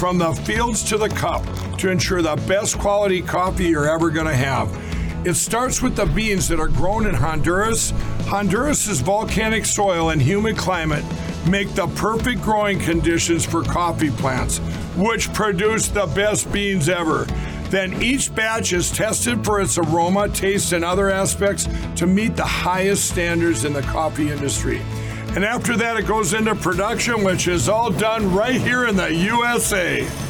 from the fields to the cup to ensure the best quality coffee you're ever going to have. It starts with the beans that are grown in Honduras. Honduras's volcanic soil and humid climate make the perfect growing conditions for coffee plants, which produce the best beans ever. Then each batch is tested for its aroma, taste, and other aspects to meet the highest standards in the coffee industry. And after that, it goes into production, which is all done right here in the USA.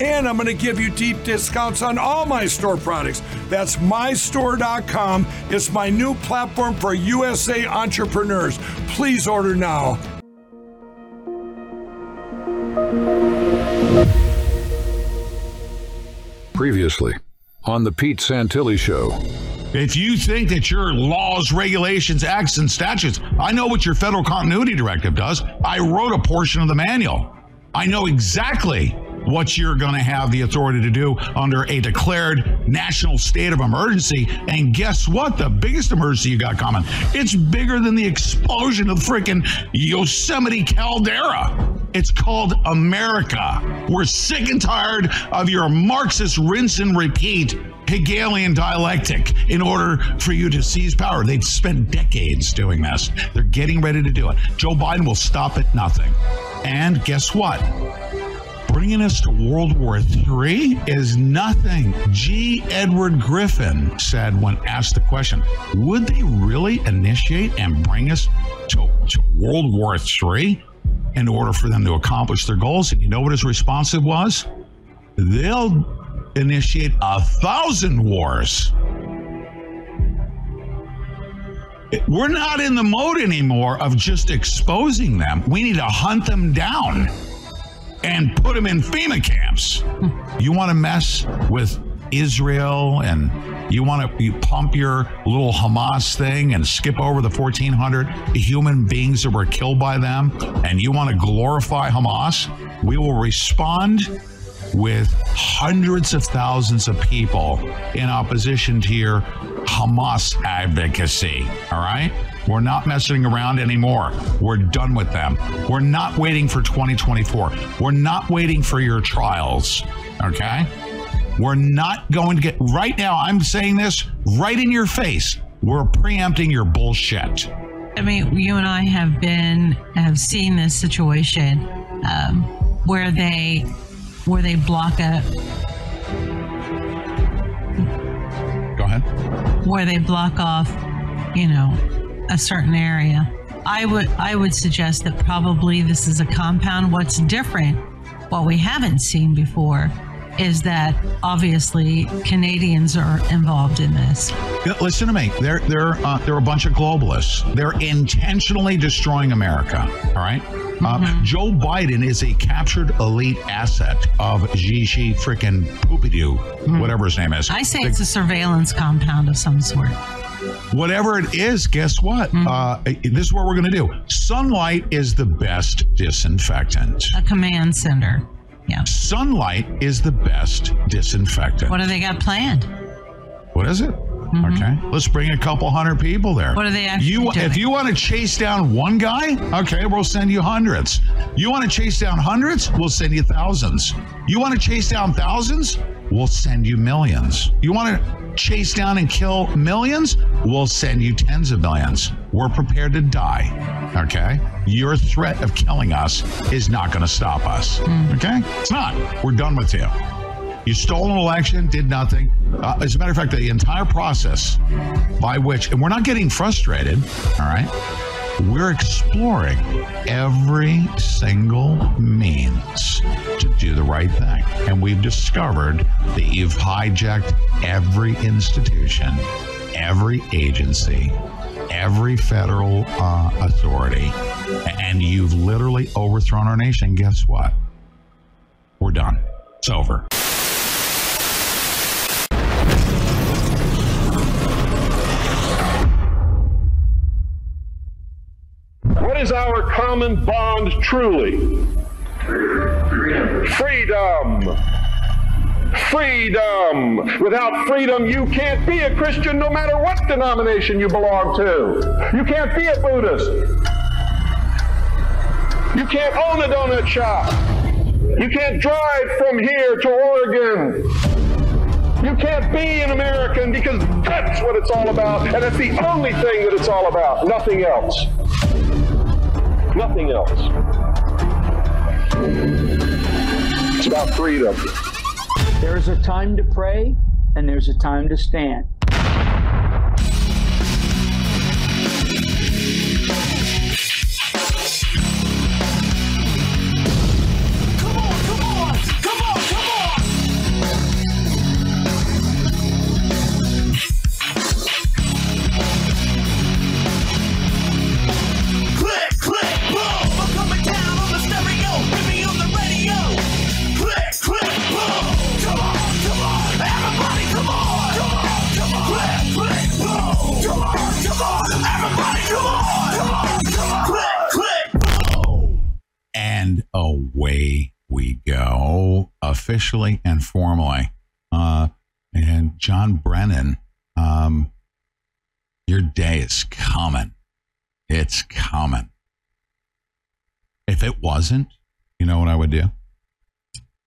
And I'm going to give you deep discounts on all my store products. That's mystore.com. It's my new platform for USA entrepreneurs. Please order now. Previously on the Pete Santilli Show. If you think that your laws, regulations, acts, and statutes, I know what your federal continuity directive does. I wrote a portion of the manual. I know exactly what you're going to have the authority to do under a declared national state of emergency. And guess what? The biggest emergency you got coming, it's bigger than the explosion of freaking Yosemite caldera. It's called America. We're sick and tired of your Marxist rinse and repeat Hegelian dialectic in order for you to seize power. They've spent decades doing this. They're getting ready to do it. Joe Biden will stop at nothing. And guess what? Bringing us to World War III is nothing. G. Edward Griffin said when asked the question, would they really initiate and bring us to, to World War III in order for them to accomplish their goals? And you know what his response was? They'll initiate a thousand wars. We're not in the mode anymore of just exposing them. We need to hunt them down and put them in FEMA camps. You want to mess with Israel and you want to you pump your little Hamas thing and skip over the 1,400 human beings that were killed by them, and you want to glorify Hamas, we will respond with hundreds of thousands of people in opposition to your Hamas advocacy. All right? We're not messing around anymore. We're done with them. We're not waiting for 2024. We're not waiting for your trials. Okay? We're not going to get right now. I'm saying this right in your face. We're preempting your bullshit. I mean, you and I have been have seen this situation um, where they where they block a Go ahead. where they block off, you know, a certain area. I would I would suggest that probably this is a compound. What's different, what we haven't seen before, is that obviously Canadians are involved in this. Listen to me. They're they're uh, they're a bunch of globalists. They're intentionally destroying America. All right. Uh, Joe Biden is a captured elite asset of Gigi frickin' Poopidoo, whatever his name is. I say it's a surveillance compound of some sort. Whatever it is, guess what? Uh, this is what we're going to do. Sunlight is the best disinfectant. A command center. Yeah. Sunlight is the best disinfectant. What do they got planned? What is it? Mm-hmm. Okay, let's bring a couple hundred people there. What are they actually You, doing? if you want to chase down one guy, okay, we'll send you hundreds. You want to chase down hundreds, we'll send you thousands. You want to chase down thousands, we'll send you millions. You want to chase down and kill millions, we'll send you tens of millions. We're prepared to die. Okay, your threat of killing us is not going to stop us. Okay, it's not. We're done with you. You stole an election, did nothing. Uh, as a matter of fact, the entire process by which, and we're not getting frustrated, all right? We're exploring every single means to do the right thing. And we've discovered that you've hijacked every institution, every agency, every federal uh, authority, and you've literally overthrown our nation. Guess what? We're done. It's over. What is our common bond truly? Freedom. Freedom. Without freedom, you can't be a Christian no matter what denomination you belong to. You can't be a Buddhist. You can't own a donut shop. You can't drive from here to Oregon. You can't be an American because that's what it's all about, and it's the only thing that it's all about, nothing else. Nothing else. It's about freedom. There's a time to pray and there's a time to stand. And away we go officially and formally. Uh and john brennan um your day is coming. It's coming. If it wasn't you know what i would do?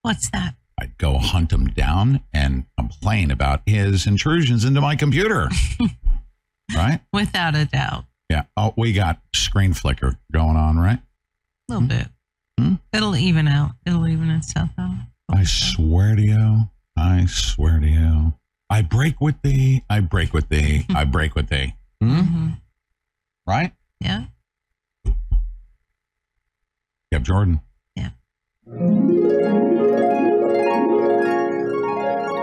What's that? i'd go hunt him down and complain about his intrusions into my computer. Right? Without a doubt. yeah. Oh we got screen flicker going on right? A little bit. Hmm? It'll even out. It'll even itself out. I swear to you, I swear to you, I break with thee, I break with thee, I break with thee. Hmm? hmm Right? Yeah. Yep, Jordan. Yeah.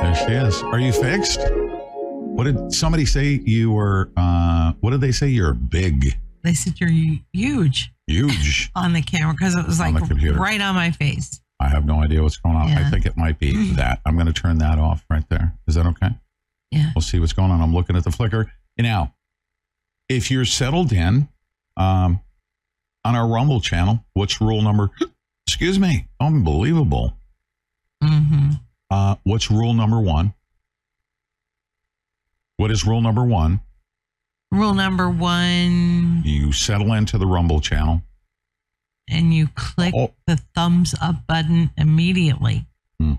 There she is. Are you fixed? What did somebody say you were? Uh, what did they say? You're big, They said you're huge huge. on the camera because it was like computer. right on my face. I have no idea what's going on. I think it might be that. I'm going to turn that off right there. Is that okay? Yeah. We'll see what's going on. I'm looking at the flicker. Now, if you're settled in um, on our Rumble channel, what's rule number? Excuse me. Unbelievable. hmm Uh, what's rule number one? What is rule number one? Rule number one, You settle into the Rumble channel. and you click Oh. the thumbs up button immediately. Hmm.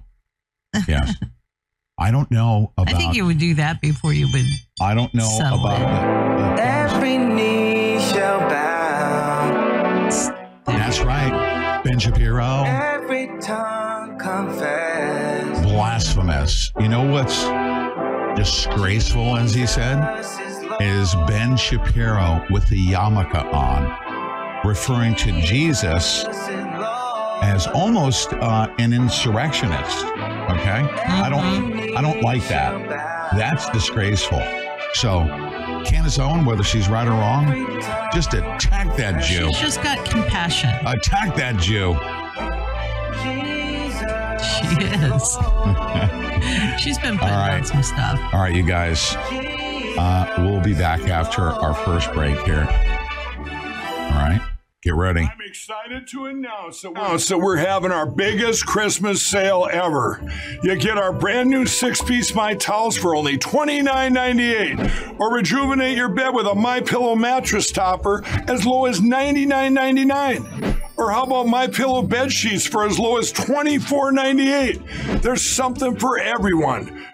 Yes. I don't know about. I think you would do that before you would. I don't know about. in. the- Every knee shall bow, that's right. Ben Shapiro. every tongue confess. Blasphemous. You know what's disgraceful, as he said? Is Ben Shapiro with the yarmulke on, referring to Jesus as almost uh, an insurrectionist. Okay, I don't, I don't like that. That's disgraceful. So, Candace Owen, whether she's right or wrong, just attack that Jew. She's just got compassion. Attack that Jew. She is. She's been putting All on some stuff. All right, you guys. Uh, we'll be back after our first break here. All right. Get ready. I'm excited to announce that, announce that we're having our biggest Christmas sale ever. You get our brand new six piece My Towels for only $29.98, or rejuvenate your bed with a My Pillow mattress topper as low as $99.99. Or how about My Pillow bed sheets for as low as $24.98? There's something for everyone.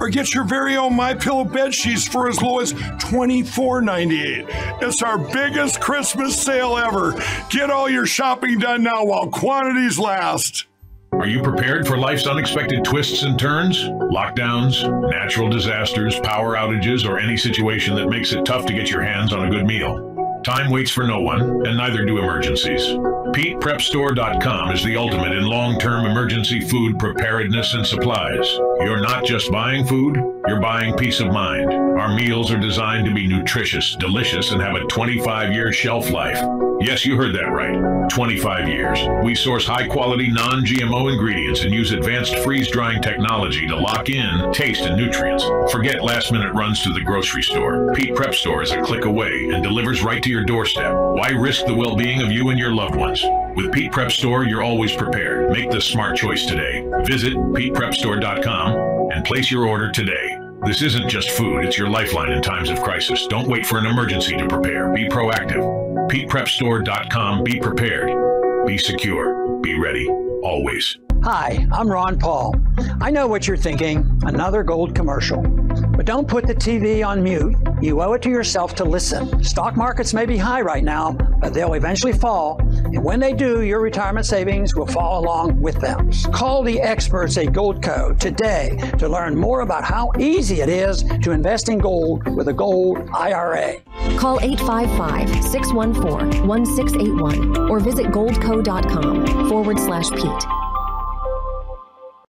or get your very own My Pillow bed sheets for as low as $24.98. It's our biggest Christmas sale ever. Get all your shopping done now while quantities last. Are you prepared for life's unexpected twists and turns? Lockdowns, natural disasters, power outages, or any situation that makes it tough to get your hands on a good meal? Time waits for no one, and neither do emergencies. PetePrepStore.com is the ultimate in long term emergency food preparedness and supplies. You're not just buying food, you're buying peace of mind. Our meals are designed to be nutritious, delicious, and have a 25 year shelf life. Yes, you heard that right. 25 years. We source high quality non GMO ingredients and use advanced freeze drying technology to lock in taste and nutrients. Forget last minute runs to the grocery store. Pete Prep Store is a click away and delivers right to your doorstep. Why risk the well being of you and your loved ones? With Pete Prep Store, you're always prepared. Make the smart choice today. Visit PetePrepStore.com and place your order today. This isn't just food, it's your lifeline in times of crisis. Don't wait for an emergency to prepare. Be proactive. PetePrepStore.com. Be prepared. Be secure. Be ready. Always. Hi, I'm Ron Paul. I know what you're thinking another gold commercial. But don't put the TV on mute. You owe it to yourself to listen. Stock markets may be high right now, but they'll eventually fall. And when they do, your retirement savings will fall along with them. Call the experts at Goldco today to learn more about how easy it is to invest in gold with a gold IRA. Call 855 614 1681 or visit goldco.com forward slash Pete.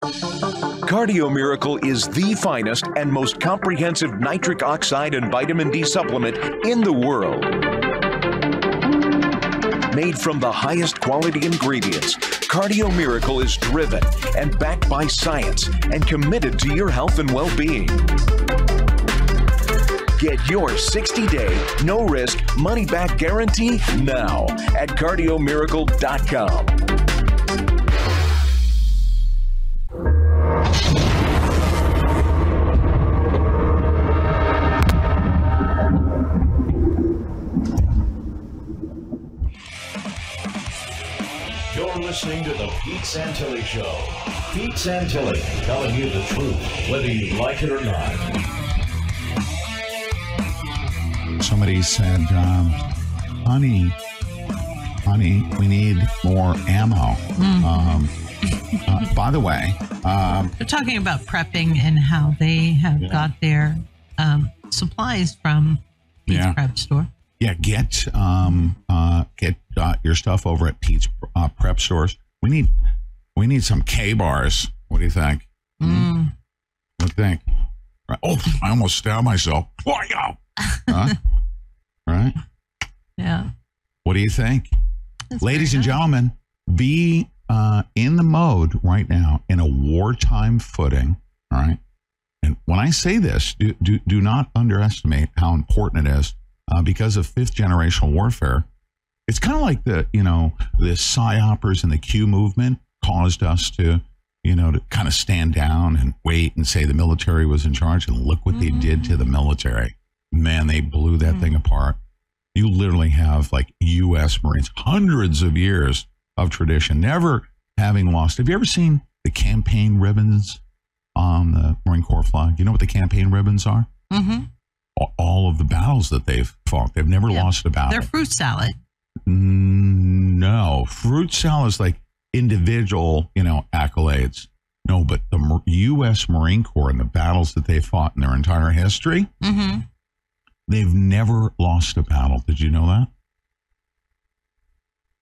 Cardio Miracle is the finest and most comprehensive nitric oxide and vitamin D supplement in the world. Made from the highest quality ingredients, Cardio Miracle is driven and backed by science and committed to your health and well being. Get your 60 day, no risk, money back guarantee now at cardiomiracle.com. listening to the Pete Santilli Show. Pete Santilli telling you the truth, whether you like it or not. Somebody said, um, honey, honey, we need more ammo. Um, uh, by the way, um, They're talking about prepping and how they have got their um, supplies from Pete's Yeah. Prep Store. Yeah, get um, uh, get uh, your stuff over at Pete's uh, Prep Stores. We need we need some K bars. What do you think? Mm. What do you think? Right. Oh, I almost stabbed myself. Huh? right? Yeah. What do you think? Ladies and gentlemen, be uh, in the mode right now in a wartime footing. All right. And when I say this, do, do, do not underestimate how important it is uh, because of fifth generation warfare. It's kind of like the, you know, the psyopers and the Q movement caused us to, you know, to kind of stand down and wait and say the military was in charge. And look what they did to the military. Man, they blew that thing apart. You literally have like U.S. Marines, hundreds of years of tradition, never having lost. Have you ever seen the campaign ribbons on the Marine Corps flag? You know what the campaign ribbons are? Mm-hmm. All of the battles that they've fought. They've never lost a battle. They're fruit salad. No, fruit salad is like individual, you know, accolades. No, but the U.S. Marine Corps and the battles that they fought in their entire history, Mm-hmm. they've never lost a battle. Did you know that?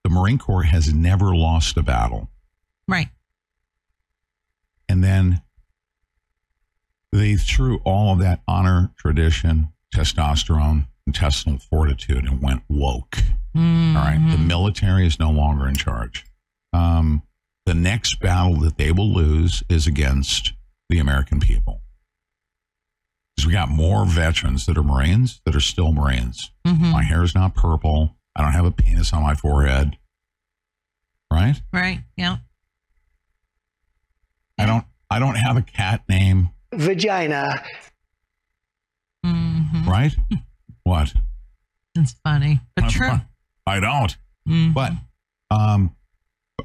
The Marine Corps has never lost a battle. Right. And then they threw all of that honor, tradition, testosterone, intestinal fortitude and went woke. All right. The military is no longer in charge. Um, the next battle that they will lose is against the American people. Because we got more veterans that are Marines that are still Marines. Mhm. My hair is not purple. I don't have a penis on my forehead. Right? Right. Yeah. I don't I don't have a cat name, Vagina. Mm-hmm. right? what? It's funny, but true. I don't. Mhm. But um,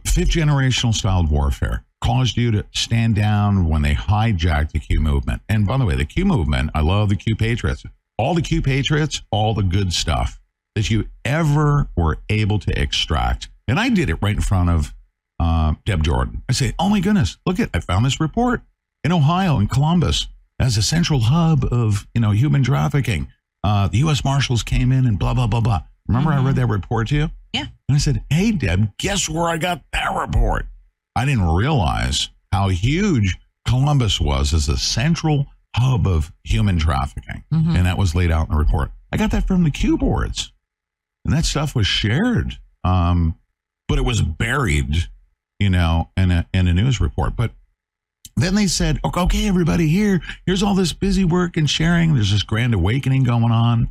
fifth generational styled warfare caused you to stand down when they hijacked the Q movement. And by the way, the Q movement, I love the Q Patriots. All the Q Patriots, all the good stuff that you ever were able to extract. And I did it right in front of uh, Deb Jordan. I say, oh my goodness, look at, I found this report in Ohio, in Columbus, as a central hub of, you know, human trafficking. Uh, the U.S. Marshals came in and blah, blah, blah, blah. Remember I read that report to you? Yeah. And I said, hey, Deb, guess where I got that report? I didn't realize how huge Columbus was as a central hub of human trafficking. Mhm. And that was laid out in the report. I got that from the Q boards. And that stuff was shared. Um, but it was buried, you know, in a, in a news report. But then they said, "Okay, everybody, here, here's all this busy work and sharing. There's this grand awakening going on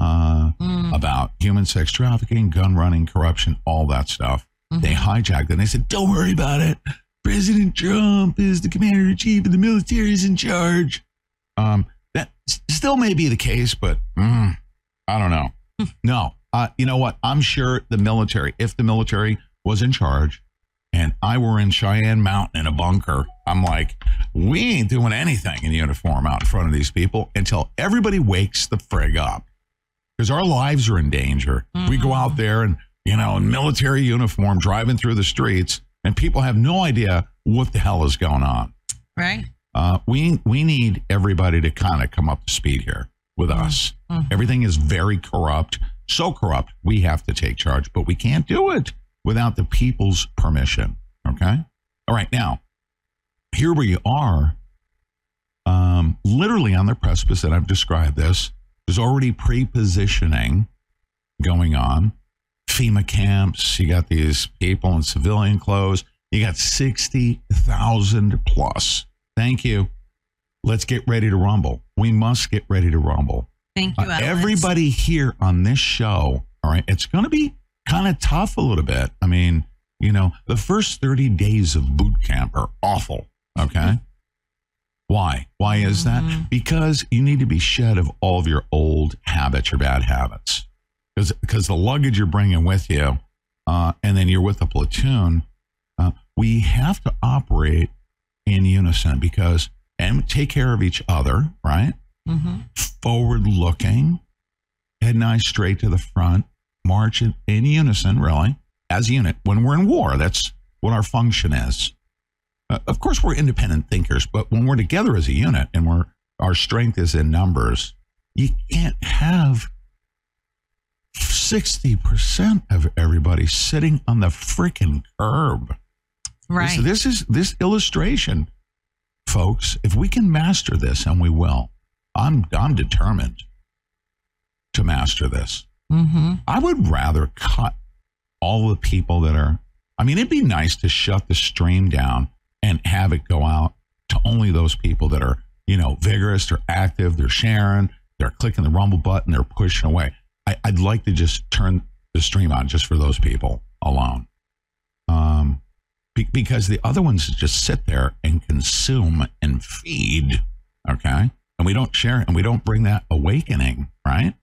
uh, about human sex trafficking, gun running, corruption, all that stuff." They hijacked it. And they said, "Don't worry about it. President Trump is the commander in chief, and the military is in charge." Um, that still may be the case, but mm, I don't know. no, uh, you know what? I'm sure the military, if the military was in charge, and I were in Cheyenne Mountain in a bunker, I'm like, we ain't doing anything in uniform out in front of these people until everybody wakes the frig up. Because our lives are in danger. We go out there and, you know, in military uniform, driving through the streets, and people have no idea what the hell is going on. Right. Uh, we we need everybody to kind of come up to speed here with us. Mhm. Everything is very corrupt, so corrupt we have to take charge, but we can't do it without the people's permission. Okay. All right. Now, here we are, um, literally on the precipice, and I've described this. There's already pre-positioning going on. FEMA camps. You got these people in civilian clothes. You got 60,000 plus. Thank you. Let's get ready to rumble. We must get ready to rumble. Thank you, Uh, everybody here on this show, all right, it's going to be kind of tough a little bit. I mean, you know, the first 30 days of boot camp are awful. Okay. Why? Why is that? Because you need to be shed of all of your old habits, your bad habits. Because because the luggage you're bringing with you, uh, and then you're with a platoon, uh, we have to operate in unison because and take care of each other, right? Mm-hmm. Forward looking, head and eyes straight to the front, march in, in unison, really, as a unit. When we're in war, that's what our function is. Uh, of course, we're independent thinkers, but when we're together as a unit and we're our strength is in numbers, you can't have 60% of everybody sitting on the freaking curb. Right. This, this is this illustration, folks. If we can master this, and we will, I'm I'm determined to master this. Mm-hmm. I would rather cut all the people that are. I mean, it'd be nice to shut the stream down and have it go out to only those people that are, you know, vigorous, they're active, they're sharing, they're clicking the rumble button, they're pushing away. I, I'd like to just turn the stream on just for those people alone. Um, be- because the other ones just sit there and consume and feed. Okay. And we don't share and we don't bring that awakening, right?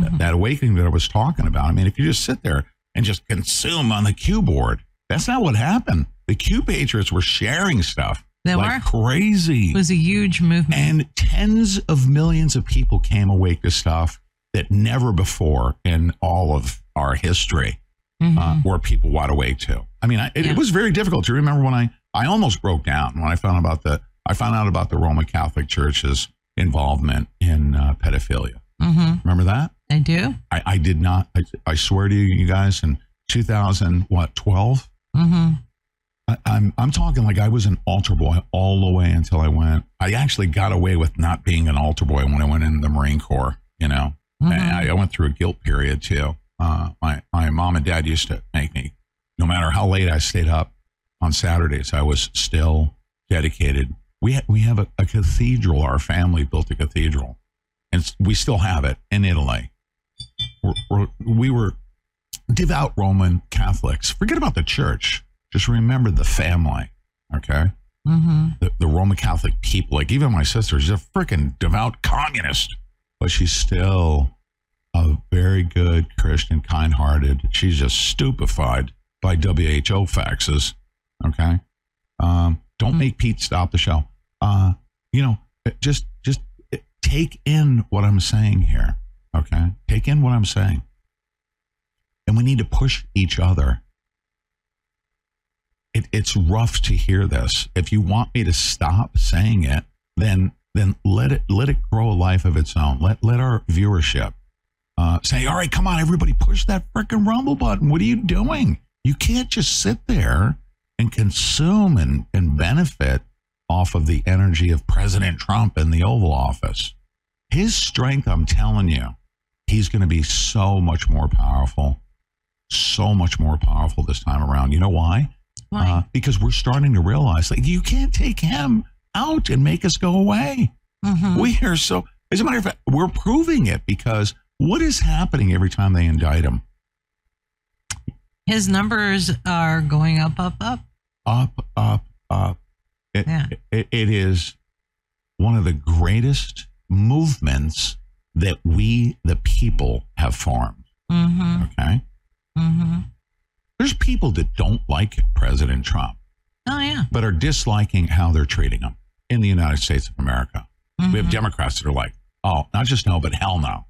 Th- that awakening that I was talking about. I mean, if you just sit there and just consume on the Q board, that's not what happened. The Q Patriots were sharing stuff They like were. crazy. It was a huge movement. And tens of millions of people came awake to stuff that never before in all of our history uh, were people wide awake to. I mean, I, it, it was very difficult to remember when I, I almost broke down when I found about the I found out about the Roman Catholic Church's involvement in uh, pedophilia. Mm-hmm. Remember that? I do. I, I did not. I, I swear to you, you guys, in 2000, what, 12? Mm-hmm. I, I'm I'm talking like I was an altar boy all the way until I went. I actually got away with not being an altar boy when I went into the Marine Corps. You know, Mhm. and I, I went through a guilt period too. Uh, my my mom and dad used to make me, no matter how late I stayed up on Saturdays, I was still dedicated. We ha- we have a, a cathedral. Our family built a cathedral, and we still have it in Italy. We were devout Roman Catholics. Forget about the church. Just remember the family. Okay. Mm-hmm. The, the Roman Catholic people, like even my sister, she's a freaking devout communist, but she's still a very good Christian, kind hearted. She's just stupefied by WHO faxes. Okay. Um, don't make Pete stop the show. Uh, you know, just, just take in what I'm saying here. Okay. Take in what I'm saying. And we need to push each other. It, it's rough to hear this. If you want me to stop saying it, then then let it let it grow a life of its own. Let let our viewership uh, say, all right, come on, everybody, push that freaking rumble button. What are you doing? You can't just sit there and consume and, and benefit off of the energy of President Trump in the Oval Office. His strength, I'm telling you, he's going to be so much more powerful, so much more powerful this time around. You know why? Why? Uh, because we're starting to realize like you can't take him out and make us go away. Mhm. We are so, as a matter of fact, we're proving it because what is happening every time they indict him? His numbers are going up, up, up. Up, up, up. It, Yeah. it, it is one of the greatest movements that we, the people, have formed. Mm-hmm. Okay. Mm-hmm. There's people that don't like President Trump, Oh yeah. but are disliking how they're treating him in the United States of America. We have Democrats that are like, oh, not just no, but hell no.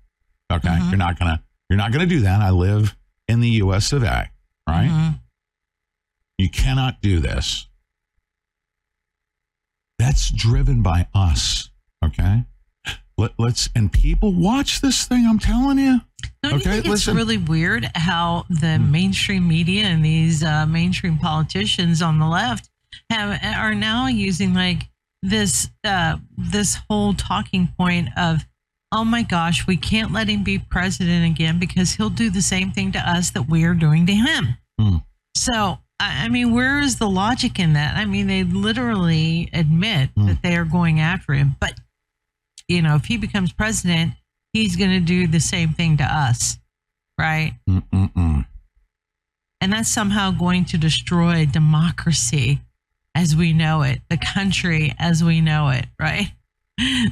Okay. Mhm. You're not gonna you're not gonna do that. I live in the US of A, right? Mhm. You cannot do this. That's driven by us. Okay. Let, let's and people watch this thing. I'm telling you. Don't you okay, think listen. Hmm. it's really weird how the mainstream media and these uh, mainstream politicians on the left have are now using like this uh, this whole talking point of, oh my gosh, we can't let him be president again because he'll do the same thing to us that we are doing to him. Hmm. So I mean, where is the logic in that? I mean, they literally admit Hmm. that they are going after him, but you know, if he becomes president, he's going to do the same thing to us, right? Mm-mm-mm. And that's somehow going to destroy democracy as we know it, the country as we know it, right?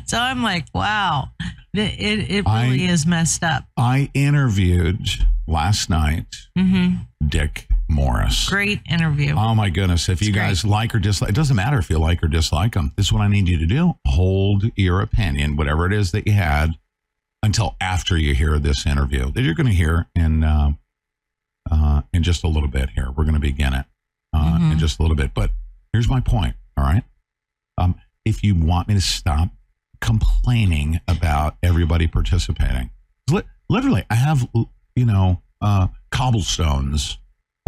So I'm like, wow, it it, it really I- is messed up. I interviewed last night hmm Dick Morris. Great interview. Oh my goodness! If you guys like or dislike, it doesn't matter if you like or dislike them. This is what I need you to do: hold your opinion, whatever it is that you had, until after you hear this interview that you're going to hear in uh, uh, in just a little bit. Here, we're going to begin it uh, in Mhm. just a little bit. But here's my point. All right, um, if you want me to stop complaining about everybody participating, li- literally, I have you know uh, cobblestones.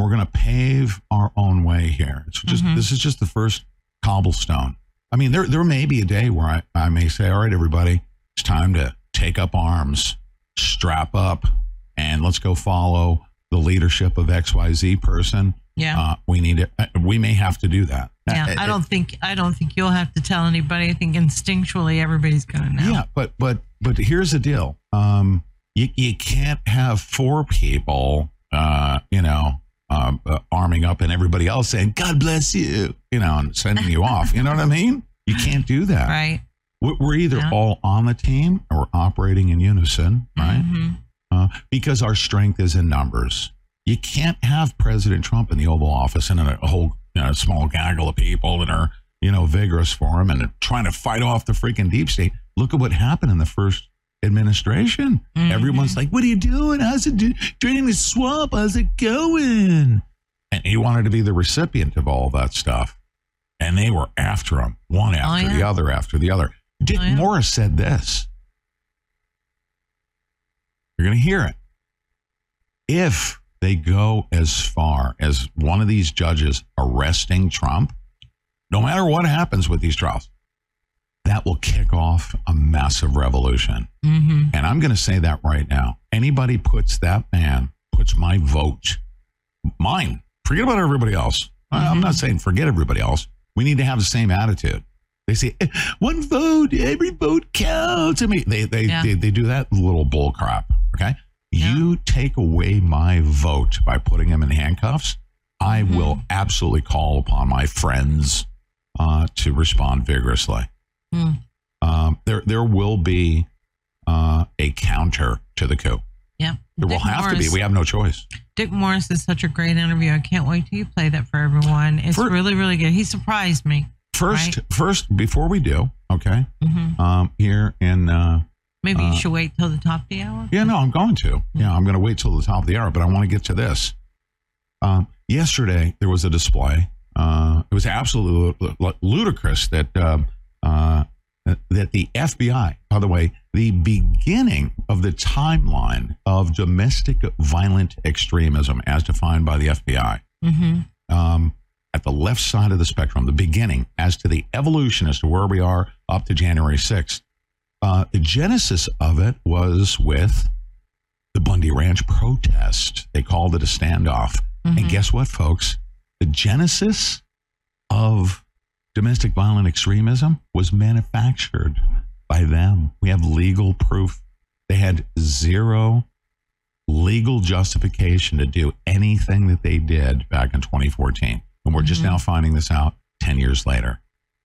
We're going to pave our own way here. It's just Mhm. this is just the first cobblestone. I mean, there there may be a day where I, I may say, all right, everybody, it's time to take up arms, strap up, and let's go follow the leadership of XYZ person. Yeah. Uh, we need it. uh, We may have to do that. yeah, Uh, I don't think I don't think you'll have to tell anybody. I think instinctually everybody's going to know. Yeah, but but but here's the deal. Um, you you can't have four people, uh, you know, um, uh, arming up and everybody else saying "God bless you," you know, and sending you off. You know what I mean? You can't do that. Right. We're, either Yeah. all on the team or operating in unison, right? Mhm. Uh, because our strength is in numbers. You can't have President Trump in the Oval Office and a, a whole you know, small gaggle of people that are you know vigorous for him and trying to fight off the freaking deep state. Look at what happened in the first administration. Mhm. Everyone's like, "What are you doing? How's it do- draining the swamp? How's it going?" And he wanted to be the recipient of all that stuff, and they were after him, one after the yeah. other after the other. Dick Oh, yeah. Morris said this. You're going to hear it. If they go as far as one of these judges arresting Trump, no matter what happens with these trials, that will kick off a massive revolution. Mm-hmm. And I'm going to say that right now. Anybody puts that man, puts my vote, mine, forget about everybody else. I- I'm not saying forget everybody else. We need to have the same attitude. They say "Eh, one vote, every vote counts. I mean, they they, Yeah. they they do that little bull crap. Okay, you take away my vote by putting him in handcuffs. I will absolutely call upon my friends uh, to respond vigorously. Mm. Um, there there will be uh, a counter to the coup. Yeah. There will Dick have to be. We have no choice. Dick Morris is such a great interview. I can't wait till you play that for everyone. It's really, really good. He surprised me. First, Right. first, before we do, okay, Mhm. um, here in uh, Maybe uh, you should wait till the top of the hour. Yeah, no, I'm going to. Yeah, I'm going to wait till the top of the hour, but I want to get to this. Um, yesterday, there was a display. Uh, it was absolutely lu- ludicrous that um, uh, that the FBI, by the way, the beginning of the timeline of domestic violent extremism, as defined by the FBI, Mm-hmm. um, at the left side of the spectrum, the beginning as to the evolution as to where we are up to January 6th. Uh, the genesis of it was with the Bundy Ranch protest. They called it a standoff. And guess what, folks? The genesis of domestic violent extremism was manufactured by them. We have legal proof. They had zero legal justification to do anything that they did back in 2014. And we're just mm-hmm. now finding this out 10 years later.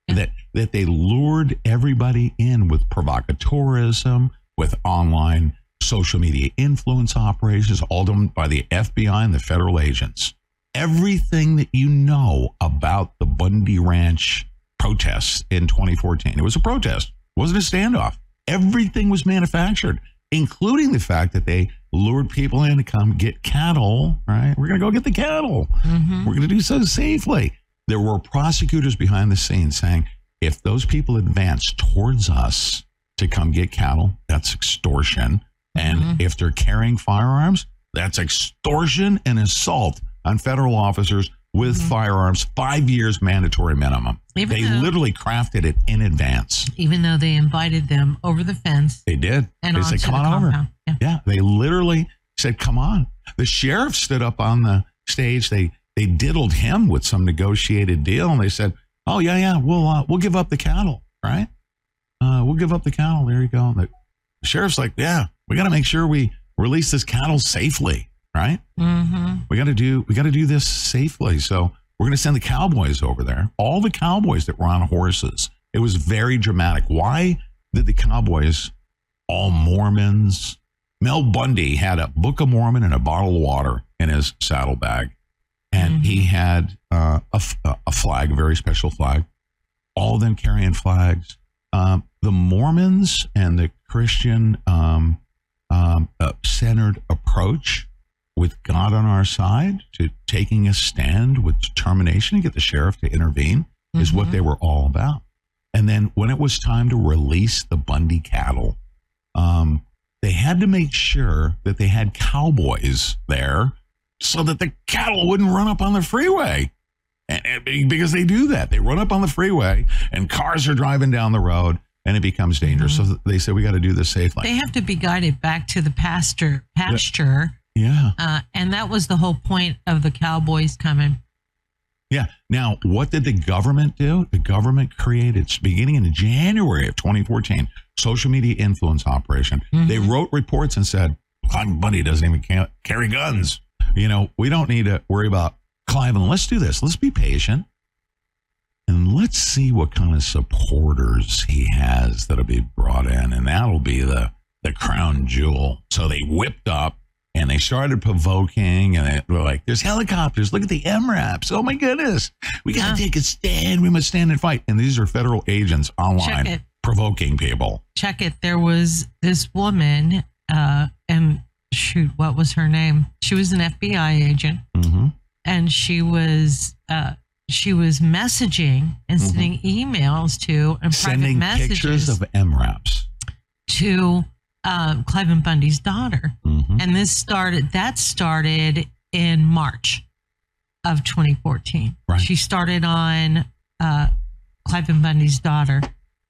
That that they lured everybody in with provocateurism, with online social media influence operations, all done by the FBI and the federal agents. Everything that you know about the Bundy Ranch protests in 2014. It was a protest, it wasn't a standoff. Everything was manufactured, including the fact that they lured people in to come get cattle, right? We're going to go get the cattle. Mm-hmm. We're going to do so safely. There were prosecutors behind the scenes saying, if those people advance towards us to come get cattle, that's extortion. And mm-hmm. if they're carrying firearms, that's extortion and assault on federal officers with firearms, five years mandatory minimum. Even they though- literally crafted it in advance. Even though they invited them over the fence They did. and they said, come the on over. Yeah. Yeah, they literally said, "Come on." The sheriff stood up on the stage. They they diddled him with some negotiated deal, and they said, "Oh yeah, yeah, we'll uh, we'll give up the cattle, right? Uh, we'll give up the cattle. There you go." The sheriff's like, "Yeah, we got to make sure we release this cattle safely, right? Mm-hmm. We got to do we got to do this safely." So we're going to send the cowboys over there. All the cowboys that were on horses. It was very dramatic. Why did the cowboys, all Mormons, Mel Bundy had a Book of Mormon and a bottle of water in his saddlebag, and he had uh, a, a flag, a very special flag. All of them carrying flags. Um, the Mormons and the Christian um, um, uh, centered approach with God on our side to taking a stand with determination to get the sheriff to intervene is what they were all about. And then when it was time to release the Bundy cattle, um, they had to make sure that they had cowboys there so that the cattle wouldn't run up on the freeway. And, and because they do that, they run up on the freeway and cars are driving down the road and it becomes dangerous. So they said, we got to do this safely. They have to be guided back to the pasture pasture. Yeah. Uh, and that was the whole point of the cowboys coming. Yeah. Now, what did the government do? The government created, beginning in January of 2014, social media influence operation. They wrote reports and said, Cliven Bundy doesn't even carry guns. You know, we don't need to worry about Clive. And let's do this. Let's be patient. And let's see what kind of supporters he has that'll be brought in. And that'll be the, the crown jewel. So they whipped up and they started provoking and they were like, there's helicopters. Look at the MRAPs. Oh my goodness. We got to take a stand. We must stand and fight. And these are federal agents online provoking people. Check it. There was this woman, uh, and shoot, what was her name? She was an FBI agent, Mm-hmm. and she was uh, she was messaging and sending emails to and Mm-hmm. Sending private pictures messages of MRAPs. to uh, Cliven Bundy's daughter. Mhm. And this started, that started in March of 2014. She started on uh, Cliven Bundy's daughter.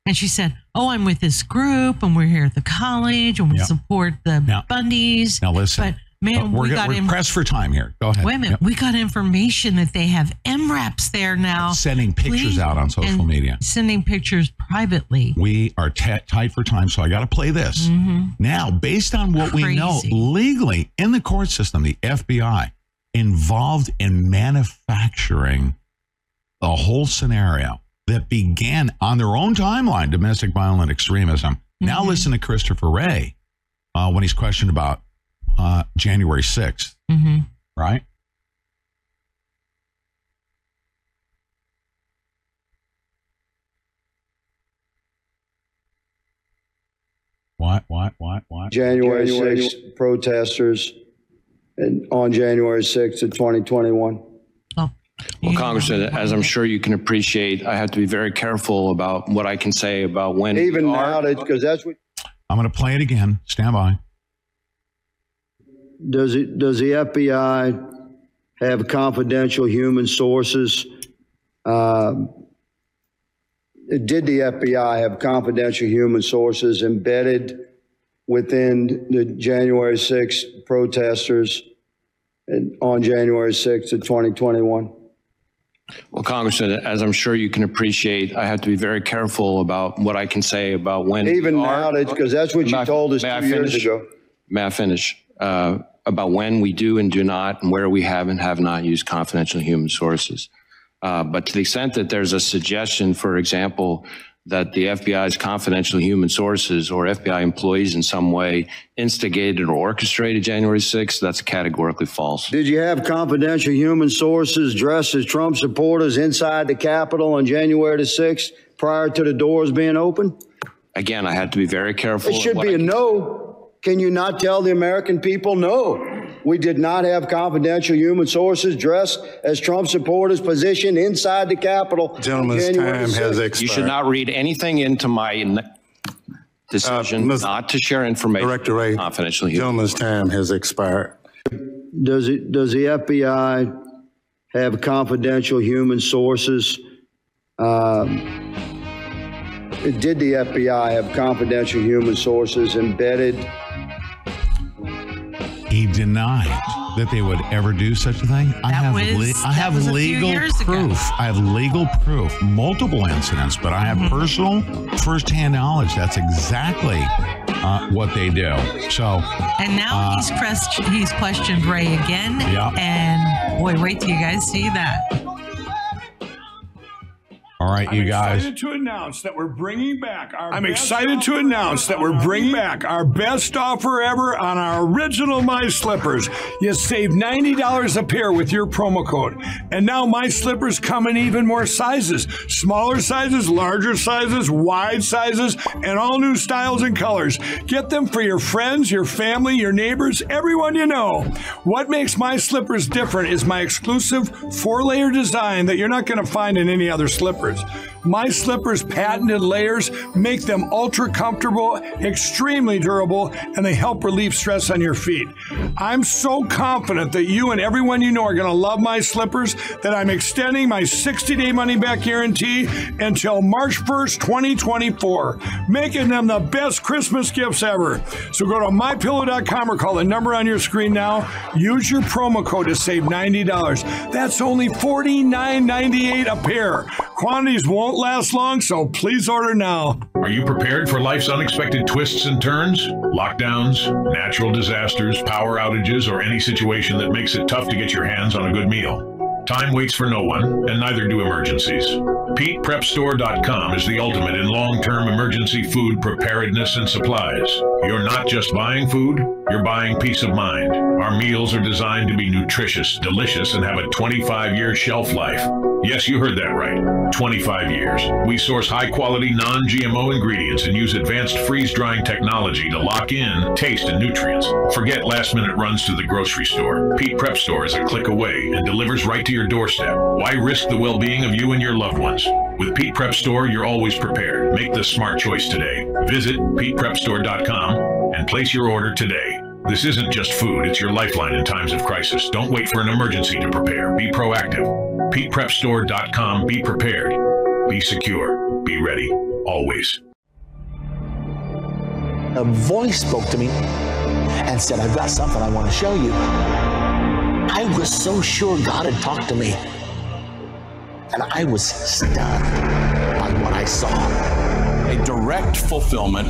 And she said, Oh, I'm with this group and we're here at the college and we Yeah. support the Bundys. Now listen. But man, Uh, we're, we got we're in- pressed for time here. Go ahead. Wait a minute. Yep. We got information that they have MRAPs there now. Sending pictures Please- out on social media. Sending pictures privately. We are t- tight for time, so I got to play this. Mhm. Now, based on what we know legally in the court system, the FBI involved in manufacturing the whole scenario that began on their own timeline domestic violent extremism. Now, Mm-hmm. listen to Christopher Wray uh, when he's questioned about uh, January 6th, Mm-hmm. right? What, what, what, what? January January 6th protesters and on January 6th of 2021. Well, Congressman, as I'm sure you can appreciate, I have to be very careful about what I can say about when. Even we now, because that's what I'm going to play it again. Stand by. Does it does the FBI have confidential human sources? Um, did the FBI have confidential human sources embedded within the January 6th protesters on January 6th of 2021? Well, Congressman, as I'm sure you can appreciate, I have to be very careful about what I can say about when. Even now, because that's what you I- told us may I two years finish? ago. May I finish? Uh, about when we do and do not, and where we have and have not used confidential human sources. Uh, but to the extent that there's a suggestion, for example, that the FBI's confidential human sources or FBI employees in some way instigated or orchestrated January 6th, that's categorically false. Did you have confidential human sources dressed as Trump supporters inside the Capitol on January the 6th prior to the doors being open? Again, I had to be very careful. It should be I a no. Can you not tell the American people no? We did not have confidential human sources dressed as Trump supporters positioned inside the Capitol. Gentleman's January time has expired. You should not read anything into my n- decision not to share information. Director Wray, confidential human. gentleman's time has expired. Does it, does the FBI have confidential human sources? Um, did the FBI have confidential human sources embedded? He denied that they would ever do such a thing. I have was- I have was a few legal years ago. proof. I have legal proof, multiple incidents, but I have Mm-hmm. personal, firsthand knowledge. That's exactly uh, what they do. So, And now Uh, he's pressed, he's questioned Wray again. Yeah. And boy, wait till you guys see that. All right, you I'm guys. excited to announce that we're bringing back our. I'm excited to announce that we're bringing back our best offer ever on our original My Slippers. You save ninety dollars a pair with your promo code, and now My Slippers come in even more sizes: smaller sizes, larger sizes, wide sizes, and all new styles and colors. Get them for your friends, your family, your neighbors, everyone you know. What makes My Slippers different is my exclusive four-layer design that you're not going to find in any other slippers. My Slippers patented layers make them ultra comfortable, extremely durable, and they help relieve stress on your feet. I'm so confident that you and everyone you know are going to love My Slippers that I'm extending my 60-day money-back guarantee until March 1st, 2024, making them the best Christmas gifts ever. So go to mypillow.com or call the number on your screen now. Use your promo code to save $90. That's only $49.98 a pair. Quantities won't last long, so please order now. Are you prepared for life's unexpected twists and turns? Lockdowns, natural disasters, power outages, or any situation that makes it tough to get your hands on a good meal? Time waits for no one, and neither do emergencies. PetePrepStore.com is the ultimate in long term emergency food preparedness and supplies. You're not just buying food, you're buying peace of mind. Our meals are designed to be nutritious, delicious, and have a 25 year shelf life. Yes, you heard that right. 25 years. We source high quality, non GMO ingredients and use advanced freeze drying technology to lock in taste and nutrients. Forget last minute runs to the grocery store. Pete Prep Store is a click away and delivers right to your doorstep. Why risk the well being of you and your loved ones? With Pete Prep Store, you're always prepared. Make the smart choice today. Visit PetePrepStore.com and place your order today. This isn't just food, it's your lifeline in times of crisis. Don't wait for an emergency to prepare. Be proactive. PetePrepStore.com. Be prepared. Be secure. Be ready. Always. A voice spoke to me and said, I've got something I want to show you. I was so sure God had talked to me. And I was stunned by what I saw. A direct fulfillment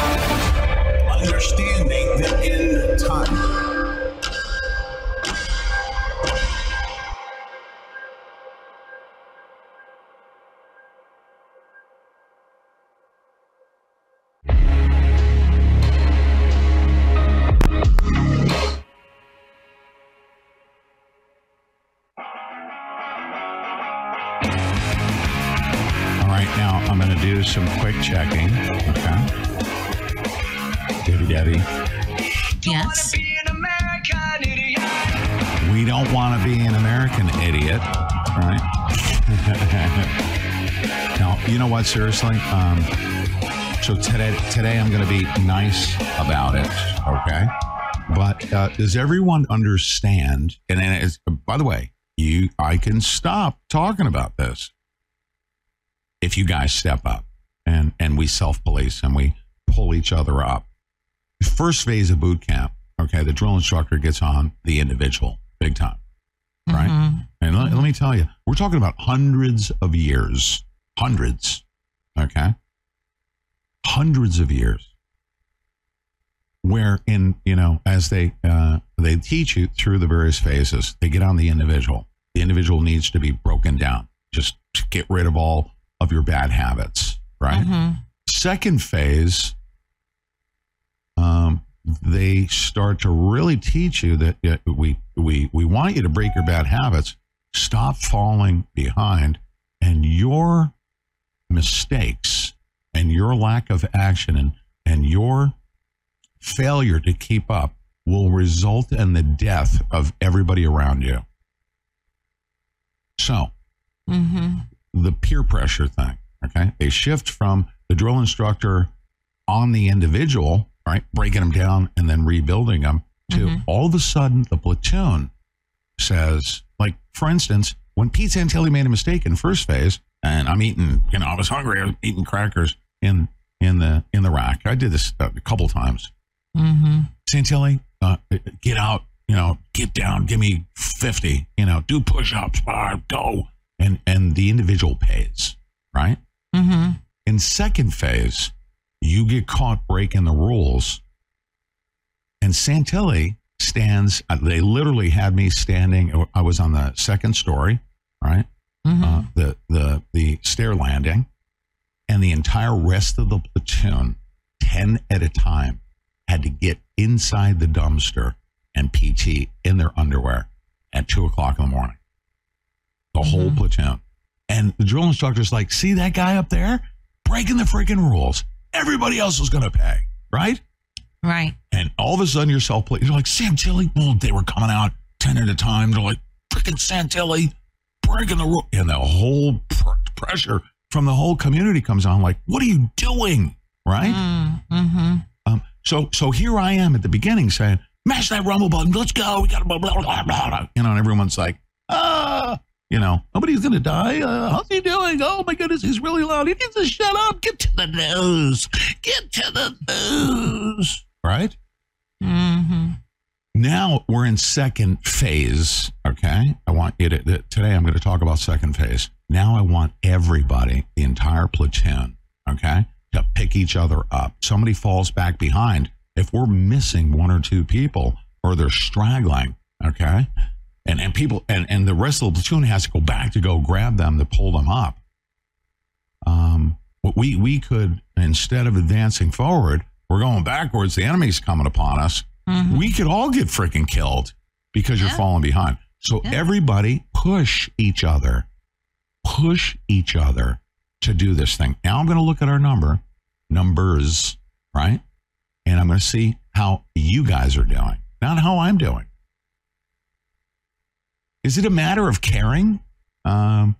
Understanding the end time. All right, now I'm going to do some quick Yes. We don't want to be an American idiot, right? no, you know what? Seriously, um, so today, today I'm going to be nice about it, okay? But uh, does everyone understand? And then, it's, by the way, you, I can stop talking about this if you guys step up and and we self police and we pull each other up. First phase of boot camp, okay, the drill instructor gets on the individual big time, right? And let, let me tell you, we're talking about hundreds of years, hundreds, okay, hundreds of years, where in you know as they uh, they teach you through the various phases, they get on the individual. The individual needs to be broken down. Just get rid of all of your bad habits, right? Second phase, they start to really teach you that uh, we we we want you to break your bad habits, stop falling behind, and your mistakes and your lack of action and and your failure to keep up will result in the death of everybody around you. So, Mm-hmm. the peer pressure thing. Okay. They shift from the drill instructor on the individual, right? Breaking them down and then rebuilding them to all of a sudden the platoon says, like, for instance, when Pete Santilli made a mistake in first phase, and I'm eating, you know, I was hungry, I was eating crackers in in the in the rack. I did this a couple times. Mm-hmm. Santilli, uh, get out, you know, get down, give me 50, you know, do push ups, go. And, and the individual pays, right? Mm-hmm. In second phase, you get caught breaking the rules. And Santilli stands, uh, they literally had me standing, I was on the second story, right? Uh, the, the, the stair landing. And the entire rest of the platoon, 10 at a time, had to get inside the dumpster and PT in their underwear at two o'clock in the morning. The whole platoon. And the drill instructor's like, see that guy up there? Breaking the freaking rules. Everybody else is going to pay, right? Right. And all of a sudden, you're self You're like, Santilli. Well, they were coming out 10 at a time. They're like, freaking Santilli, breaking the rule. And the whole pr- pressure from the whole community comes on, like, what are you doing? Right? Mm-hmm. Um, so so here I am at the beginning saying, mash that rumble button, let's go. We got to blah, blah, blah, blah, blah. You know, and everyone's like, ah, you know, nobody's going to die. Uh, how's he doing? Oh my goodness, he's really loud. He needs to shut up. Get to the news. Get to the news. Right? Mm-hmm. Now we're in second phase. Okay. I want you to, today I'm going to talk about second phase. Now I want everybody, the entire platoon, okay, to pick each other up. Somebody falls back behind. If we're missing one or two people or they're straggling, okay, and, and people, and, and the rest of the platoon has to go back to go grab them to pull them up. Um, we, we could, instead of advancing forward, we're going backwards. The enemy's coming upon us. We could all get freaking killed because you're falling behind. So Yeah. everybody push each other, push each other to do this thing. Now I'm going to look at our number, numbers, right? And I'm going to see how you guys are doing, not how I'm doing. Is it a matter of caring? Um,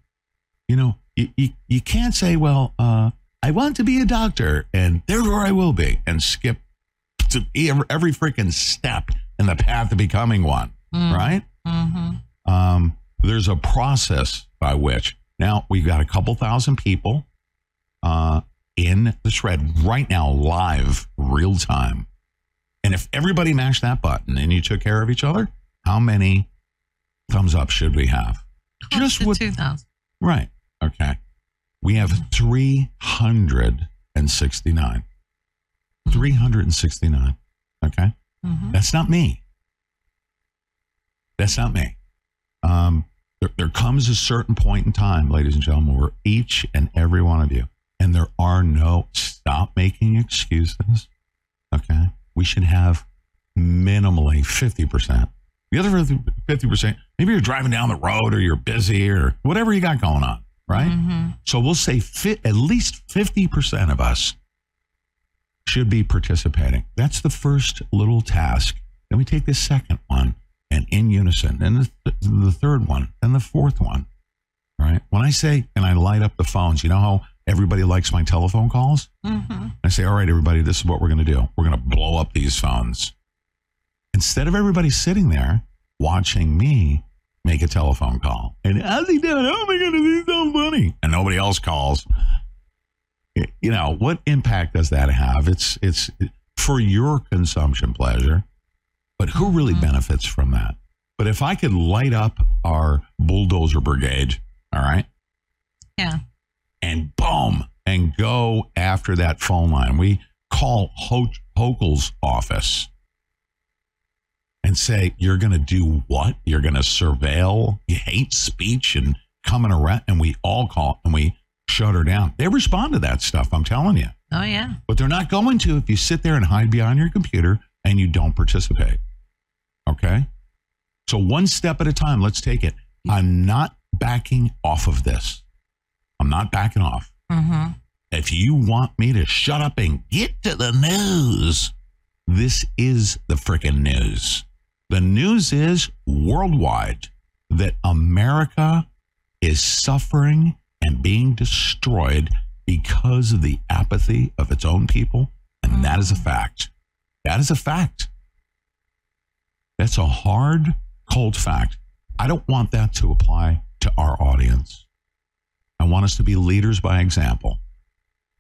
you know, you, you, you can't say, well, uh, I want to be a doctor and therefore I will be, and skip to every, freaking step in the path of becoming one, Mm. right? Mm-hmm. Um, there's a process by which now we've got a couple thousand people uh, in the shred right now, live, real time. And if everybody mashed that button and you took care of each other, how many thumbs up should we have? Just what? Two thousand. Right. Okay. We have 369. 369. Okay. Mhm. That's not me. That's not me. Um, there, there comes a certain point in time, ladies and gentlemen, where each and every one of you, and there are no, stop making excuses. Okay. We should have minimally 50%. The other 50%, maybe you're driving down the road or you're busy or whatever you got going on, right? Mhm. So we'll say fit, at least 50% of us should be participating. That's the first little task. Then we take the second one and in unison, and the, the third one, and the fourth one. Right? When I say, and I light up the phones, you know how everybody likes my telephone calls? Mm-hmm. I say, all right, everybody, this is what we're going to do. We're going to blow up these phones. Instead of everybody sitting there watching me make a telephone call, and how's he doing? Oh my goodness, he's so funny. And nobody else calls. You know, what impact does that have? It's, it's for your consumption pleasure, but who really mm-hmm. benefits from that? But if I could light up our bulldozer brigade, all right, Yeah. and boom, and go after that phone line. We call Ho- Hochul's office and say, You're going to do what? You're going to surveil you hate speech and coming around. And we all call and we shut her down. They respond to that stuff, I'm telling you. Oh yeah. But they're not going to if you sit there and hide behind your computer and you don't participate. Okay? So, one step at a time, let's take it. I'm not backing off of this. I'm not backing off. Mm-hmm. If you want me to shut up and get to the news, this is the frickin' news. The news is worldwide that America is suffering and being destroyed because of the apathy of its own people. And that is a fact. That is a fact. That's a hard, cold fact. I don't want that to apply to our audience. I want us to be leaders by example.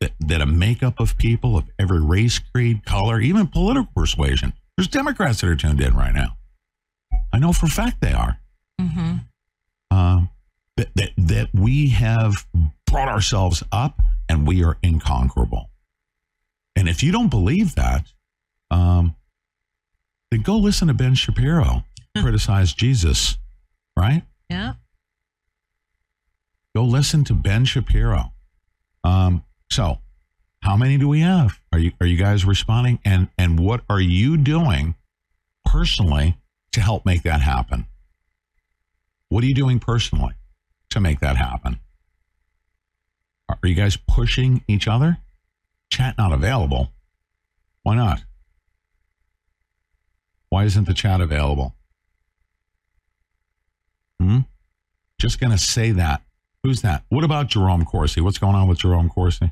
That, that a makeup of people of every race, creed, color, even political persuasion. There's Democrats that are tuned in right now. I know for a fact they are. Mm-hmm. Um, that, that, that we have brought ourselves up and we are inconquerable. And if you don't believe that, um, then go listen to Ben Shapiro criticize Jesus, right? Yeah. Go listen to Ben Shapiro. Um, so, how many do we have? Are you are you guys responding? And and what are you doing personally to help make that happen? What are you doing personally to make that happen? Are you guys pushing each other? Chat not available. Why not? Why isn't the chat available? Hmm? Just going to say that. Who's that? What about Jerome Corsi? What's going on with Jerome Corsi?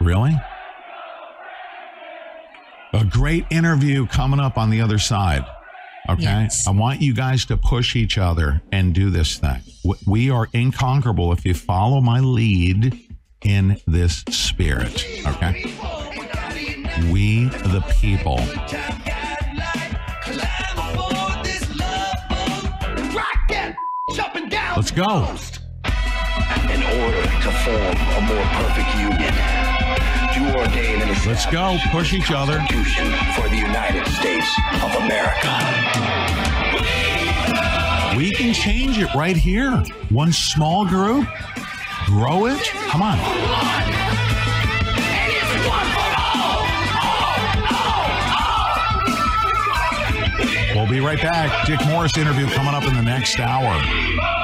Really? A great interview coming up on the other side. Okay. Yes. I want you guys to push each other and do this thing. We are inconquerable if you follow my lead in this spirit. Okay. We the people. Let's go. In order to form a more perfect union, you ordain an Let's go. Push each other. For the United States of America. We can change it right here. One small group. Grow it. Come on. We'll be right back. Dick Morris interview coming up in the next hour.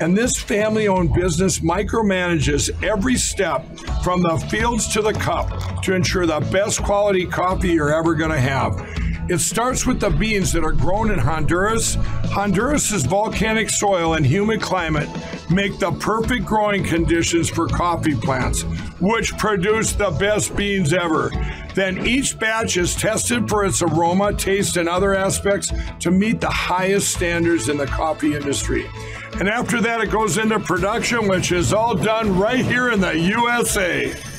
and this family owned business micromanages every step from the fields to the cup to ensure the best quality coffee you're ever going to have. It starts with the beans that are grown in Honduras. Honduras's volcanic soil and humid climate make the perfect growing conditions for coffee plants, which produce the best beans ever. Then each batch is tested for its aroma, taste, and other aspects to meet the highest standards in the coffee industry. And after that, it goes into production, which is all done right here in the USA.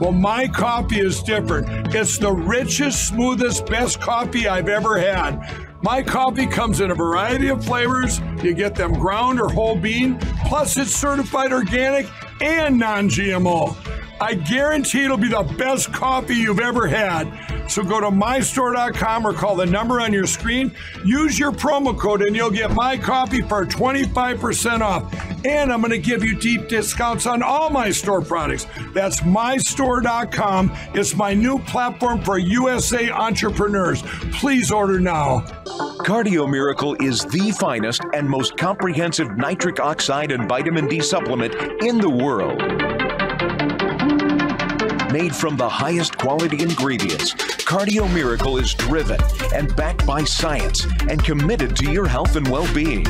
Well, my coffee is different. It's the richest, smoothest, best coffee I've ever had. My coffee comes in a variety of flavors. You get them ground or whole bean, plus it's certified organic and non GMO. I guarantee it'll be the best coffee you've ever had. So go to mystore.com or call the number on your screen. Use your promo code and you'll get my coffee for 25% off. And I'm going to give you deep discounts on all my store products. That's mystore.com. It's my new platform for USA entrepreneurs. Please order now. Cardio Miracle is the finest and most comprehensive nitric oxide and vitamin D supplement in the world. Made from the highest quality ingredients, Cardio Miracle is driven and backed by science and committed to your health and well being.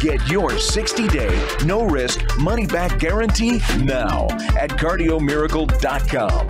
Get your 60 day, no risk, money back guarantee now at cardiomiracle.com.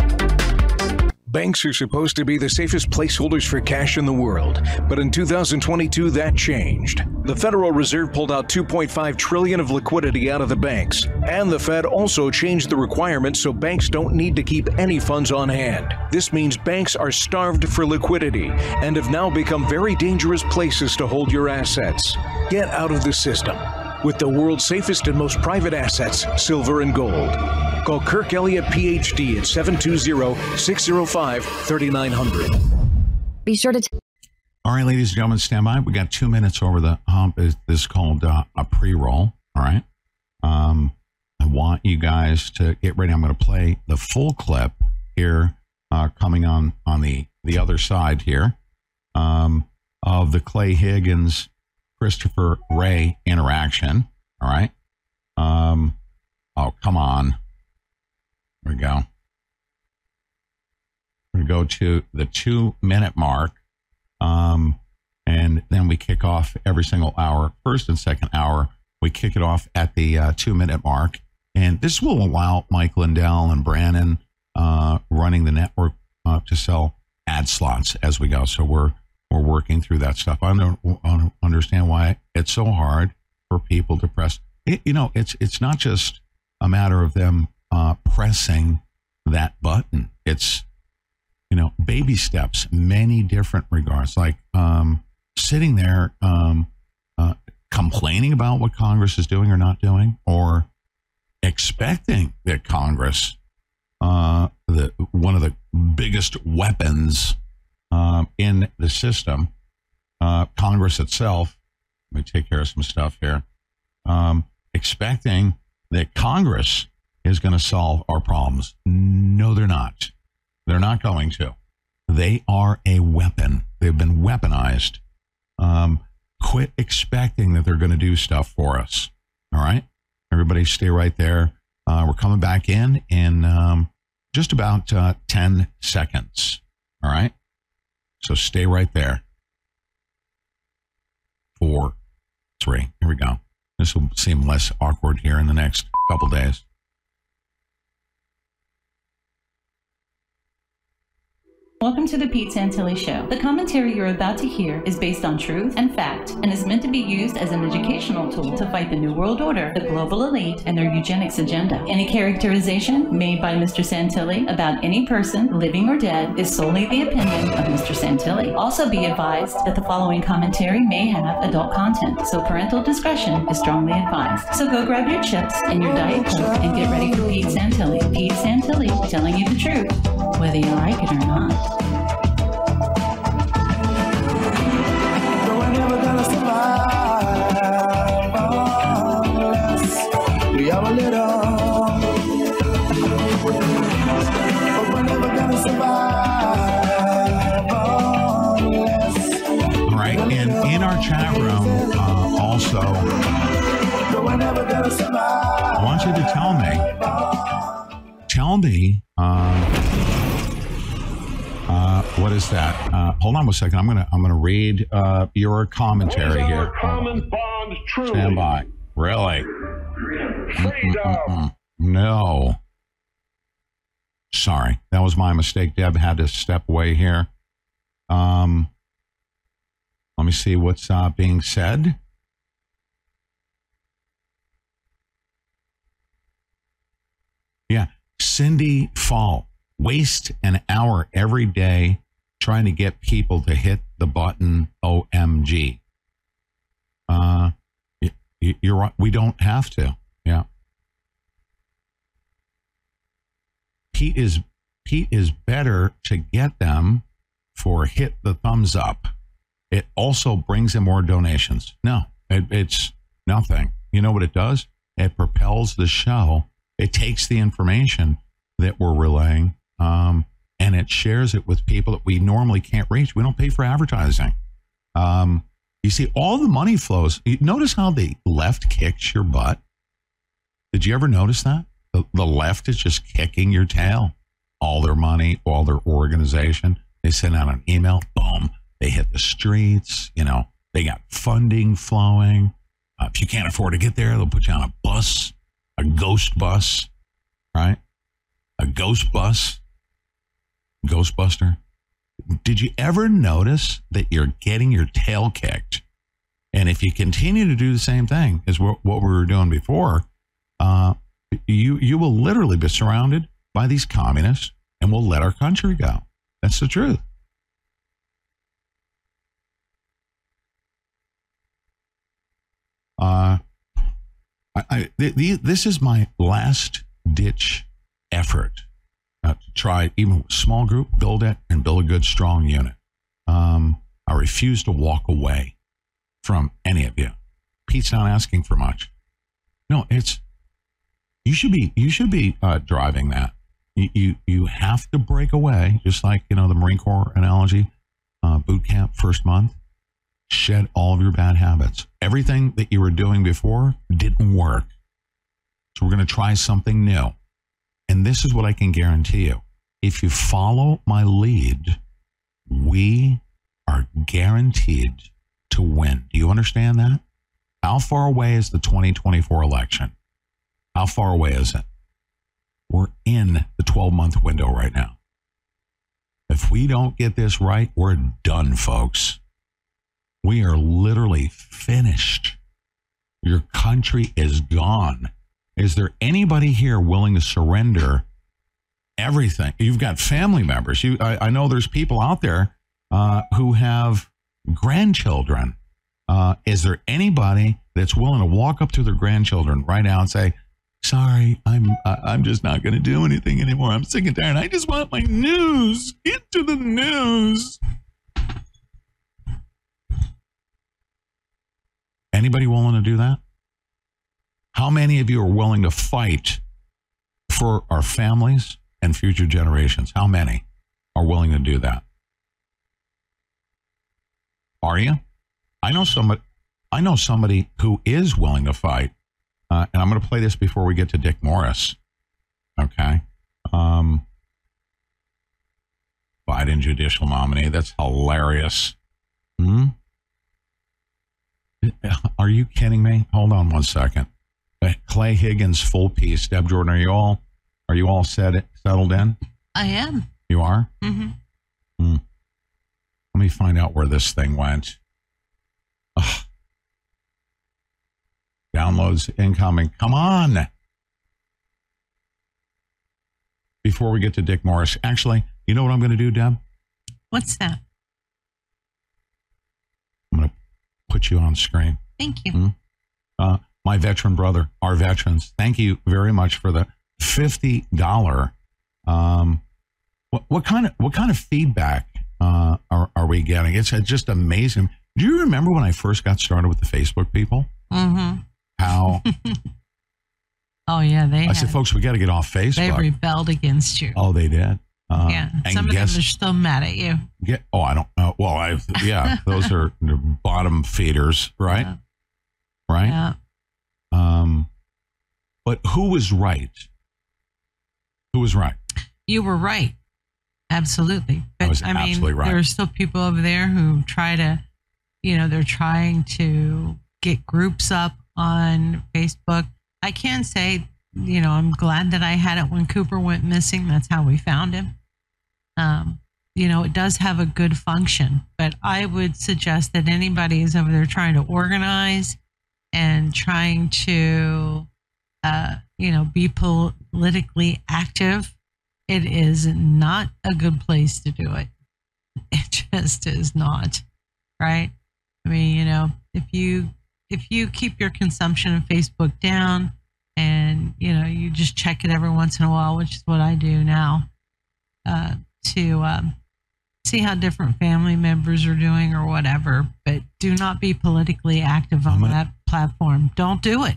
Banks are supposed to be the safest placeholders for cash in the world, but in 2022 that changed. The Federal Reserve pulled out 2.5 trillion of liquidity out of the banks, and the Fed also changed the requirements so banks don't need to keep any funds on hand. This means banks are starved for liquidity and have now become very dangerous places to hold your assets. Get out of the system with the world's safest and most private assets, silver and gold. Call Kirk Elliott PhD at 720-605-3900. Be sure to. All right, ladies and gentlemen, stand by. We got two minutes over the hump. This is called uh, a pre-roll. All right. Um, I want you guys to get ready. I'm going to play the full clip here, uh, coming on on the the other side here, um, of the Clay Higgins Christopher Wray interaction. All right. Um, oh, come on. There we go. To go to the two minute mark. Um, and then we kick off every single hour, first and second hour. We kick it off at the uh, two minute mark. And this will allow Mike Lindell and Brannon uh, running the network uh, to sell ad slots as we go. So we're we're working through that stuff. I don't, I don't understand why it's so hard for people to press. It, you know, it's it's not just a matter of them uh, pressing that button. It's you know baby steps, many different regards, like um, sitting there um, uh, complaining about what Congress is doing or not doing, or expecting that Congress, uh, the one of the biggest weapons um, in the system, uh, Congress itself. Let me take care of some stuff here. Um, expecting that Congress is going to solve our problems. No, they're not. They're not going to. They are a weapon. They've been weaponized. Um, quit expecting that they're going to do stuff for us. All right. Everybody stay right there. Uh, we're coming back in in um, just about uh, 10 seconds. All right. So stay right there. Four, three. Here we go. This will seem less awkward here in the next couple days. Welcome to the Pete Santilli Show. The commentary you're about to hear is based on truth and fact and is meant to be used as an educational tool to fight the New World Order, the global elite, and their eugenics agenda. Any characterization made by Mr. Santilli about any person, living or dead, is solely the opinion of Mr. Santilli. Also be advised that the following commentary may have adult content, so parental discretion is strongly advised. So go grab your chips and your Diet Coke and get ready for Pete Santilli. Pete Santilli telling you the truth, whether you like it or not. Uh. I want you to tell me. Tell me. Uh, what is that? Uh, hold on one second. I'm gonna I'm gonna read uh, your commentary here. Common bond truly. Stand by. Really? Mm-mm-mm-mm. No. Sorry, that was my mistake. Deb had to step away here. Um, let me see what's uh, being said. Yeah, Cindy Fall waste an hour every day trying to get people to hit the button OMG. Uh, you're right. We don't have to. Yeah. Pete is Pete is better to get them for hit the thumbs up. It also brings in more donations. No, it, it's nothing. You know what it does? It propels the show. It takes the information that we're relaying um, and it shares it with people that we normally can't reach. We don't pay for advertising. Um, you see, all the money flows. You notice how the left kicks your butt? Did you ever notice that? The, the left is just kicking your tail. All their money, all their organization. They send out an email, boom, they hit the streets. You know, they got funding flowing. Uh, if you can't afford to get there, they'll put you on a bus, a ghost bus, right? A ghost bus, Ghostbuster. Did you ever notice that you're getting your tail kicked? And if you continue to do the same thing as what, what we were doing before, uh, you you will literally be surrounded by these communists, and we'll let our country go. That's the truth. Uh, I, I th- th- this is my last ditch effort uh, to try even small group build it and build a good strong unit. Um, I refuse to walk away from any of you. Pete's not asking for much. No, it's you should be you should be uh, driving that. You, you you have to break away, just like you know the Marine Corps analogy, uh, boot camp first month. Shed all of your bad habits. Everything that you were doing before didn't work. So we're going to try something new. And this is what I can guarantee you. If you follow my lead, we are guaranteed to win. Do you understand that? How far away is the 2024 election? How far away is it? We're in the 12 month window right now. If we don't get this right, we're done, folks. We are literally finished. Your country is gone. Is there anybody here willing to surrender everything? You've got family members. You, I, I know there's people out there uh, who have grandchildren. Uh, is there anybody that's willing to walk up to their grandchildren right now and say, "Sorry, I'm uh, I'm just not going to do anything anymore. I'm sick and tired. I just want my news. Get to the news." Anybody willing to do that? How many of you are willing to fight for our families and future generations? How many are willing to do that? Are you? I know somebody. I know somebody who is willing to fight, uh, and I'm going to play this before we get to Dick Morris. Okay. Um, Biden judicial nominee. That's hilarious. Hmm. Are you kidding me? Hold on one second. Clay Higgins, full piece. Deb Jordan, are you all are you all set settled in? I am. You are. Mm-hmm. Hmm. Let me find out where this thing went. Ugh. Downloads incoming. Come on. Before we get to Dick Morris, actually, you know what I'm going to do, Deb? What's that? I'm going to put you on screen. Thank you. Hmm? Uh, my veteran brother, our veterans, thank you very much for the fifty dollar. Um, what, what kind of what kind of feedback uh, are, are we getting? It's just amazing. Do you remember when I first got started with the Facebook people? Mm-hmm. How Oh yeah, they. I said, folks, we got to get off Facebook. they rebelled against you. oh, they did. Uh, yeah, some of them are still mad at you. Get, oh, I don't know. Well, I yeah, those are bottom feeders, right? Right. Yeah. Um, but who was right? Who was right? You were right. Absolutely. But I was mean, absolutely right. there are still people over there who try to, you know, they're trying to get groups up on Facebook. I can say, you know, I'm glad that I had it when Cooper went missing. That's how we found him. Um, you know, it does have a good function, but I would suggest that anybody is over there trying to organize and trying to, uh, you know, be politically active. It is not a good place to do it. It just is not, right? I mean, you know, if you if you keep your consumption of Facebook down and you know you just check it every once in a while, which is what I do now, uh, to um, see how different family members are doing or whatever. But do not be politically active on that platform. Don't do it.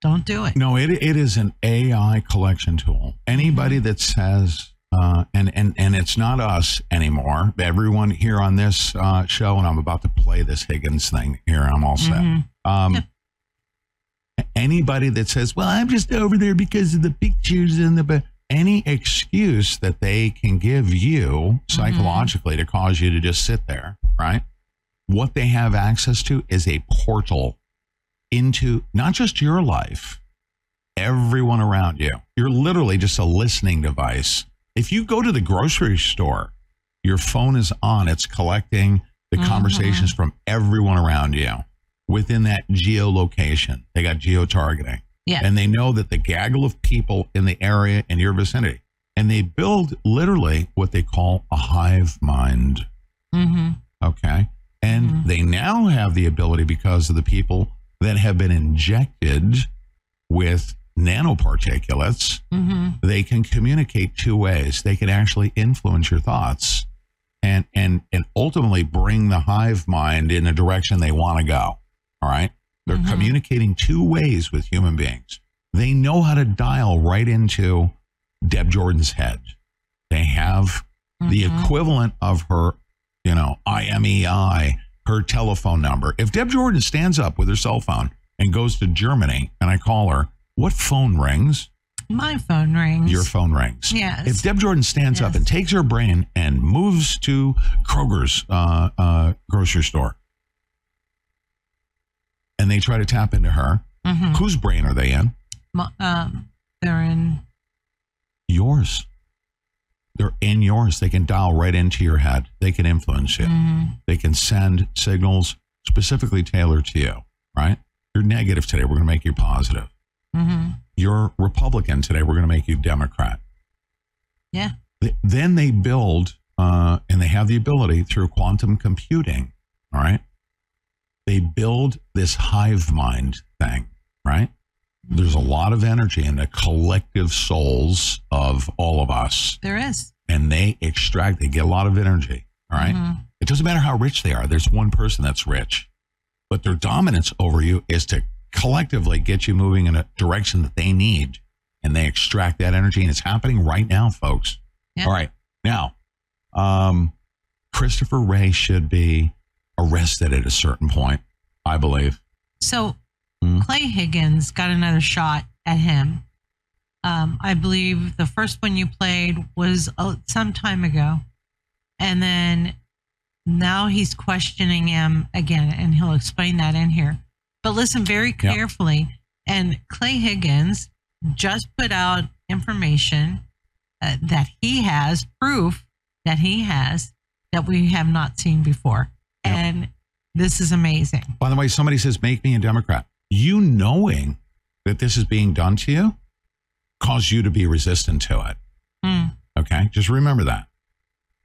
Don't do it. No, it it is an AI collection tool. Anybody that says uh, and and and it's not us anymore. Everyone here on this uh, show, and I'm about to play this Higgins thing here. I'm all set. Mhm. Um, Anybody that says, "Well, I'm just over there because of the pictures and the," any excuse that they can give you psychologically to cause you to just sit there, right? What they have access to is a portal into not just your life, everyone around you. You're literally just a listening device. If you go to the grocery store, your phone is on, it's collecting the Mhm. conversations from everyone around you within that geolocation. They got geo targeting. Yeah. And they know that the gaggle of people in the area in your vicinity. And they build literally what they call a hive mind. Mm-hmm. Okay. And they now have the ability because of the people that have been injected with nanoparticulates, Mm-hmm. they can communicate two ways. They can actually influence your thoughts and and and ultimately bring the hive mind in the direction they want to go. All right? They're communicating two ways with human beings. They know how to dial right into Deb Jordan's head. They have the equivalent of her, you know, IMEI, her telephone number. If Deb Jordan stands up with her cell phone and goes to Germany and I call her, what phone rings? My phone rings. Your phone rings. Yes. If Deb Jordan stands up and takes her brain and moves to Kroger's uh, uh, grocery store and they try to tap into her, Mhm. whose brain are they in? Um, they're in. Yours. They're in yours. They can dial right into your head. They can influence you. Mhm. They can send signals specifically tailored to you, right? You're negative today. We're going to make you positive. Mm-hmm. You're Republican today. We're going to make you Democrat. Yeah. Th- Then they build, uh, and they have the ability through quantum computing, all right? They build this hive mind thing, right? There's a lot of energy in the collective souls of all of us, There is. and they extract, they get a lot of energy, all right? Mhm. It doesn't matter how rich they are. There's one person that's rich, but their dominance over you is to collectively get you moving in a direction that they need. And they extract that energy. And it's happening right now, folks. Yeah. All right. Now, um, Christopher Wray should be arrested at a certain point, I believe. So Hmm. Clay Higgins got another shot at him. Um, I believe the first one you played was uh, some time ago, and then now he's questioning him again, and he'll explain that in here. But listen very carefully. And Clay Higgins just put out information uh, that he has proof that he has that we have not seen before. And this is amazing. By the way, somebody says, make me a Democrat. You knowing that this is being done to you cause you to be resistant to it. Hmm. Okay. Just remember that.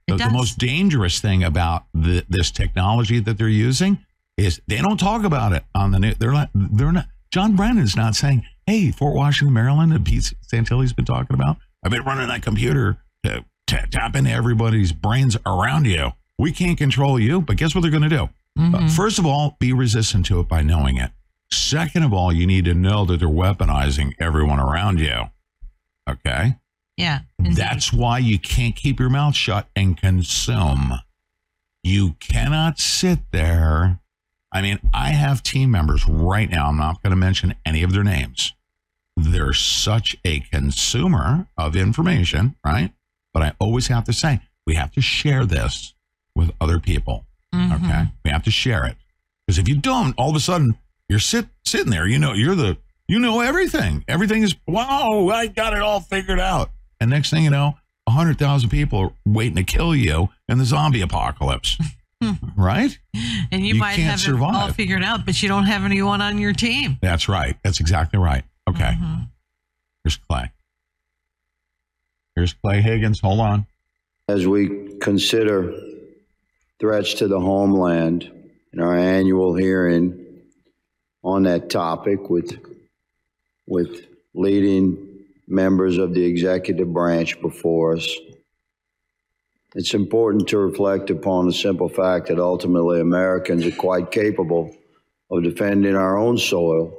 The, the most dangerous thing about the, this technology that they're using is they don't talk about it on the news. They're not, they're not, John Brennan's not saying, hey, Fort Washington, Maryland, that Pete Santilli's been talking about. I've been running that computer to, to tap into everybody's brains around you. We can't control you, but guess what they're going to do? Uh, first of all, be resistant to it by knowing it. Second of all, you need to know that they're weaponizing everyone around you. Okay. Yeah. That's why you can't keep your mouth shut and consume. You cannot sit there. I mean, I have team members right now. I'm not going to mention any of their names. They're such a consumer of information, right? But I always have to say, we have to share this with other people. Okay. Mm-hmm. We have to share it. Because if you don't, all of a sudden you're sit sitting there, you know, you're the you know everything. Everything is wow, I got it all figured out. And next thing you know, a hundred thousand people are waiting to kill you in the zombie apocalypse. right? And you, You might can't have it all figured out, but you don't have anyone on your team. That's right. That's exactly right. Okay. Mm-hmm. Here's Clay. Here's Clay Higgins. Hold on. As we consider threats to the homeland in our annual hearing on that topic with, with leading members of the executive branch before us, it's important to reflect upon the simple fact that ultimately Americans are quite capable of defending our own soil,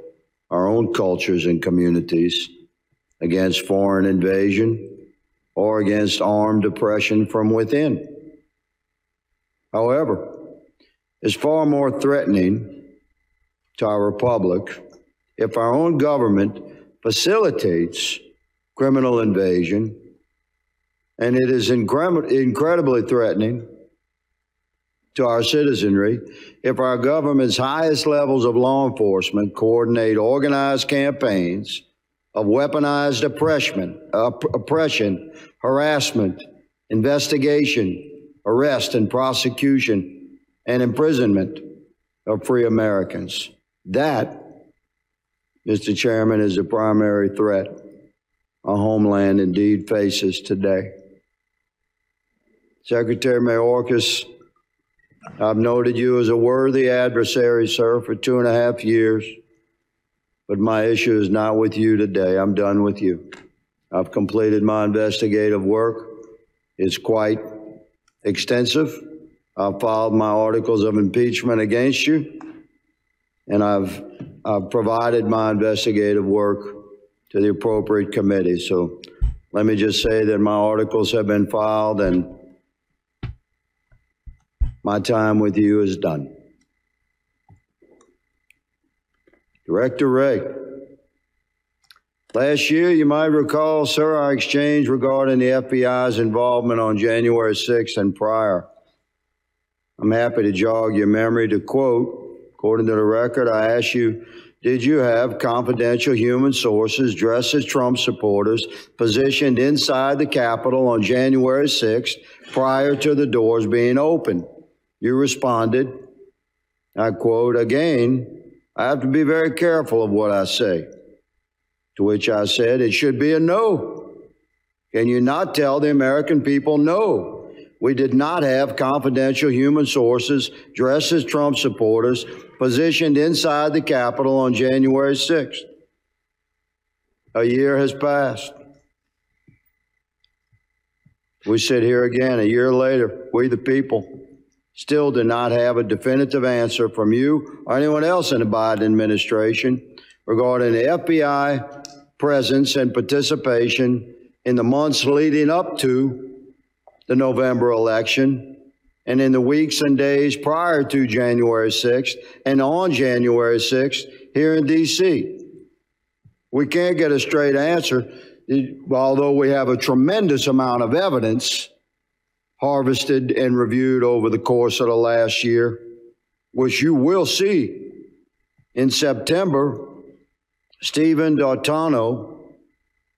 our own cultures and communities against foreign invasion or against armed oppression from within. However, it's far more threatening to our republic if our own government facilitates criminal invasion, and it is incre- incredibly threatening to our citizenry if our government's highest levels of law enforcement coordinate organized campaigns of weaponized oppression, opp- oppression, harassment, investigation, arrest, and prosecution, and imprisonment of free Americans. That, Mr. Chairman, is the primary threat our homeland indeed faces today. Secretary Mayorkas, I've noted you as a worthy adversary, sir, for two and a half years. But my issue is not with you today. I'm done with you. I've completed my investigative work. It's quite extensive. I've filed my articles of impeachment against you, and I've, I've provided my investigative work to the appropriate committee. So let me just say that my articles have been filed and my time with you is done. Director Wray. Last year, you might recall, sir, our exchange regarding the FBI's involvement on January 6th and prior. I'm happy to jog your memory to quote, according to the record, I asked you, did you have confidential human sources dressed as Trump supporters positioned inside the Capitol on January 6th prior to the doors being opened? You responded, I quote, again, I have to be very careful of what I say. To which I said, it should be a no. Can you not tell the American people no? We did not have confidential human sources dressed as Trump supporters positioned inside the Capitol on January 6th. A year has passed. We sit here again a year later, we the people still do not have a definitive answer from you or anyone else in the Biden administration regarding the FBI presence and participation in the months leading up to the November election and in the weeks and days prior to January 6th and on January 6th here in D.C. We can't get a straight answer, although we have a tremendous amount of evidence harvested and reviewed over the course of the last year, which you will see in September. Steven D'Antuono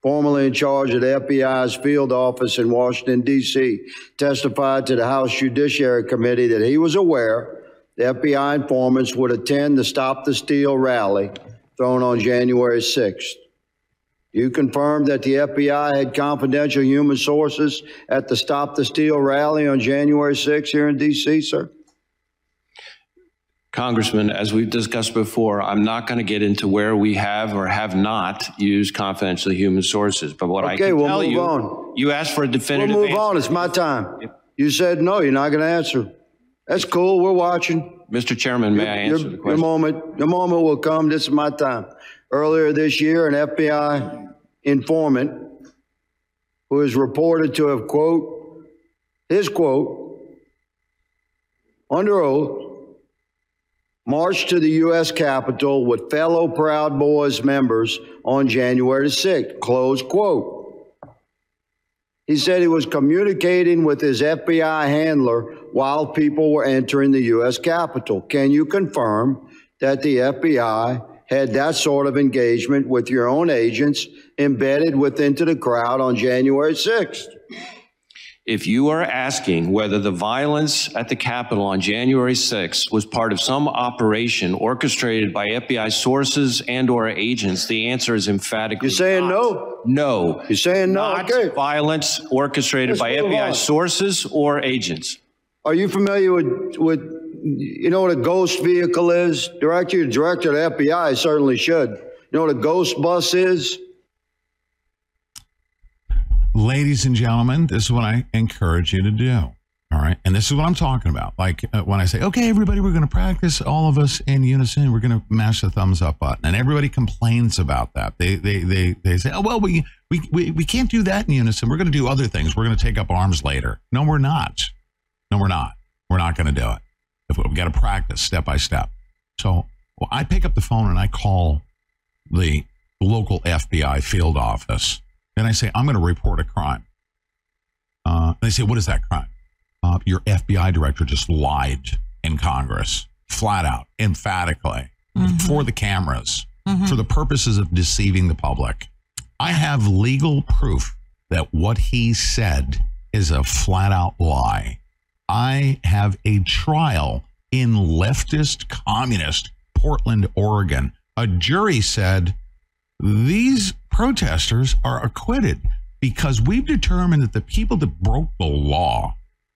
formerly in charge of the FBI's field office in Washington, D.C., testified to the House Judiciary Committee that he was aware the FBI informants would attend the Stop the Steal rally thrown on January 6th. You confirmed that the FBI had confidential human sources at the Stop the Steal rally on January 6th here in D.C., sir? Congressman, as we've discussed before, I'm not going to get into where we have or have not used confidential human sources. But what I Okay, can we'll tell move you, on. you asked for a definitive We'll move answer. on. It's my time. You said no, you're not going to answer. That's cool. We're watching. Mr. Chairman, may I Your- answer the Your question? moment, your moment will come. This is my time. Earlier this year, an FBI informant who is reported to have quote, his quote, under oath, marched to the U.S. Capitol with fellow Proud Boys members on January 6th, close quote. He said he was communicating with his FBI handler while people were entering the U.S. Capitol. Can you confirm that the FBI had that sort of engagement with your own agents embedded within to the crowd on January 6th? If you are asking whether the violence at the Capitol on January 6th was part of some operation orchestrated by FBI sources and or agents, the answer is emphatically You're saying no. No. You're saying no? Not Okay. violence orchestrated Let's by FBI on. sources or agents. Are you familiar with, with you know what a ghost vehicle is? Director, director of the FBI certainly should. You know what a ghost bus is? Ladies and gentlemen, this is what I encourage you to do. All right. And this is what I'm talking about. Like uh, when I say, okay, everybody, we're going to practice all of us in unison. We're going to mash the thumbs up button. And everybody complains about that. They, they, they, they say, oh, well, we, we, we, we can't do that in unison. We're going to do other things. We're going to take up arms later. No, we're not. No, we're not. We're not going to do it. If We've got to practice step by step. So well, I pick up the phone and I call the local FBI field office. And I say, I'm going to report a crime. Uh, they say, what is that crime? Uh, your FBI director just lied in Congress, flat out, emphatically, for the cameras, for the purposes of deceiving the public. I have legal proof that what he said is a flat out lie. I have a trial in leftist communist Portland, Oregon. A jury said these protesters are acquitted because we've determined that the people that broke the law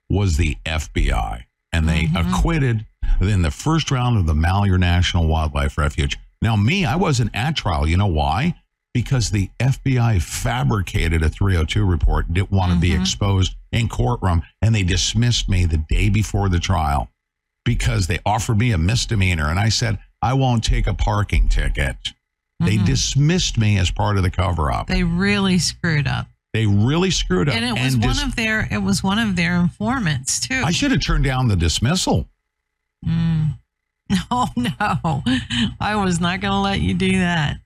was the FBI and they mm-hmm. acquitted in the first round of the Malheur National Wildlife Refuge. Now, me, I wasn't at trial. You know why? Because the FBI fabricated a 302 report, didn't want to be mm-hmm. exposed in courtroom, and they dismissed me the day before the trial because they offered me a misdemeanor. And I said, I won't take a parking ticket. They dismissed me as part of the cover up. They really screwed up. They really screwed up. And it was one dis- of their it was one of their informants too. I should have turned down the dismissal. Mm. Oh no. I was not going to let you do that.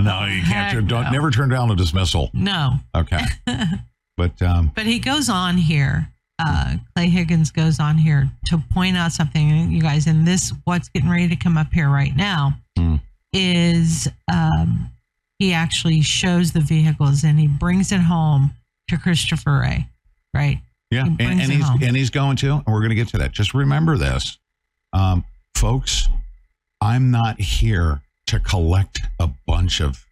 No, you can't. Don't no. never turn down a dismissal. No. Okay, but um, But he goes on here. Uh, Clay Higgins goes on here to point out something, you guys, and this what's getting ready to come up here right now Hmm. Is um, he actually shows the vehicles and he brings it home to Christopher Wray, right? yeah, He and, and he's home. and he's going to, and we're going to get to that. Just remember this, um, folks. I'm not here to collect a bunch of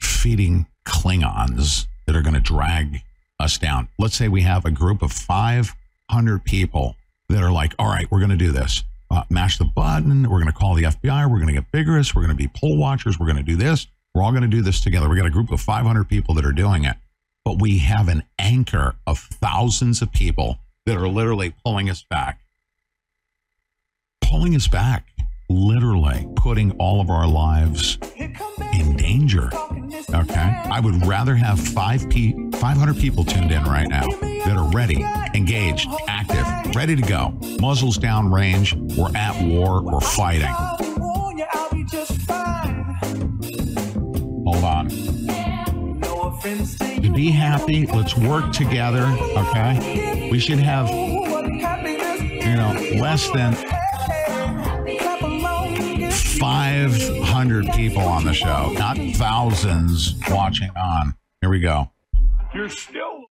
feeding Klingons that are going to drag us down. Let's say we have a group of 500 people that are like, all right, we're going to do this. Uh, mash the button. We're going to call the FBI. We're going to get vigorous. We're going to be poll watchers. We're going to do this. We're all going to do this together. We got a group of 500 people that are doing it. But we have an anchor of thousands of people that are literally pulling us back. Pulling us back, literally putting all of our lives in danger. Okay. I would rather have five p 500 people tuned in right now that are ready, engaged, active, ready to go. Muzzles down range. We're at war. We're fighting. Hold on. To be happy, let's work together. Okay. We should have, you know, less than 500 people on the show, not thousands watching on. Here we go. You're still.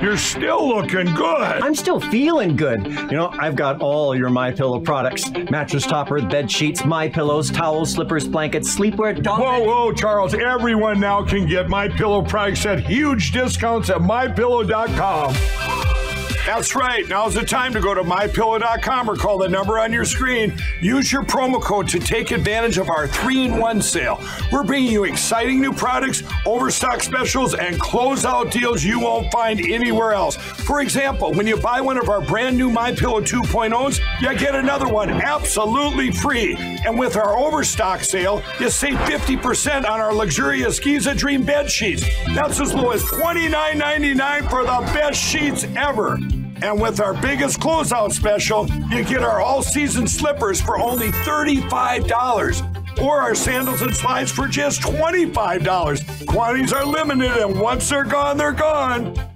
You're still looking good. I'm still feeling good. You know, I've got all your My Pillow products: mattress topper, bed sheets, My Pillows, towels, slippers, blankets, sleepwear. Dog Whoa, whoa, Charles! Everyone now can get My Pillow products at huge discounts at MyPillow.com. That's right. Now's the time to go to mypillow.com or call the number on your screen. Use your promo code to take advantage of our three in one sale. We're bringing you exciting new products, overstock specials, and closeout deals you won't find anywhere else. For example, when you buy one of our brand new My Pillow 2.0s, you get another one absolutely free. And with our overstock sale, you save 50% on our luxurious Giza Dream bed sheets. That's as low as $29.99 for the best sheets ever. And with our biggest closeout special, you get our all season slippers for only $35 or our sandals and slides for just $25. Quantities are limited, and once they're gone, they're gone.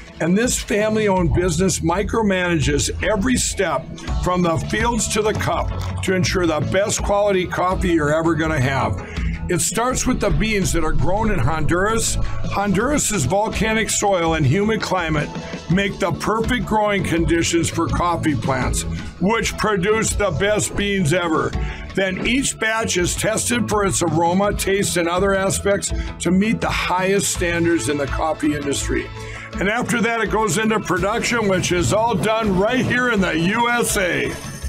and this family owned business micromanages every step from the fields to the cup to ensure the best quality coffee you're ever going to have. It starts with the beans that are grown in Honduras. Honduras's volcanic soil and humid climate make the perfect growing conditions for coffee plants, which produce the best beans ever. Then each batch is tested for its aroma, taste, and other aspects to meet the highest standards in the coffee industry. And after that, it goes into production, which is all done right here in the USA.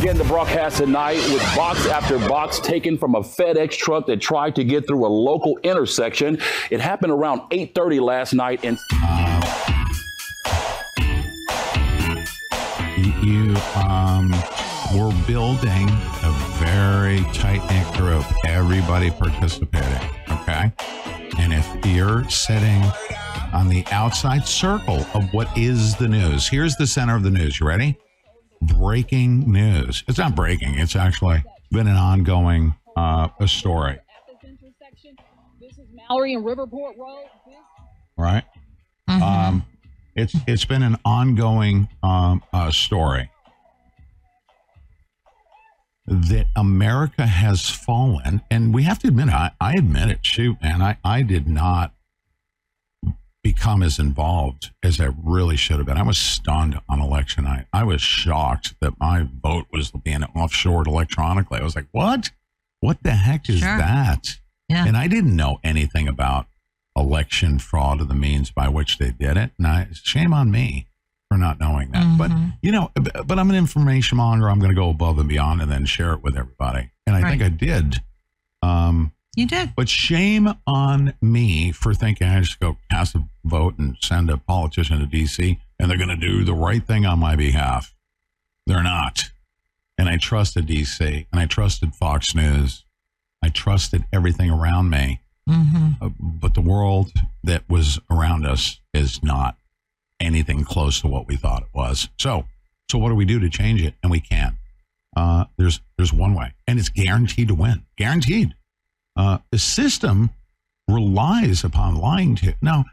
We begin the broadcast tonight with box after box taken from a FedEx truck that tried to get through a local intersection. It happened around 8:30 last night and You um, we're building a very tight knit group. Everybody participating. Okay. And if you're sitting on the outside circle of what is the news, here's the center of the news. You ready? Breaking news. It's not breaking. It's actually been an ongoing uh, a story. Mallory and Riverport Road. right? Um, it's it's been an ongoing um, uh, story that America has fallen, and we have to admit, I, I admit it. Shoot, man, I, I did not become as involved as I really should have been. I was stunned on election night. I was shocked that my vote was being offshored electronically. I was like, what? What the heck is Sure. that? Yeah. And I didn't know anything about election fraud or the means by which they did it. And I, shame on me for not knowing that. But, you know, but I'm an information monger. I'm going to go above and beyond and then share it with everybody. And I think I did. Um, you did. But shame on me for thinking I just go cast a vote and send a politician to D.C. and they're going to do the right thing on my behalf. They're not. And I trusted D.C. and I trusted Fox News. I trusted everything around me. Mm-hmm. Uh, but the world that was around us is not anything close to what we thought it was. So, so what do we do to change it? And we can't. Uh, there's there's one way, and it's guaranteed to win. Guaranteed. Uh, the system relies upon lying to. Now,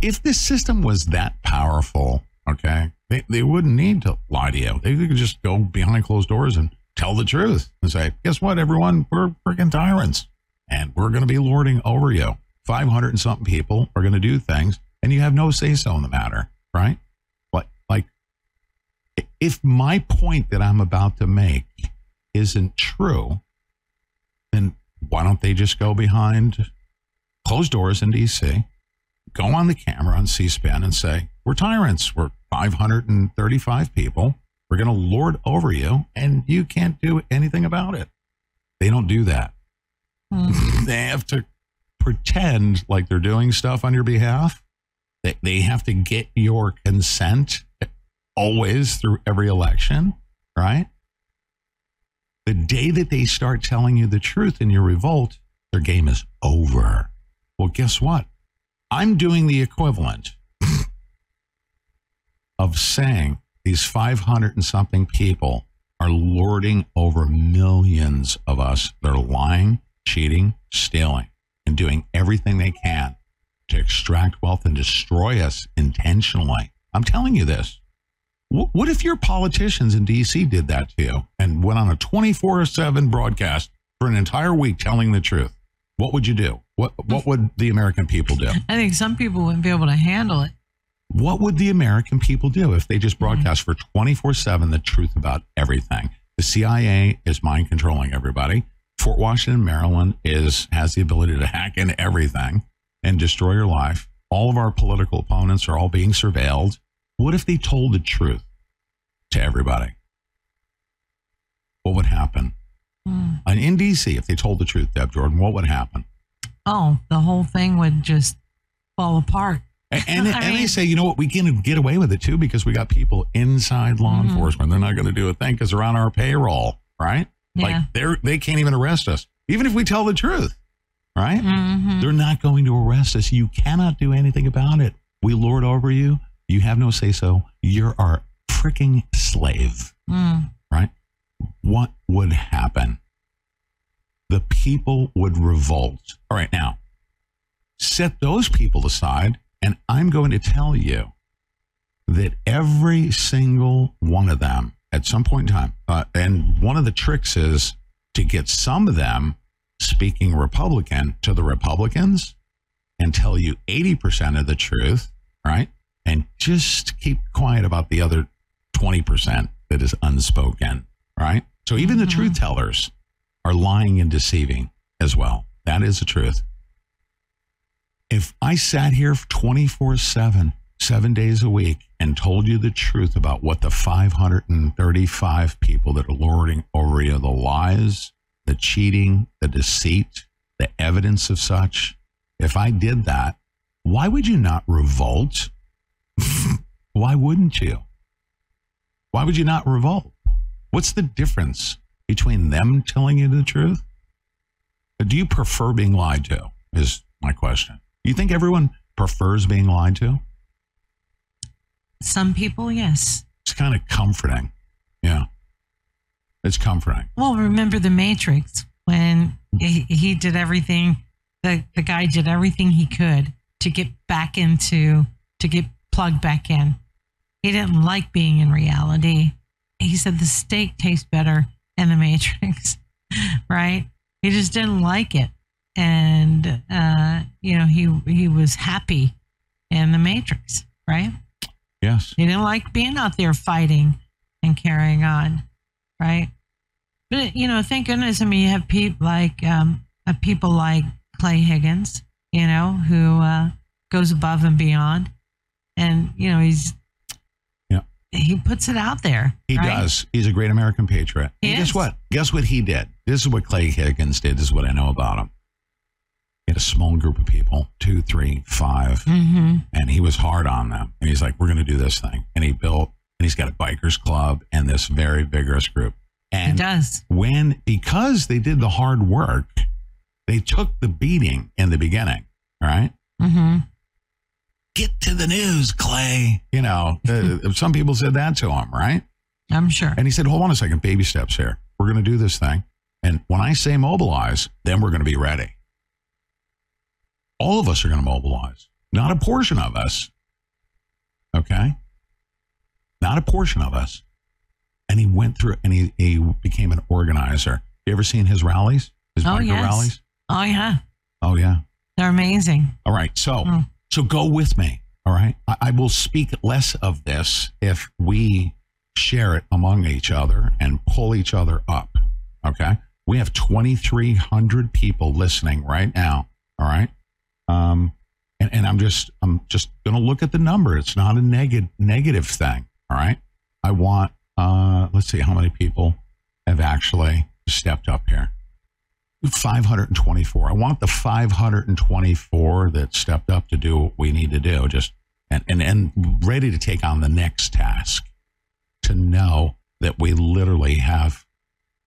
if this system was that powerful, okay, they, they wouldn't need to lie to you. They could just go behind closed doors and tell the truth and say, guess what, everyone? We're freaking tyrants and we're going to be lording over you. 500 and something people are going to do things and you have no say so in the matter, right? Like, like, if my point that I'm about to make isn't true, then why don't they just go behind closed doors in DC, go on the camera on C SPAN and say, We're tyrants. We're 535 people. We're going to lord over you, and you can't do anything about it. They don't do that. Hmm. they have to pretend like they're doing stuff on your behalf. They, they have to get your consent always through every election, right? The day that they start telling you the truth in your revolt, their game is over. Well, guess what? I'm doing the equivalent of saying these 500 and something people are lording over millions of us. They're lying, cheating, stealing, and doing everything they can to extract wealth and destroy us intentionally. I'm telling you this. Wh- What if your politicians in DC did that to you and went on a 24 7 broadcast for an entire week telling the truth? What would you do? What, what would the American people do? I think some people wouldn't be able to handle it. What would the American people do if they just broadcast for 24 7 the truth about everything? The CIA is mind controlling everybody. Fort Washington, Maryland is has the ability to hack into everything and destroy your life. All of our political opponents are all being surveilled. What if they told the truth to everybody? What would happen? Hmm. And in DC, if they told the truth, Deb Jordan, what would happen? Oh, the whole thing would just fall apart. And, and, and they say, you know what, we can get away with it too because we got people inside law Mhm. enforcement. They're not going to do a thing because they're on our payroll, right? Yeah. Like they're they can't even arrest us, even if we tell the truth, right? Mhm. They're not going to arrest us. You cannot do anything about it. We lord over you. You have no say so. You're our freaking slave, Mm. right? What would happen? The people would revolt. All right, now set those people aside, and I'm going to tell you that every single one of them at some point in time, uh, and one of the tricks is to get some of them speaking Republican to the Republicans and tell you 80% of the truth, right? And just keep quiet about the other 20% that is unspoken, right? So even the mm-hmm. truth tellers are lying and deceiving as well. That is the truth. If I sat here 24 7, seven days a week, and told you the truth about what the 535 people that are lording over you, the lies, the cheating, the deceit, the evidence of such, if I did that, why would you not revolt? Why wouldn't you? Why would you not revolt? What's the difference between them telling you the truth? Do you prefer being lied to? Is my question. You think everyone prefers being lied to? Some people, yes. It's kind of comforting. Yeah. It's comforting. Well, remember the Matrix when he, he did everything, the, the guy did everything he could to get back into, to get plugged back in. He didn't like being in reality. He said the steak tastes better in the Matrix, right? He just didn't like it. And, uh, you know, he, he was happy in the Matrix, right? Yes. He didn't like being out there fighting and carrying on, right? But you know, thank goodness. I mean, you have people like um, uh, people like Clay Higgins, you know, who uh, goes above and beyond, and you know, he's. He puts it out there. He right? does. He's a great American patriot. Guess what? Guess what he did? This is what Clay Higgins did. This is what I know about him. He had a small group of people, two, three, five, Mm-hmm. and he was hard on them. And he's like, "We're going to do this thing." And he built, and he's got a bikers club and this very vigorous group. And He does. when because they did the hard work, they took the beating in the beginning. All right. Mm-hmm. Get to the news, Clay. You know, uh, some people said that to him, right? I'm sure. And he said, hold on a second, baby steps here. We're going to do this thing. And when I say mobilize, then we're going to be ready. All of us are going to mobilize, not a portion of us. Okay? Not a portion of us. and he went through and he, he became an organizer. You ever seen his rallies? His Oh, biker yes. rallies? Oh, yeah. Oh yeah. They're amazing. All right. So Mm. So go with me. All right. I, I will speak less of this if we share it among each other and pull each other up. Okay. We have 2,300 people listening right now. All right. Um, and, and I'm just I'm just gonna look at the number. It's not a negative negative thing. All right. I want uh let's see how many people have actually stepped up here. 524. I want the 524 that stepped up to do what we need to do, just and, and, and ready to take on the next task to know that we literally have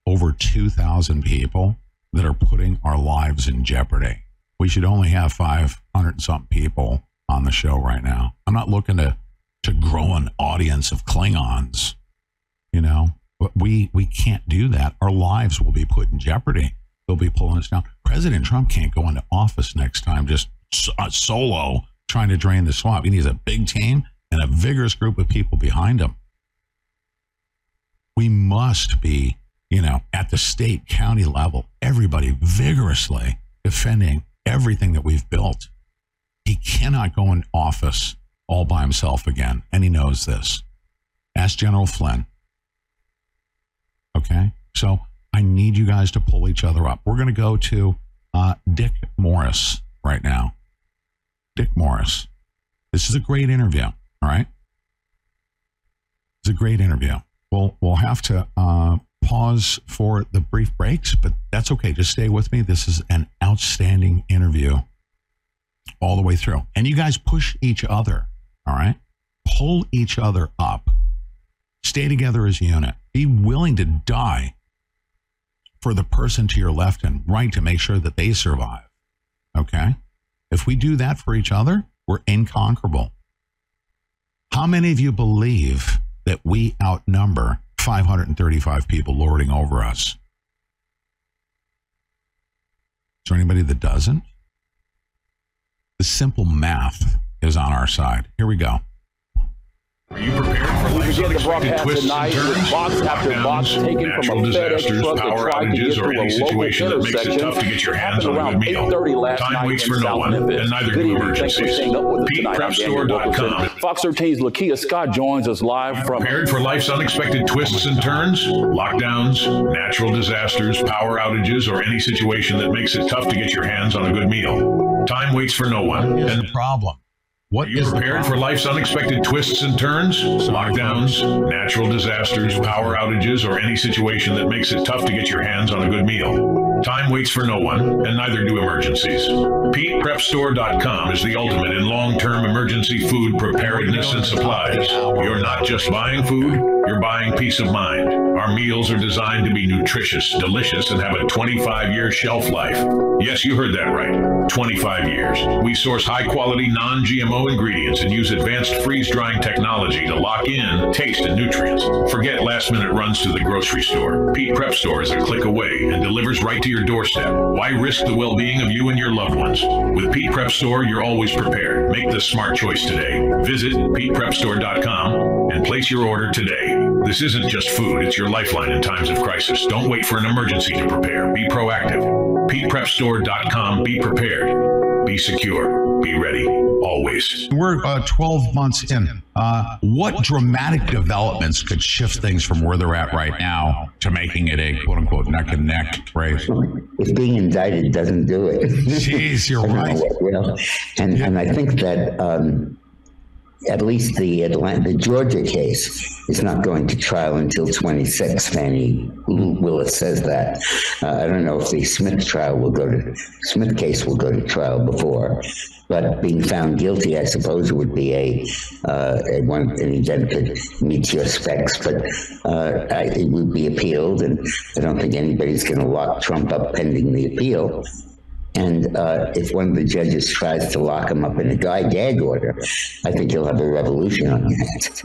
over 2,000 people that are putting our lives in jeopardy. We should only have 500 and something people on the show right now. I'm not looking to, to grow an audience of Klingons, you know, but we, we can't do that. Our lives will be put in jeopardy they'll be pulling us down. President Trump can't go into office next time just uh, solo trying to drain the swamp. He needs a big team and a vigorous group of people behind him. We must be, you know, at the state, county level, everybody vigorously defending everything that we've built. He cannot go in office all by himself again, and he knows this. Ask General Flynn. Okay? So I need you guys to pull each other up. We're going to go to uh, Dick Morris right now. Dick Morris. This is a great interview. All right. It's a great interview. We'll we'll have to uh, pause for the brief breaks, but that's okay. Just stay with me. This is an outstanding interview all the way through, and you guys push each other. All right. Pull each other up. Stay together as a unit. Be willing to die for the person to your left and right to make sure that they survive. Okay? If we do that for each other, we're inconquerable. How many of you believe that we outnumber 535 people lording over us? Is there anybody that doesn't? The simple math is on our side. Here we go. Are you prepared for We life's begin the unexpected broadcast twists and tonight turns? with box after box taken from a FedEx disasters, truck that power tried to get through a any local situation that makes it intersection. tough to get your hands Happened a around good meal. 8:30 last Time night waits in for no one, Memphis. and neither Good do evening. Thanks for staying up with us tonight. I'm Daniel PetePrepStore.com. Fox 13's Lakia Scott joins us live from Prepared for life's unexpected twists and turns? Lockdowns, natural disasters, power outages, or any situation that makes it tough to get your hands on a good meal. Time waits for no one. And the problem? What you prepared for life's unexpected twists and turns? Lockdowns, natural disasters, power outages, or any situation that makes it tough to get your hands on a good meal. Time waits for no one, and neither do emergencies. PetePrepStore.com is the ultimate in long-term emergency food preparedness and supplies. You're not just buying food, you're buying peace of mind. Our meals are designed to be nutritious, delicious, and have a 25-year shelf life. Yes, you heard that right. 25 years. We source high-quality, non-GMO ingredients and use advanced freeze-drying technology to lock in taste and nutrients. Forget last-minute runs to the grocery store. Pete Prep Store is a click away and delivers right to your doorstep. Why risk the well-being of you and your loved ones? With Pete Prep Store, you're always prepared. Make the smart choice today. Visit PetePrepStore.com and place your order today. This isn't just food, it's your lifeline in times of crisis. Don't wait for an emergency to prepare. Be proactive. PetePrepStore.com. Be prepared. Be secure. Be ready. Always. We're uh, 12 months in. Uh, what dramatic developments could shift things from where they're at right now to making it a quote unquote neck and neck race? if being indicted doesn't do it. Jeez, you're I don't know right. what will. And and I think that um, at least the Atlanta, the Georgia case is not going to trial until 26. Fani Willis says that. Uh, I don't know if the Smith trial will go to Smith case will go to trial before. But being found guilty, I suppose, would be a, uh, a one an event that meets your specs. But uh, I, it would be appealed, and I don't think anybody's going to lock Trump up pending the appeal. And uh, if one of the judges tries to lock him up in a guy gag order, I think you'll have a revolution on your hands.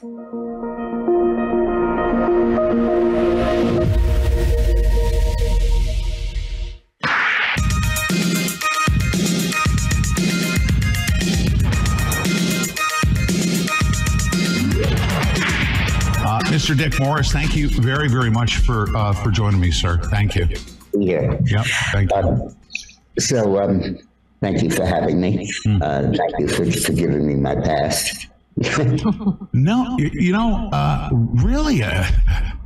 Uh, Mr. Dick Morris, thank you very, very much for uh, for joining me, sir. Thank you. Yeah. Yep. Thank you. So, um, thank you for having me. Uh, thank you for giving me my past. No, you, you know, uh, really, uh,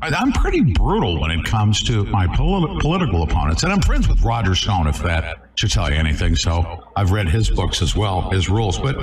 I'm pretty brutal when it comes to my poli- political opponents, and I'm friends with Roger Stone, if that should tell you anything. So I've read his books as well, his rules. But,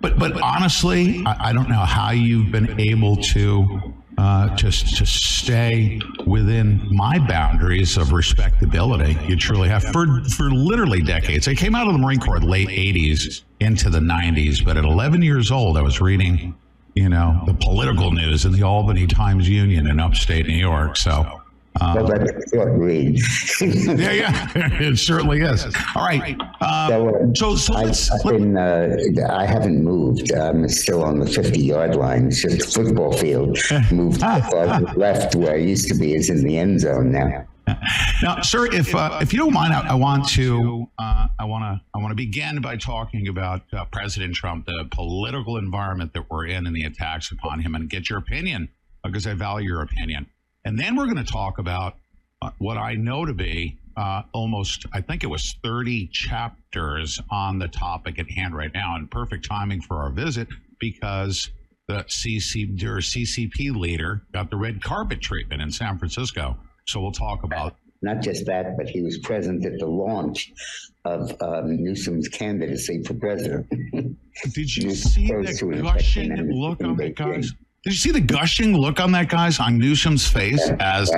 but, but honestly, I, I don't know how you've been able to uh, to to stay within my boundaries of respectability. You truly have for for literally decades. I came out of the Marine Corps late '80s into the '90s, but at 11 years old, I was reading you know, the political news in the Albany Times Union in upstate New York. So, um, well, that's a short read. yeah, yeah, it certainly is. All right. Um, so, so I've, let's, I've been, uh, I haven't moved. I'm still on the 50 yard line. It's just a football field. Moved farther left where I used to be is in the end zone now. Now, sir, if uh, if you don't mind, I, I want to uh, I want to I want to begin by talking about uh, President Trump, the political environment that we're in, and the attacks upon him, and get your opinion because I value your opinion. And then we're going to talk about uh, what I know to be uh, almost I think it was 30 chapters on the topic at hand right now, and perfect timing for our visit because the CC CCP leader got the red carpet treatment in San Francisco. So we'll talk about Not just that, but he was present at the launch of um, Newsom's candidacy for president. Did you see the gushing look on that guy's? Did you see the gushing look on that guy's on Newsom's face as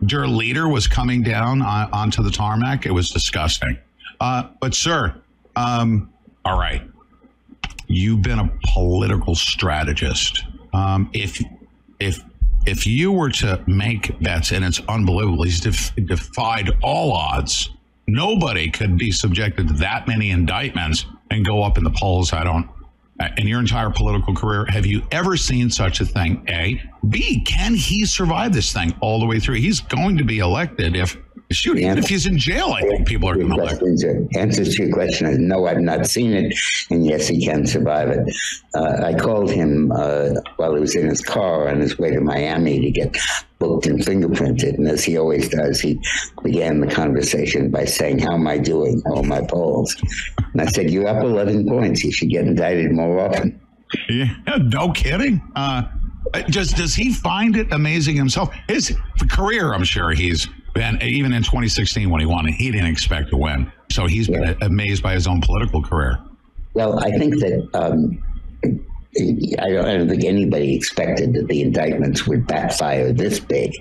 their leader was coming down on, onto the tarmac? It was disgusting. Uh, but sir, um, all right, you've been a political strategist. Um, if if if you were to make bets, and it's unbelievable, he's def- defied all odds. Nobody could be subjected to that many indictments and go up in the polls. I don't. Uh, In your entire political career, have you ever seen such a thing? A. B. Can he survive this thing all the way through? He's going to be elected if shoot, even if he's in jail. I think people are going to. The answer to your question is no, I've not seen it, and yes, he can survive it. Uh, I called him uh, while he was in his car on his way to Miami to get booked and fingerprinted, and as he always does, he began the conversation by saying, "How am I doing? How are my polls?" And I said, "You're up 11 points. You should get indicted more often." Yeah, no kidding. Uh, just does he find it amazing himself? His career, I'm sure he's been even in 2016 when he won, he didn't expect to win, so he's been amazed by his own political career. Well, I think that um, I, don't, I don't think anybody expected that the indictments would backfire this big.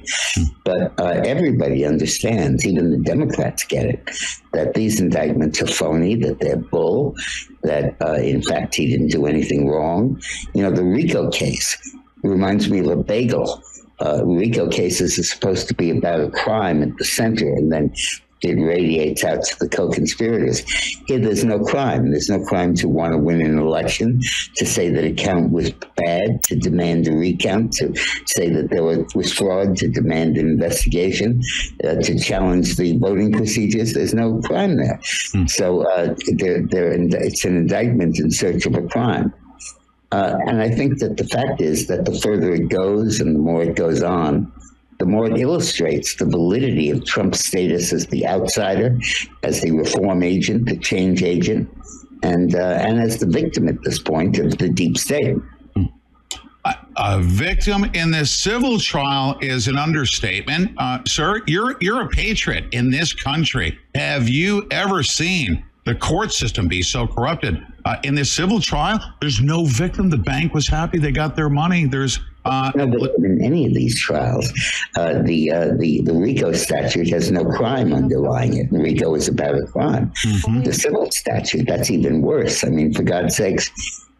But uh, everybody understands, even the Democrats get it, that these indictments are phony, that they're bull, that uh, in fact he didn't do anything wrong. You know, the RICO case reminds me of a bagel. Uh, RICO cases are supposed to be about a crime at the center, and then it radiates out to the co-conspirators. Here, there's no crime. There's no crime to want to win an election, to say that a count was bad, to demand a recount, to say that there was, fraud, to demand an investigation, uh, to challenge the voting procedures. There's no crime there. So uh, they're, they're, it's an indictment in search of a crime. Uh, and I think that the fact is that the further it goes and the more it goes on, the more it illustrates the validity of Trump's status as the outsider, as the reform agent, the change agent, and uh, and as the victim at this point of the deep state. A victim in this civil trial is an understatement, uh, sir. You're you're a patriot in this country. Have you ever seen the court system be so corrupted? Uh, in this civil trial, there's no victim. The bank was happy; they got their money. There's uh, no, but in any of these trials, uh, the uh, the the RICO statute has no crime underlying it. RICO is about a crime. The civil statute that's even worse. I mean, for God's sakes,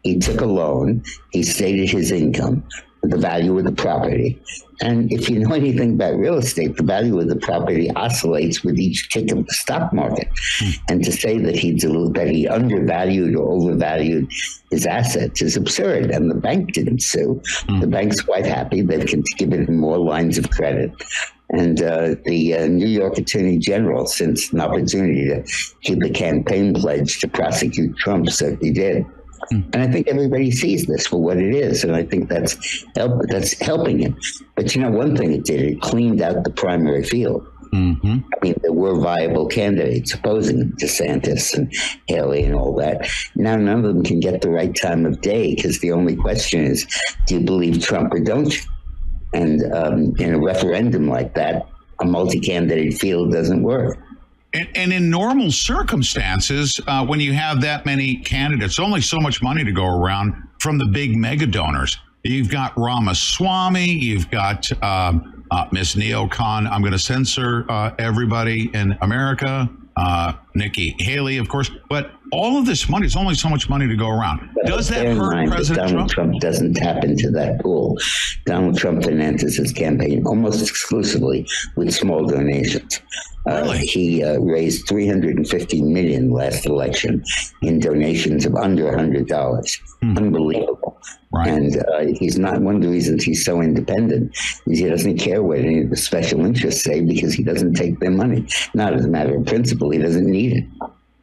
he took a loan. He stated his income, the value of the property, and if you know anything about real estate, the value of the property oscillates with each tick of the stock market. And to say that he that he undervalued or overvalued his assets is absurd. And the bank didn't sue. The bank's quite happy. They've given him more lines of credit. And uh, the uh, New York Attorney General, since an opportunity to keep a campaign pledge to prosecute Trump, certainly did. And I think everybody sees this for what it is, and I think that's help, that's helping him. But you know, one thing it did, it cleaned out the primary field. Mm-hmm. I mean, there were viable candidates opposing DeSantis and Haley and all that. Now none of them can get the right time of day because the only question is, do you believe Trump or don't you? And um, in a referendum like that, a multi-candidate field doesn't work. And, and in normal circumstances, uh, when you have that many candidates, only so much money to go around from the big mega donors. You've got Ramaswamy, you've got um, uh, Miss Neocon. I'm going to censor uh, everybody in America. Uh, Nikki Haley, of course, but all of this money is only so much money to go around. Does that hurt mind President Donald Trump? Trump doesn't tap into that pool. Donald Trump finances his campaign almost exclusively with small donations. Uh, he uh, raised 350 million last election in donations of under $100. Unbelievable. And uh, he's not one of the reasons he's so independent is he doesn't care what any of the special interests say because he doesn't take their money. Not as a matter of principle, he doesn't need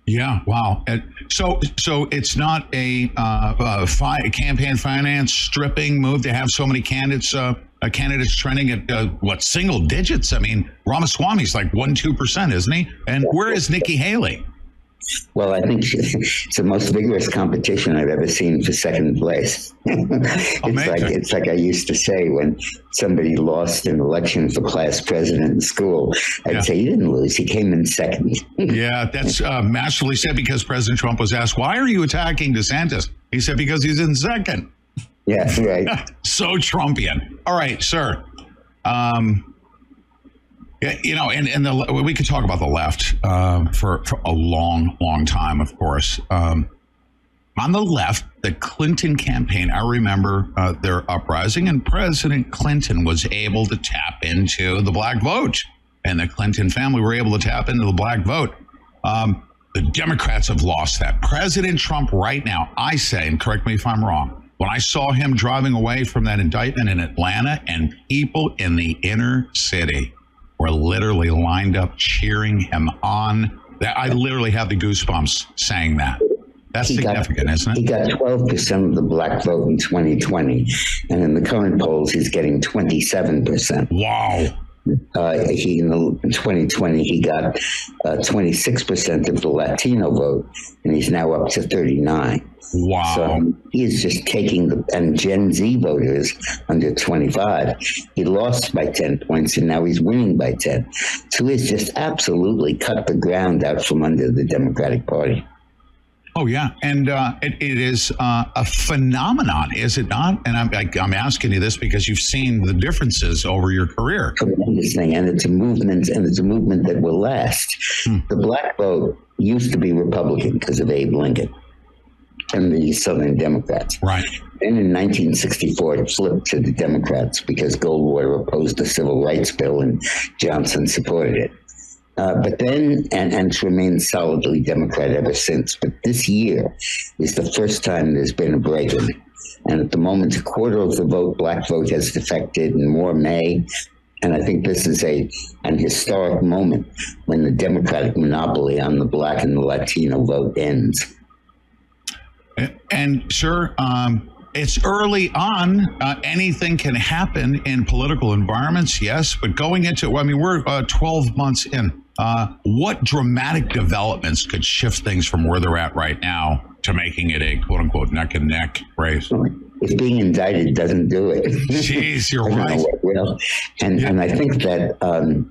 Yeah, wow. So, so it's not a, uh, uh, fi- campaign finance stripping move to have so many candidates, uh, uh, candidates trending at uh, what single digits? I mean, Ramaswamy's like one, two percent, isn't he? And where is Nikki Haley? Well, I think it's the most vigorous competition I've ever seen for second place. it's like it's like I used to say when somebody lost an election for class president in school. I'd Yeah. say he didn't lose; he came in second. yeah, that's uh, masterfully said because President Trump was asked, "Why are you attacking DeSantis?" He said, "Because he's in second. Yeah, right. so Trumpian. All right, sir. Um, you know, and, and the, we could talk about the left uh, for, for a long, long time, of course. Um, on the left, the Clinton campaign, I remember uh, their uprising, and President Clinton was able to tap into the black vote, and the Clinton family were able to tap into the black vote. Um, the Democrats have lost that. President Trump, right now, I say, and correct me if I'm wrong, when I saw him driving away from that indictment in Atlanta, and people in the inner city were literally lined up cheering him on. That I literally have the goosebumps saying that. That's He got- significant, isn't it? He got 12% of the black vote in 2020, and in the current polls, he's getting 27%. Wow. Uh, he in, the, 2020 he got uh, 26% of the Latino vote, and he's now up to 39. Wow! So um, he is just taking the and Gen Z voters under 25. He lost by 10 points, and now he's winning by 10. So he's just absolutely cut the ground out from under the Democratic Party. Oh yeah, and uh, it, it is uh, a phenomenon, is it not? And I'm I, I'm asking you this because you've seen the differences over your career. tremendous thing, and it's a movement, and it's a movement that will last. The black vote used to be Republican because of Abe Lincoln and the Southern Democrats. Right. Then in 1964, it flipped to the Democrats because Goldwater opposed the Civil Rights Bill and Johnson supported it. Uh, but then, and, and it's remained solidly Democrat ever since. But this year is the first time there's been a break in. And at the moment, a quarter of the vote, black vote, has defected, and more may. And I think this is a an historic moment when the Democratic monopoly on the black and the Latino vote ends. And sure, um, it's early on. Uh, anything can happen in political environments, yes. But going into, I mean, we're uh, 12 months in. Uh, what dramatic developments could shift things from where they're at right now to making it a quote unquote neck and neck race? If being indicted doesn't do it, Jeez, you're right. will. And and I think that um,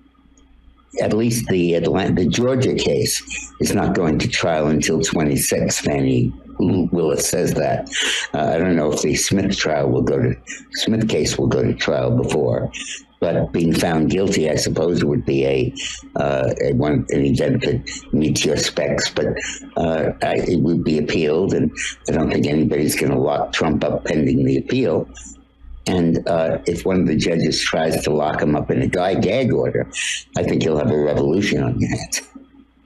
at least the Atlanta, the Georgia case is not going to trial until 26. Fani Willis says that. Uh, I don't know if the Smith trial will go to Smith case will go to trial before. But being found guilty, I suppose, would be a, uh, a one an event that meets your specs. But uh, I, it would be appealed, and I don't think anybody's going to lock Trump up pending the appeal. And uh, if one of the judges tries to lock him up in a guy gag order, I think you'll have a revolution on your hands.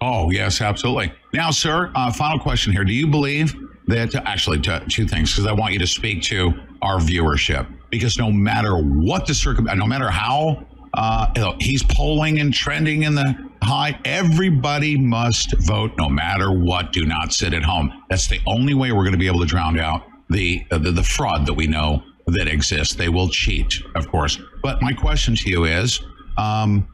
Oh, yes, absolutely. Now, sir, uh, final question here. Do you believe that, actually, t- two things, because I want you to speak to our viewership, because no matter what the circum, no matter how Uh, he's polling and trending in the high. Everybody must vote, no matter what. Do not sit at home. That's the only way we're going to be able to drown out the uh, the, the fraud that we know that exists. They will cheat, of course. But my question to you is. Um,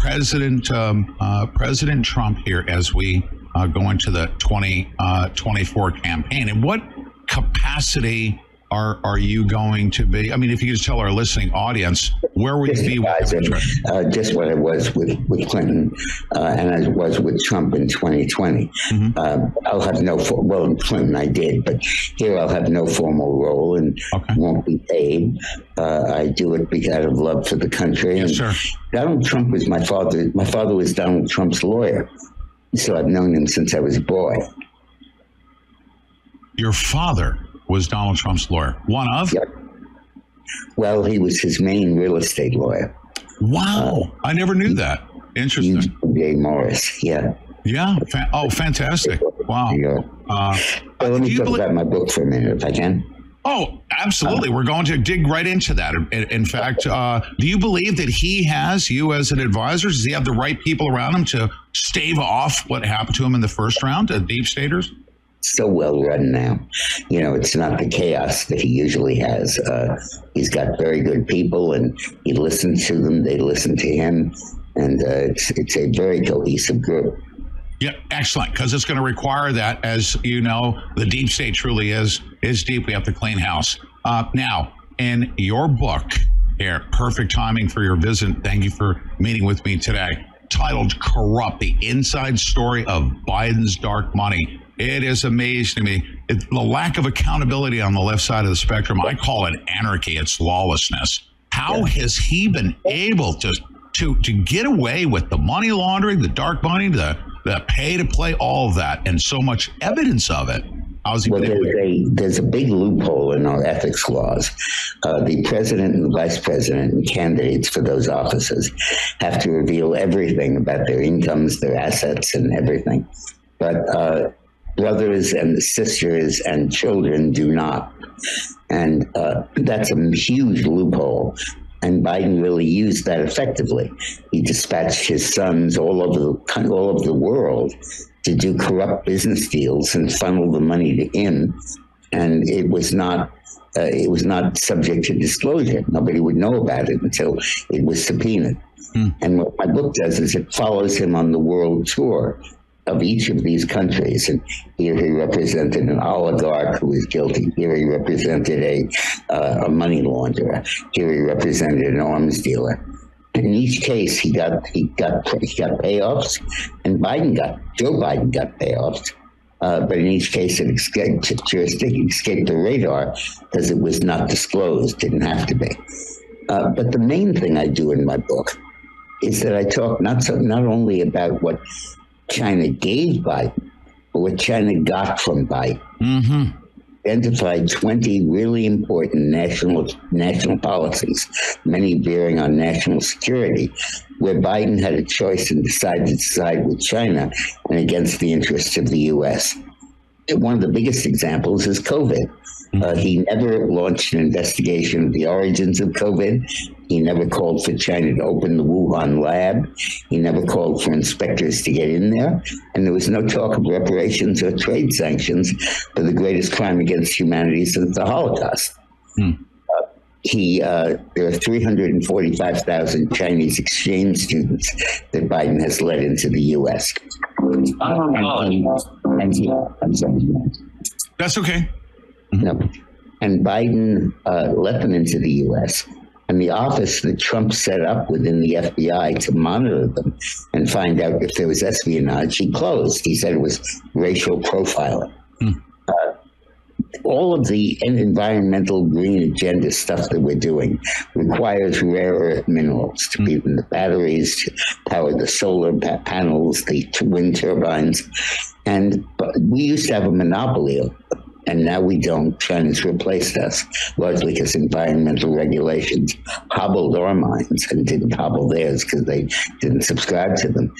President um, uh, President Trump here as we uh, go into the 2024 campaign. In what capacity are are you going to be? I mean, if you could just tell our listening audience, where would you be with Advisor, uh, just what I was with, with Clinton uh, and I was with Trump in 2020. Uh, I'll have no, for, well, in Clinton I did, but here I'll have no formal role and won't be paid. Uh, I do it because out of love for the country. and Donald Trump was my father. My father was Donald Trump's lawyer. So I've known him since I was a boy. Your father was Donald Trump's lawyer. One of? Well, he was his main real estate lawyer. Wow. I never knew that. Interesting. J. Morris, yeah. Yeah. Fa- oh, fantastic. Wow. Uh, Well, let me talk about my book for a minute, if I can. Oh, absolutely. We're going to dig right into that. In, in fact, uh, do you believe that he has you as an advisor? Does he have the right people around him to stave off what happened to him in the first round, uh, deep staters? So well run now. You know, it's not the chaos that he usually has. Uh, he's got very good people, and he listens to them. They listen to him, and uh, it's it's a very cohesive group. Yeah, excellent. Because it's going to require that, as you know, the deep state truly is is deep. We have to clean house. Uh, now, in your book, here, perfect timing for your visit. Thank you for meeting with me today. Titled "Corrupt: The Inside Story of Biden's Dark Money." It is amazing to me it, the lack of accountability on the left side of the spectrum. I call it anarchy. It's lawlessness. How has he been able to to to get away with the money laundering, the dark money, the the pay to play, all of that, and so much evidence of it? How's he Well, there's a, there's a big loophole in our ethics laws. Uh, the president and the vice president and candidates for those offices have to reveal everything about their incomes, their assets, and everything. But uh, brothers and sisters and children do not. And uh, that's a huge loophole. And Biden really used that effectively. He dispatched his sons all over the all over the world to do corrupt business deals and funnel the money to him. And it was not uh, it was not subject to disclosure. Nobody would know about it until it was subpoenaed. And what my book does is it follows him on the world tour of each of these countries. And here he represented an oligarch who was guilty. Here he represented a, uh, a money launderer. Here he represented an arms dealer. In each case, he got he got he got payoffs, and Biden got Joe Biden got payoffs. Uh, but in each case, it escaped jurisdiction, escaped the radar because it was not disclosed. Didn't have to be. Uh, but the main thing I do in my book is that I talk not so, not only about what China gave Biden, but what China got from Biden. Mm-hmm. Identified 20 really important national national policies, many bearing on national security, where Biden had a choice and decided to side with China and against the interests of the U.S. One of the biggest examples is COVID. Uh, he never launched an investigation of the origins of COVID. He never called for China to open the Wuhan lab. He never called for inspectors to get in there. And there was no talk of reparations or trade sanctions for the greatest crime against humanity since the Holocaust. Uh, he, uh, there are 345,000 Chinese exchange students that Biden has led into the U.S. And, and, and he, I'm sorry. That's okay. No. And Biden uh, let them into the U.S. And the office that Trump set up within the FBI to monitor them and find out if there was espionage, he closed. He said it was racial profiling. Uh, all of the environmental green agenda stuff that we're doing requires rare earth minerals to be in the batteries, to power the solar pa- panels, the wind turbines. And but we used to have a monopoly of them, and now we don't. China's replaced us largely because environmental regulations hobbled our minds and didn't hobble theirs because they didn't subscribe to them.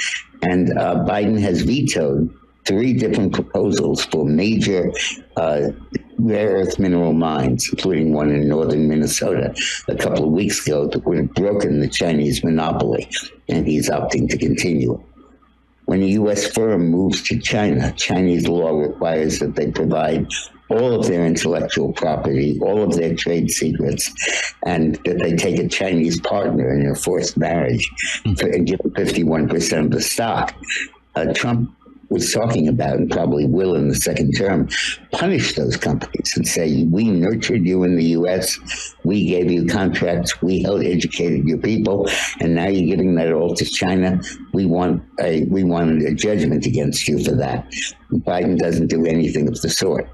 And uh, Biden has vetoed three different proposals for major uh, rare earth mineral mines, including one in northern Minnesota a couple of weeks ago that would have broken the Chinese monopoly, and he's opting to continue. When a U.S. firm moves to China, Chinese law requires that they provide all of their intellectual property, all of their trade secrets, and that they take a Chinese partner in a forced marriage and give 51% of the stock. Uh, Trump was talking about, and probably will in the second term, punish those companies and say, we nurtured you in the U.S., we gave you contracts, we helped educated your people, and now you're giving that all to China. We want a we want a judgment against you for that. Biden doesn't do anything of the sort.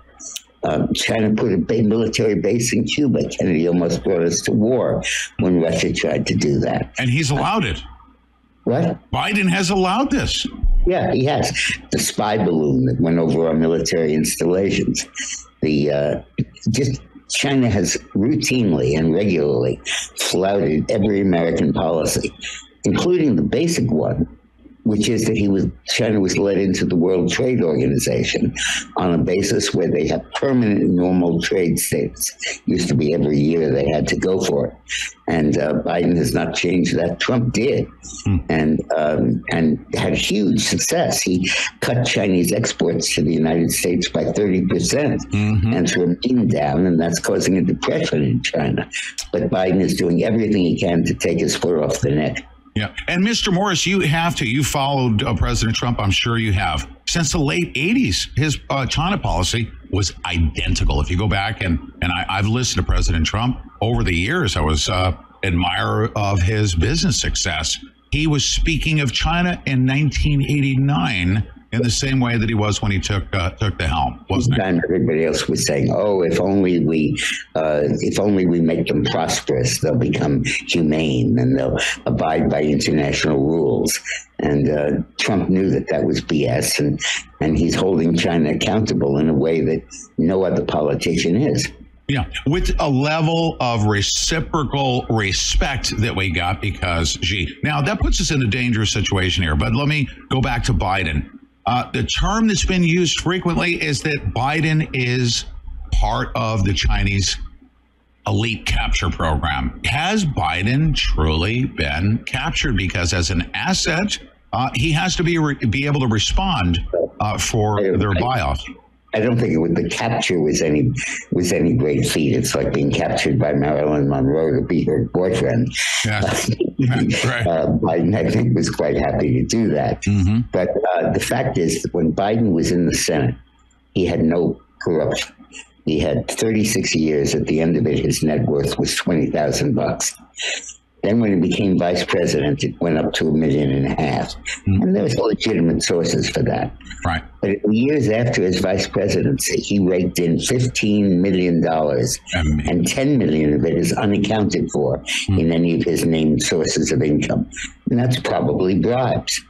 Um, China put a ba- military base in Cuba. Kennedy almost brought us to war when Russia tried to do that. And he's allowed it. What? Biden has allowed this. Yeah, he has. The spy balloon that went over our military installations. The uh, just China has routinely and regularly flouted every American policy, including the basic one, which is that he was China was led into the World Trade Organization on a basis where they have permanent normal trade status. Used to be every year they had to go for it, and uh, Biden has not changed that. Trump did, and um, and had huge success. He cut Chinese exports to the United States by thirty percent, and to remain down, and that's causing a depression in China. But Biden is doing everything he can to take his foot off the neck. Yeah. And Mr. Morris, you have to. You followed uh, President Trump, I'm sure you have. Since the late 80s, his uh, China policy was identical. If you go back and, and I, I've listened to President Trump over the years, I was uh, admirer of his business success. He was speaking of China in 1989 in the same way that he was when he took uh, took the helm, wasn't it? And everybody else was saying, "Oh, if only we, uh, if only we make them prosperous, they'll become humane and they'll abide by international rules." And uh, Trump knew that that was BS, and and he's holding China accountable in a way that no other politician is. Yeah, with a level of reciprocal respect that we got because, gee, now that puts us in a dangerous situation here. But let me go back to Biden. Uh, the term that's been used frequently is that Biden is part of the Chinese elite capture program. Has Biden truly been captured? Because as an asset, uh, he has to be re- be able to respond uh, for their buy-off. I don't think it would, the capture was any was any great feat. It's like being captured by Marilyn Monroe to be her boyfriend. Yes. uh, Biden, I think, was quite happy to do that. But uh, the fact is that when Biden was in the Senate, he had no corruption. He had 36 years. At the end of it, his net worth was 20,000 bucks. Then when he became vice president, it went up to a million and a half. And there was legitimate sources for that. Right. But years after his vice presidency, he raked in $15 million, and $10 million of it is unaccounted for in any of his named sources of income. And that's probably bribes.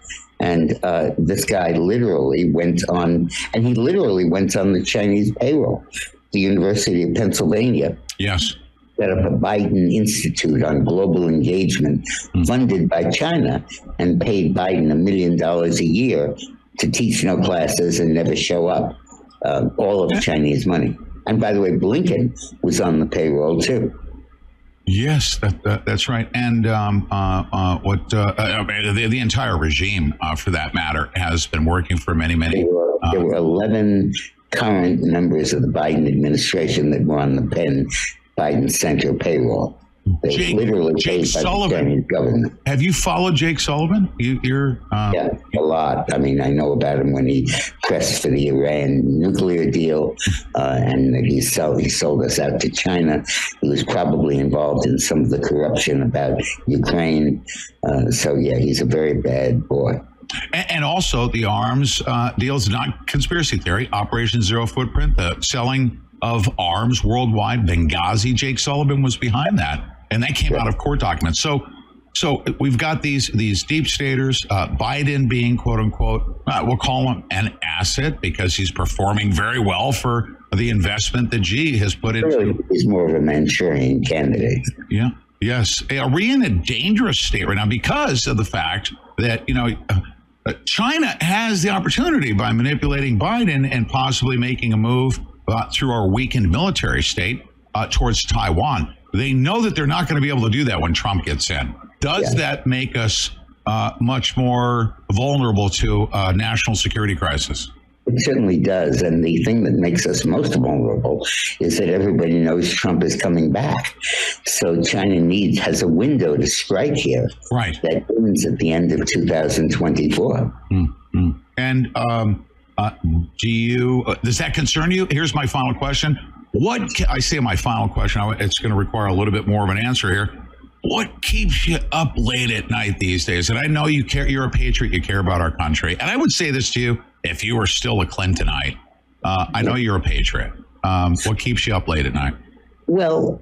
And uh, this guy literally went on, and he literally went on the Chinese payroll. The University of Pennsylvania Yes. Set up a Biden Institute on global engagement funded by China and paid Biden a million dollars a year to teach no classes and never show up. Uh, all of Chinese money. And by the way, Blinken was on the payroll too. Yes, that, that, that's right. And um, uh, uh, what uh, uh, the, the entire regime, uh, for that matter, has been working for many, many. uh, There were 11 current members of the Biden administration that were on the Penn Biden Center payroll. They Jake- literally Jake paid by the Sullivan. Government. Have you followed Jake Sullivan? You, you're uh, Yeah, a lot. I mean, I know about him when he pressed for the Iran nuclear deal, uh, and that he sold he sold us out to China. He was probably involved in some of the corruption about Ukraine. Uh, so yeah, he's a very bad boy. And, and also the arms uh, deals, not conspiracy theory, Operation Zero Footprint, the selling of arms worldwide. Benghazi, Jake Sullivan was behind that, and that came out of court documents. So, so we've got these these deep staters. Uh, Biden being quote unquote, uh, we'll call him an asset because he's performing very well for the investment that G has put into. He's more of a Manchurian candidate. Yeah. Yes. Are we in a dangerous state right now because of the fact that, you know, uh, China has the opportunity by manipulating Biden and possibly making a move uh, through our weakened military state uh, towards Taiwan. They know that they're not going to be able to do that when Trump gets in. Does that make us uh, much more vulnerable to a national security crisis? It certainly does. And the thing that makes us most vulnerable is that everybody knows Trump is coming back. So China needs has a window to strike here. Right. That ends at the end of 2024. Mm-hmm. And um, do you, uh, does that concern you? Here's my final question. What, ca- I say my final question, it's going to require a little bit more of an answer here. What keeps you up late at night these days? And I know you care, you're a patriot, you care about our country. And I would say this to you if you were still a Clintonite. Uh, I know you're a patriot. Um, what keeps you up late at night? Well,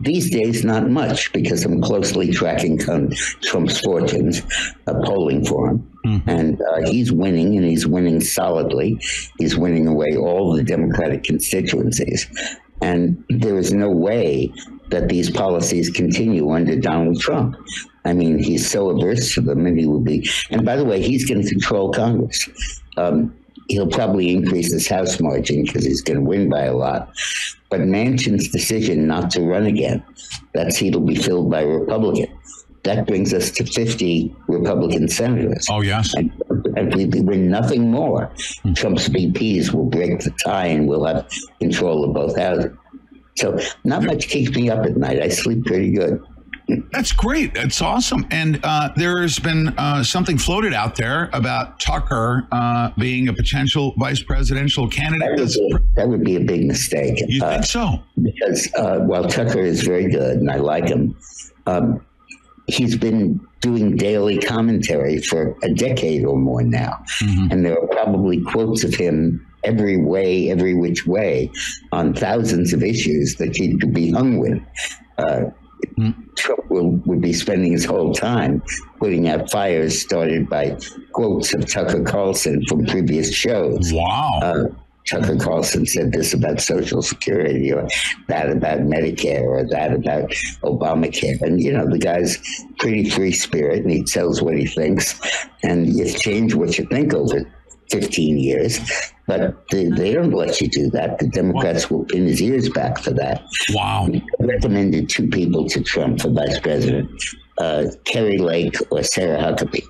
these days, not much because I'm closely tracking Trump's fortunes, uh, polling for him. And uh, he's winning, and he's winning solidly. He's winning away all the Democratic constituencies. And there is no way that these policies continue under Donald Trump. I mean, he's so averse to them, and he will be. And by the way, he's going to control Congress. Um, he'll probably increase his House margin because he's going to win by a lot. But Manchin's decision not to run again, that seat will be filled by a Republican. That brings us to 50 Republican senators. Oh, yes. And, and if we win nothing more, Trump's VPs will break the tie and we'll have control of both houses. So not much keeps me up at night. I sleep pretty good. That's great. That's awesome. And uh, there has been uh, something floated out there about Tucker uh, being a potential vice presidential candidate. That would, be, that would be a big mistake. You think so? Because uh, while Tucker is very good and I like him, um, he's been doing daily commentary for a decade or more now. And there are probably quotes of him every way, every which way on thousands of issues that he could be hung with. Uh, Trump will, would be spending his whole time putting out fires started by quotes of Tucker Carlson from previous shows. Wow. Uh, Tucker Carlson said this about Social Security, or that about Medicare, or that about Obamacare. And, you know, the guy's pretty free spirit and he tells what he thinks. And you change what you think over 15 years. But they, they don't let you do that. The Democrats will pin his ears back for that. Wow. Recommended two people to Trump for vice president uh, Kari Lake or Sarah Huckabee.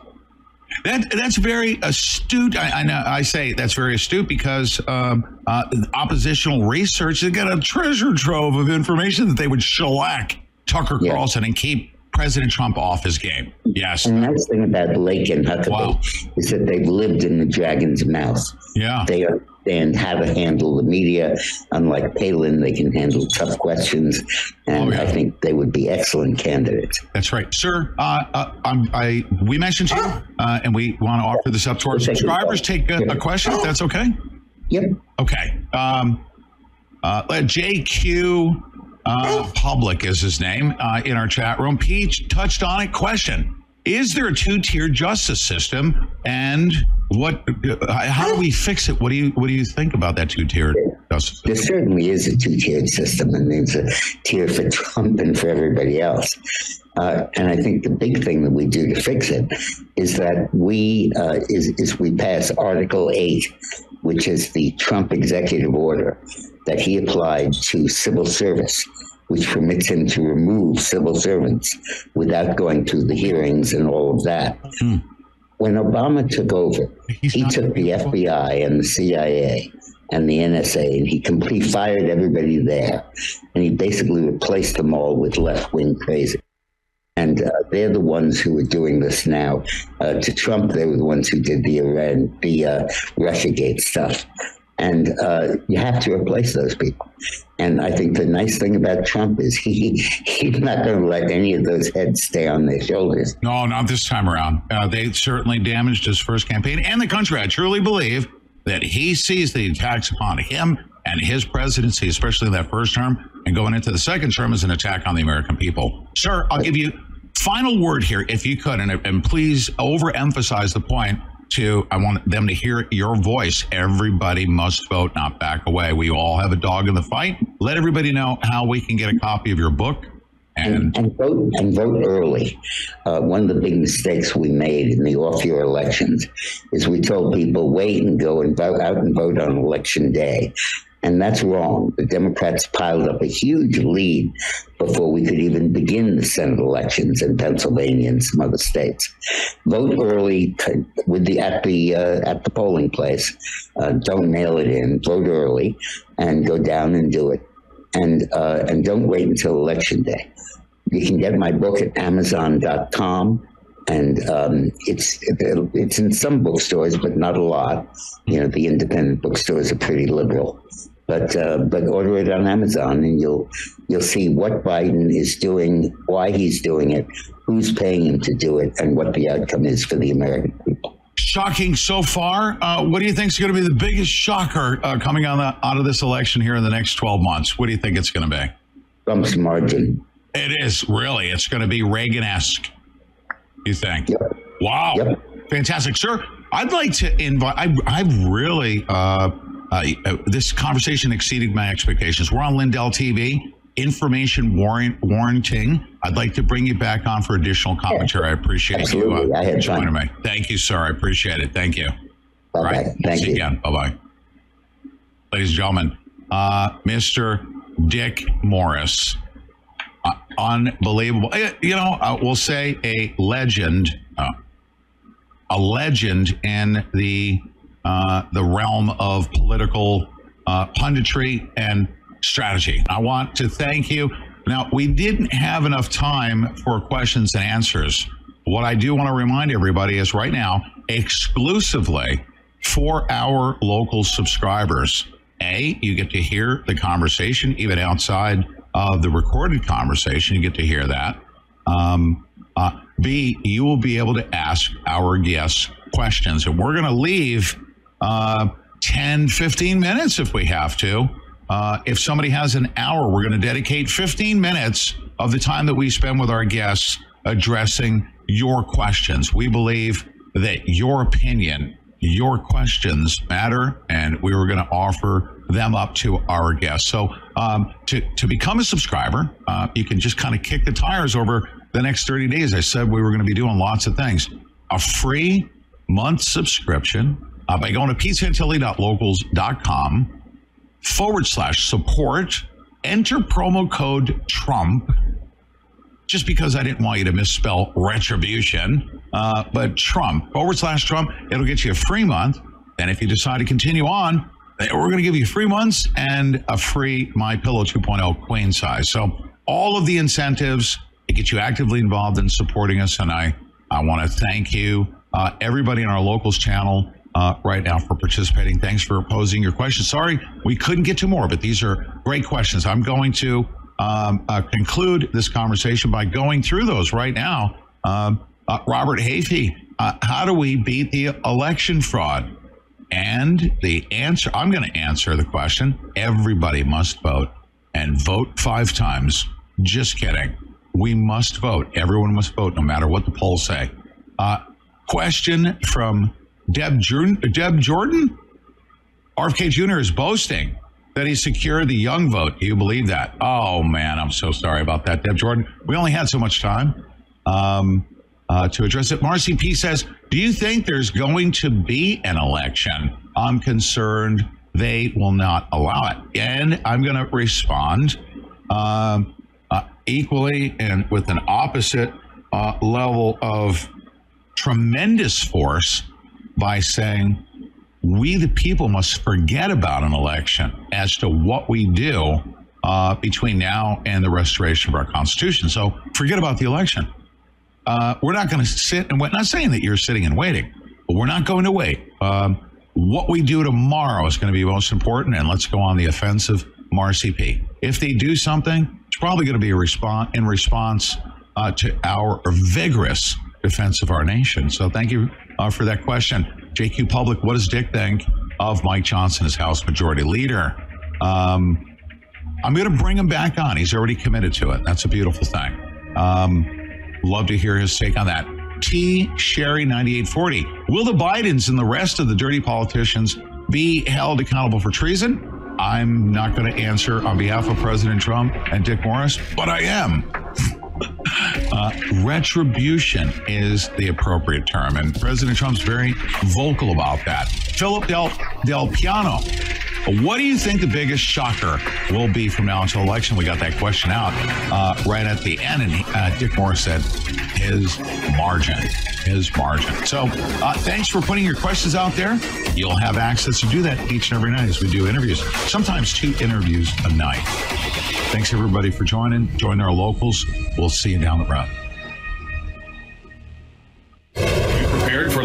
That that's very astute. I, I know. I say that's very astute because um, uh, oppositional research they got a treasure trove of information that they would shellac Tucker Carlson and keep President Trump off his game. Yes. And the nice thing about Lake and Huckabee is that they've lived in the dragon's mouth. Yeah. They understand how to handle the media. Unlike Palin, they can handle tough questions. And I think they would be excellent candidates. That's right, sir. Uh, uh, I'm, I we mentioned you, uh, and we want to offer this up to our subscribers. Take a, a question, if that's okay. Yep. Okay. Um, uh, JQ uh, Public is his name uh, in our chat room. Peach touched on it. Question: Is there a two-tier justice system, and what? How do we fix it? What do you What do you think about that two-tier justice? There certainly is a two-tiered system, and there's a tier for Trump and for everybody else. Uh, and I think the big thing that we do to fix it is that we uh, is, is we pass Article Eight, which is the Trump executive order that he applied to civil service, which permits him to remove civil servants without going through the hearings and all of that. When Obama took over, he took the FBI and the CIA and the NSA, and he completely fired everybody there, and he basically replaced them all with left-wing crazy. And uh, they're the ones who are doing this now. Uh, to Trump, they were the ones who did the Iran, the uh, RussiaGate stuff. And uh, you have to replace those people. And I think the nice thing about Trump is he he's not going to let any of those heads stay on their shoulders. No, not this time around. Uh, they certainly damaged his first campaign and the country. I truly believe that he sees the attacks upon him and his presidency, especially that first term, and going into the second term, as an attack on the American people. Sir, I'll give you final word here, if you could, and, and please overemphasize the point. To I want them to hear your voice. Everybody must vote, not back away. We all have a dog in the fight. Let everybody know how we can get a copy of your book And, and vote and vote early. Uh, one of the big mistakes we made in the off-year elections is we told people wait and go and vote out and vote on election day. And that's wrong. The Democrats piled up a huge lead before we could even begin the Senate elections in Pennsylvania and some other states. Vote early to, with the at the uh, at the polling place. Uh, don't mail it in. Vote early and go down and do it. And uh, and don't wait until election day. You can get my book at Amazon.com and um, it's it's in some bookstores, but not a lot. You know, the independent bookstores are pretty liberal, but uh, but order it on Amazon, and you'll you'll see what Biden is doing, why he's doing it, who's paying him to do it, and what the outcome is for the American people. Shocking so far. Uh, what do you think is going to be the biggest shocker uh, coming on the, out of this election here in the next 12 months? What do you think it's going to be? Trump's margin. It is really. It's going to be Reagan esque. You think? Yep. Wow. Yep. Fantastic, sir. I'd like to invite. I, I've really. Uh, uh, this conversation exceeded my expectations. We're on Lindell TV. Information warrant warranting. I'd like to bring you back on for additional commentary. I appreciate Absolutely. you uh, I had joining fun. me. Thank you, sir. I appreciate it. Thank you. All right. Thank See you. again. Bye bye. Ladies and gentlemen, uh, Mr. Dick Morris. Unbelievable. Eh, You know, uh, we'll say a legend, uh, a legend in the uh, the realm of political uh, punditry and strategy. I want to thank you. Now, we didn't have enough time for questions and answers. What I do want to remind everybody is right now, exclusively for our local subscribers, A, you get to hear the conversation even outside of the recorded conversation. You get to hear that. Um, uh, B, you will be able to ask our guests questions. And we're going to leave uh, 10, 15 minutes if we have to. Uh, if somebody has an hour, we're going to dedicate 15 minutes of the time that we spend with our guests addressing your questions. We believe that your opinion, your questions matter, and we were going to offer them up to our guests. So um, to, to become a subscriber, uh, you can just kind of kick the tires over the next 30 days. I said we were going to be doing lots of things. A free month subscription uh, by going to petesantilli.locals.com forward slash support. Enter promo code Trump just because I didn't want you to misspell retribution, uh, but Trump forward slash Trump. It'll get you a free month. And if you decide to continue on, eh, we're going to give you free months and a free My Pillow 2.0 queen size. So all of the incentives to get you actively involved in supporting us, and I I want to thank you, uh, everybody in our locals channel. Uh, right now for participating. Thanks for posing your questions. Sorry we couldn't get to more, but these are great questions. I'm going to um, uh, conclude this conversation by going through those right now. Um, uh, Robert Hafey, uh, how do we beat the election fraud? And the answer, I'm going to answer the question everybody must vote and vote five times. Just kidding. We must vote. Everyone must vote, no matter what the polls say. Uh, question from Deb, Deb Jordan? RFK Jr. is boasting that he secured the young vote. Do you believe that? Oh, man, I'm so sorry about that, Deb Jordan. We only had so much time um, uh, to address it. Marcy P says, Do you think there's going to be an election? I'm concerned they will not allow it. And I'm going to respond um, uh, equally and with an opposite uh, level of tremendous force by saying, we the people must forget about an election as to what we do uh, between now and the restoration of our Constitution. So forget about the election. Uh, we're not going to sit and wait. Not saying that you're sitting and waiting, but we're not going to wait. Um, what we do tomorrow is going to be most important, and let's go on the offensive, Marcy P. If they do something, it's probably going to be a response in response uh, to our vigorous defense of our nation. So thank you uh, for that question. JQ Public, what does Dick think of Mike Johnson as House Majority Leader? Um, I'm going to bring him back on. He's already committed to it. That's a beautiful thing. Um, love to hear his take on that. T. Sherry 9840. Will the Bidens and the rest of the dirty politicians be held accountable for treason? I'm not going to answer on behalf of President Trump and Dick Morris, but I am. Uh, retribution is the appropriate term, and President Trump's very vocal about that. Philip Del, Del Piano, what do you think the biggest shocker will be from now until election? We got that question out uh, right at the end, and uh, Dick Morris said his margin, his margin. So uh, thanks for putting your questions out there. You'll have access to do that each and every night as we do interviews, sometimes two interviews a night. Thanks everybody for joining. Join our locals. We'll see you down the road.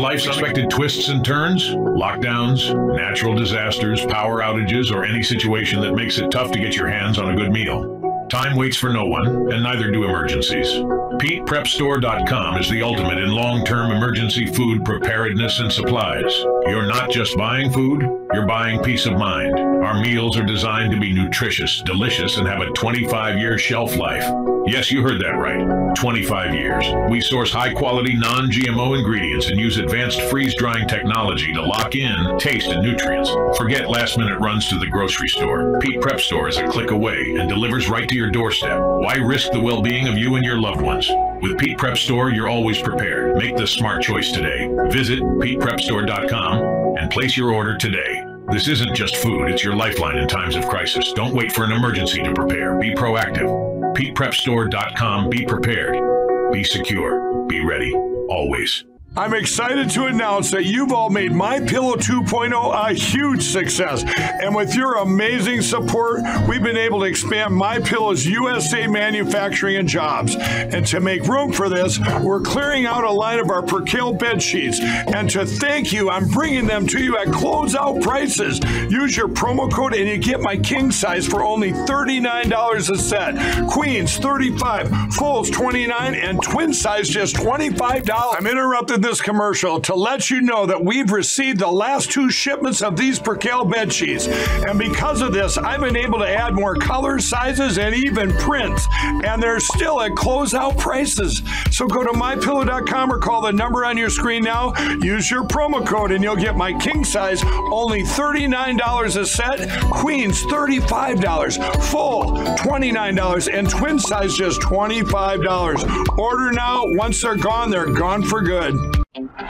Life's unexpected twists and turns? Lockdowns, natural disasters, power outages, or any situation that makes it tough to get your hands on a good meal. Time waits for no one, and neither do emergencies. PetePrepStore.com is the ultimate in long term emergency food preparedness and supplies. You're not just buying food, you're buying peace of mind. Our meals are designed to be nutritious, delicious, and have a 25 year shelf life. Yes, you heard that right. 25 years. We source high quality, non GMO ingredients and use advanced freeze drying technology to lock in taste and nutrients. Forget last minute runs to the grocery store. Pete Prep Store is a click away and delivers right to your doorstep. Why risk the well being of you and your loved ones? With Pete Prep Store, you're always prepared. Make the smart choice today. Visit PetePrepStore.com and place your order today. This isn't just food, it's your lifeline in times of crisis. Don't wait for an emergency to prepare. Be proactive. PetePrepStore.com. Be prepared. Be secure. Be ready. Always. I'm excited to announce that you've all made My Pillow 2.0 a huge success. And with your amazing support, we've been able to expand My Pillow's USA manufacturing and jobs. And to make room for this, we're clearing out a line of our Percale bed sheets. And to thank you, I'm bringing them to you at closeout prices. Use your promo code and you get my king size for only $39 a set. Queens 35, fulls 29, and twin size just $25. I'm interrupting this commercial to let you know that we've received the last two shipments of these Percale bed sheets. And because of this, I've been able to add more colors, sizes, and even prints. And they're still at closeout prices. So go to mypillow.com or call the number on your screen now. Use your promo code and you'll get my king size only $39 a set, queens $35, full $29, and twin size just $25. Order now. Once they're gone, they're gone for good.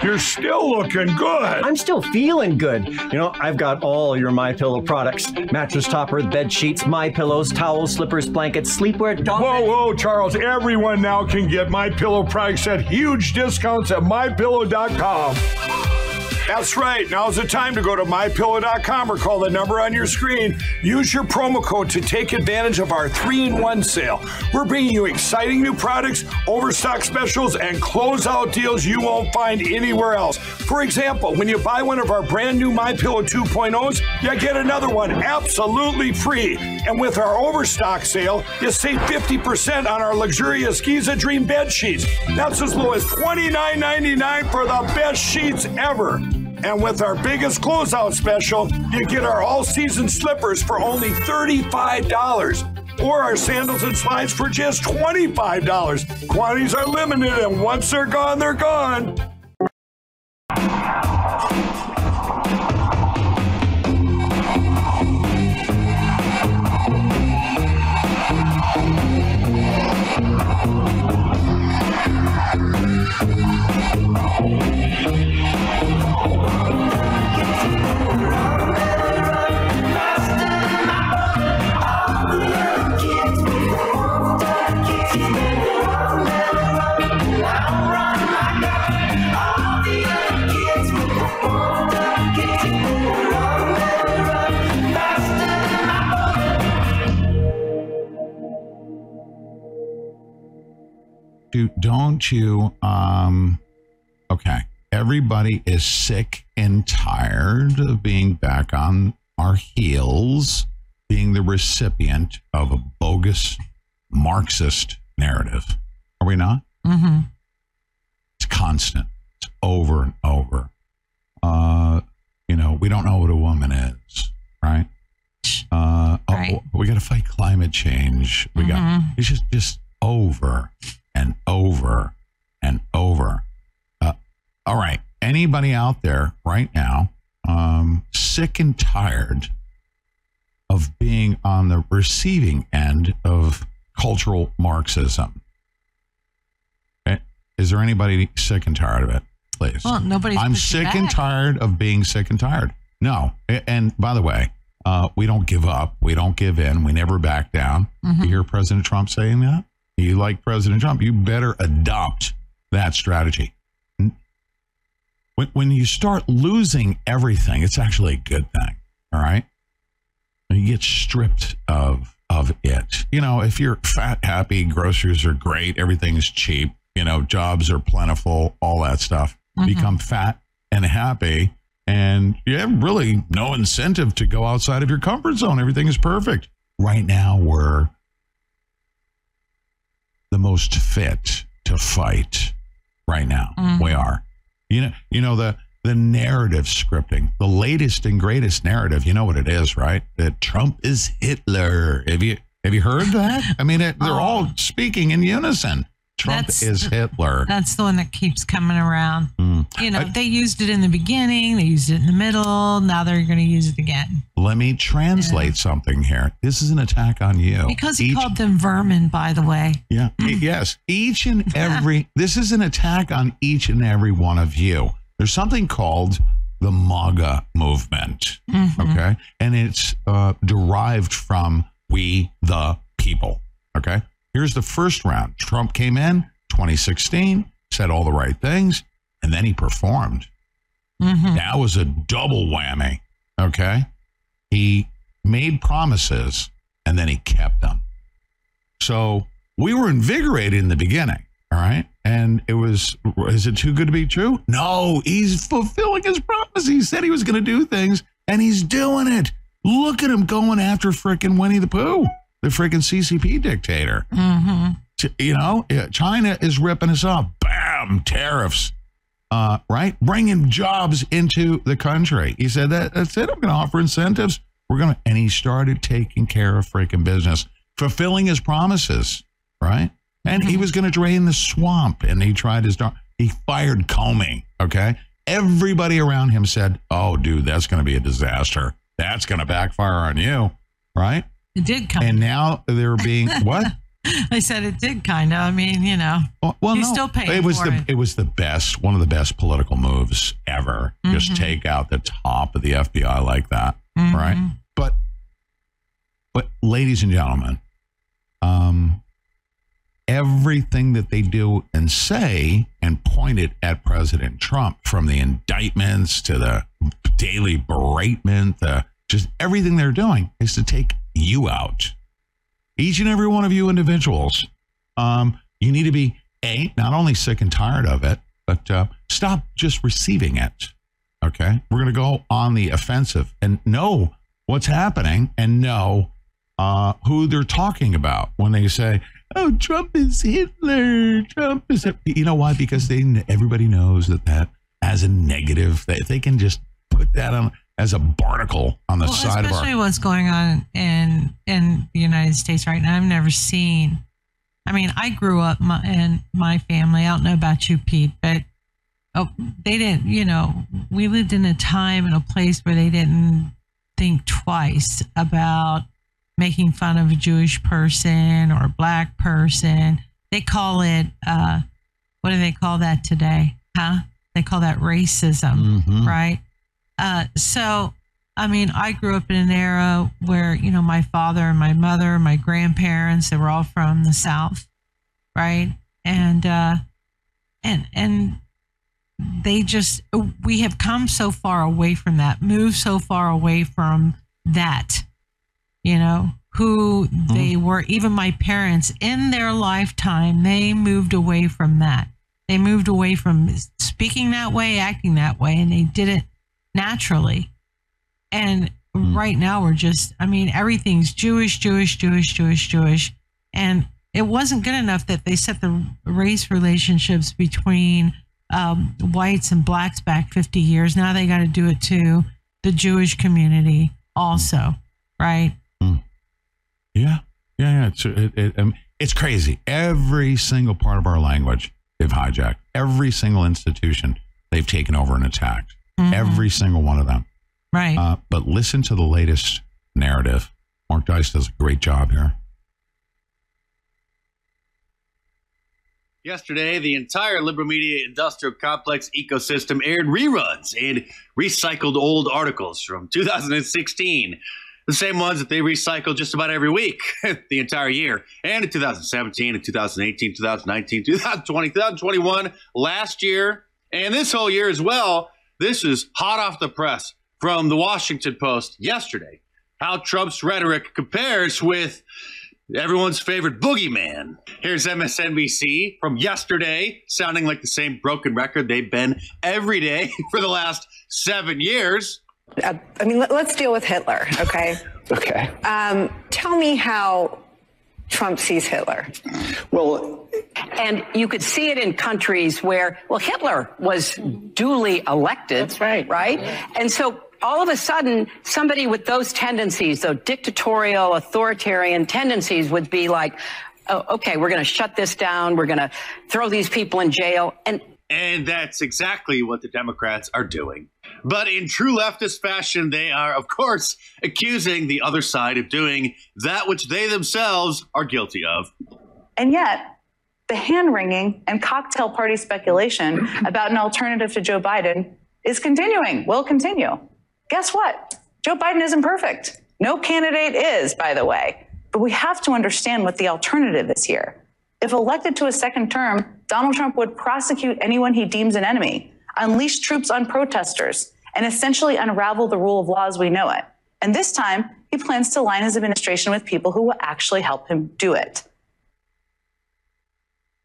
You're still looking good. I'm still feeling good. You know, I've got all your My Pillow products: mattress topper, bed sheets, My Pillows, towels, slippers, blankets, sleepwear. Dog Whoa, whoa, Charles! Everyone now can get My Pillow products at huge discounts at MyPillow.com. That's right. Now's the time to go to mypillow.com or call the number on your screen. Use your promo code to take advantage of our three in one sale. We're bringing you exciting new products, overstock specials, and closeout deals you won't find anywhere else. For example, when you buy one of our brand new My Pillow 2.0s, you get another one absolutely free. And with our overstock sale, you save 50% on our luxurious Giza Dream bed sheets. That's as low as $29.99 for the best sheets ever. And with our biggest closeout special, you get our all season slippers for only $35 or our sandals and slides for just $25. Quantities are limited, and once they're gone, they're gone. Do don't you um okay. Everybody is sick and tired of being back on our heels being the recipient of a bogus marxist narrative. Are we not? Mm-hmm. it's constant. It's over and over. Uh you know we don't know what a woman is right? Uh oh, we got to fight climate change. We got Mhm. it's just just over and over and over uh, all right anybody out there right now um sick and tired of being on the receiving end of cultural Marxism. Eh, Is there anybody sick and tired of it? Please. Well, nobody's I'm sick and tired of being sick and tired. No. And by the way, uh, we don't give up. We don't give in. We never back down. Mhm. You hear President Trump saying that? You like President Trump? You better adopt that strategy. When, when you start losing everything, it's actually a good thing. All right. When you get stripped of of it. You know, if you're fat, happy, groceries are great, everything's cheap, you know, jobs are plentiful, all that stuff. Mhm. Become fat and happy, and you have really no incentive to go outside of your comfort zone. Everything is perfect. Right now, we're the most fit to fight. Right now, Mhm. we are. You know, you know the the narrative scripting, the latest and greatest narrative. You know what it is, right? That Trump is Hitler. Have you have you heard that? I mean, it, they're all speaking in unison. Trump That's- is Hitler. That's the one that keeps coming around. You know, they used it in the beginning, they used it in the middle, now they're going to use it again. Let me translate something here. This is an attack on you. Because he Each- called them vermin, by the way. Yeah. yes. Each and every, this is an attack on each and every one of you. There's something called the MAGA movement. Mhm. Okay. And it's uh, derived from we the people. Okay. Here's the first round Trump came in 2016, said all the right things, and then he performed. Mhm. That was a double whammy. Okay. He made promises and then he kept them. So we were invigorated in the beginning. All right. And it was, is it too good to be true? No, he's fulfilling his promise. He said he was going to do things and he's doing it. Look at him going after frickin' Winnie the Pooh, the frickin' CCP dictator. Mm-hmm. You know, China is ripping us off. Bam, tariffs. Uh, right, bringing jobs into the country. He said that that's it. I'm going to offer incentives. We're going to, and he started taking care of freaking business, fulfilling his promises. Right, and he was going to drain the swamp, and he tried his darn. He fired Comey. Okay, everybody around him said, "Oh, dude, that's going to be a disaster. That's going to backfire on you." Right, It did come. and now they're being what? I said it did kind of. I mean, you know, Well, he's no. still paying it was for the it. it was the best one of the best political moves ever. Just Mhm. take out the top of the FBI like that, Mhm. right? But but ladies and gentlemen, um everything that they do and say and point it at President Trump from the indictments to the daily beratement, the just everything they're doing is to take you out each and every one of you individuals, um, you need to be a not only sick and tired of it, but uh, stop just receiving it. Okay, we're going to go on the offensive and know what's happening and know uh, who they're talking about when they say, "Oh, Trump is Hitler." Trump is, a-" you know why? Because they everybody knows that that as a negative. That they can just put that on as a barnacle on the well, side of our especially what's going on in in the United States right now. I've never seen. I mean, I grew up my, in my family. I don't know about you, Pete, but oh, they didn't. You know, we lived in a time and a place where they didn't think twice about making fun of a Jewish person or a black person. They call it. uh What do they call that today? Huh? They call that racism, Mhm. right? Uh, so, I mean, I grew up in an era where, you know, my father and my mother, my grandparents, they were all from the South, right? And, uh, and, and they just, we have come so far away from that, moved so far away from that, you know, who they were, even my parents in their lifetime, they moved away from that. They moved away from speaking that way, acting that way, and they did it naturally. And right now we're just, I mean, everything's Jewish, Jewish, Jewish, Jewish, Jewish. And it wasn't good enough that they set the race relationships between um, whites and blacks back 50 years. Now they got to do it to the Jewish community also, right? Yeah, yeah, yeah. It's it, it, um, it's crazy. Every single part of our language they've hijacked. Every single institution they've taken over and attacked. Mhm. Every single one of them. Right. Uh, but listen to the latest narrative Mark Dice does a great job here. Yesterday, the entire Liberal Media industrial complex ecosystem aired reruns and recycled old articles from 2016. The same ones that they recycle just about every week, the entire year, and in 2017, and 2018, 2019, 2020, 2021, last year, and this whole year as well. This is hot off the press from the Washington Post yesterday. How Trump's rhetoric compares with everyone's favorite boogeyman. Here's MSNBC from yesterday, sounding like the same broken record they've been every day for the last seven years. Uh, I mean, let, us deal with Hitler, okay? Okay. Um, tell me how Trump sees Hitler. Well, and you could see it in countries where, well, Hitler was duly elected. That's right. Right? And so all of a sudden, somebody with those tendencies, those dictatorial, authoritarian tendencies, would be like, oh, okay, we're going to shut this down. We're going to throw these people in jail. And And that's exactly what the Democrats are doing. But in true leftist fashion, they are, of course, accusing the other side of doing that which they themselves are guilty of. And yet, the hand wringing and cocktail party speculation about an alternative to Joe Biden is continuing, will continue. Guess what? Joe Biden isn't perfect. No candidate is, by the way. But we have to understand what the alternative is here. If elected to a second term, Donald Trump would prosecute anyone he deems an enemy, unleash troops on protesters, and essentially unravel the rule of law as we know it. And this time, he plans to line his administration with people who will actually help him do it.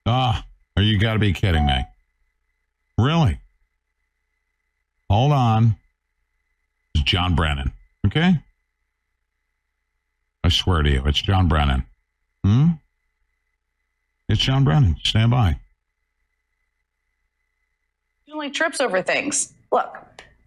Ah, oh, you got to be kidding me. Really? Hold on. It's John Brennan. Okay? I swear to you, it's John Brennan. Hmm? It's John Brennan. Stand by. Only trips over things. Look,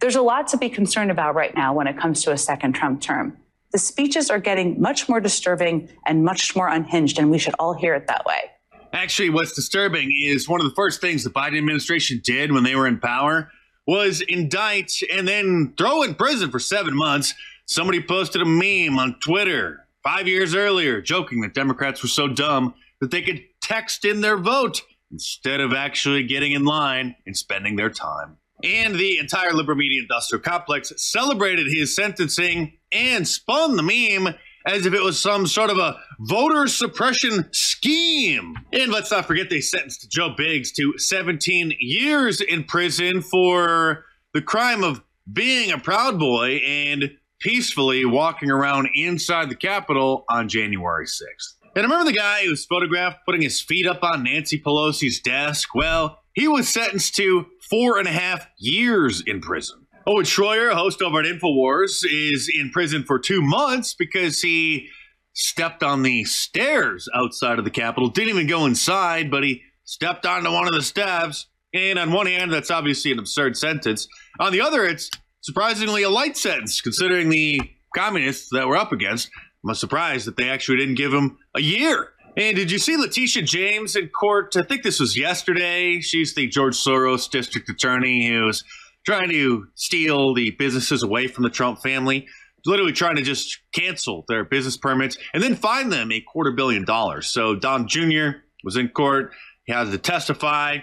there's a lot to be concerned about right now when it comes to a second Trump term. The speeches are getting much more disturbing and much more unhinged, and we should all hear it that way. Actually, what's disturbing is one of the first things the Biden administration did when they were in power was indict and then throw in prison for seven months. Somebody posted a meme on Twitter five years earlier joking that Democrats were so dumb that they could text in their vote instead of actually getting in line and spending their time. And the entire liberal media industrial complex celebrated his sentencing and spun the meme as if it was some sort of a voter suppression scheme. And let's not forget they sentenced Joe Biggs to 17 years in prison for the crime of being a Proud Boy and peacefully walking around inside the Capitol on January 6th. And remember the guy who was photographed putting his feet up on Nancy Pelosi's desk? Well, he was sentenced to four and a half years in prison. Owen Schroyer, host over at InfoWars, is in prison for two months because he stepped on the stairs outside of the Capitol. Didn't even go inside, but he stepped onto one of the steps. And on one hand, that's obviously an absurd sentence. On the other, it's surprisingly a light sentence, considering the communists that we're up against. I'm surprised that they actually didn't give him a year. And did you see Letitia James in court? I think this was yesterday. She's the George Soros district attorney who's trying to steal the businesses away from the Trump family, literally trying to just cancel their business permits and then fine them a quarter billion dollars. So Don Jr. was in court. He had to testify.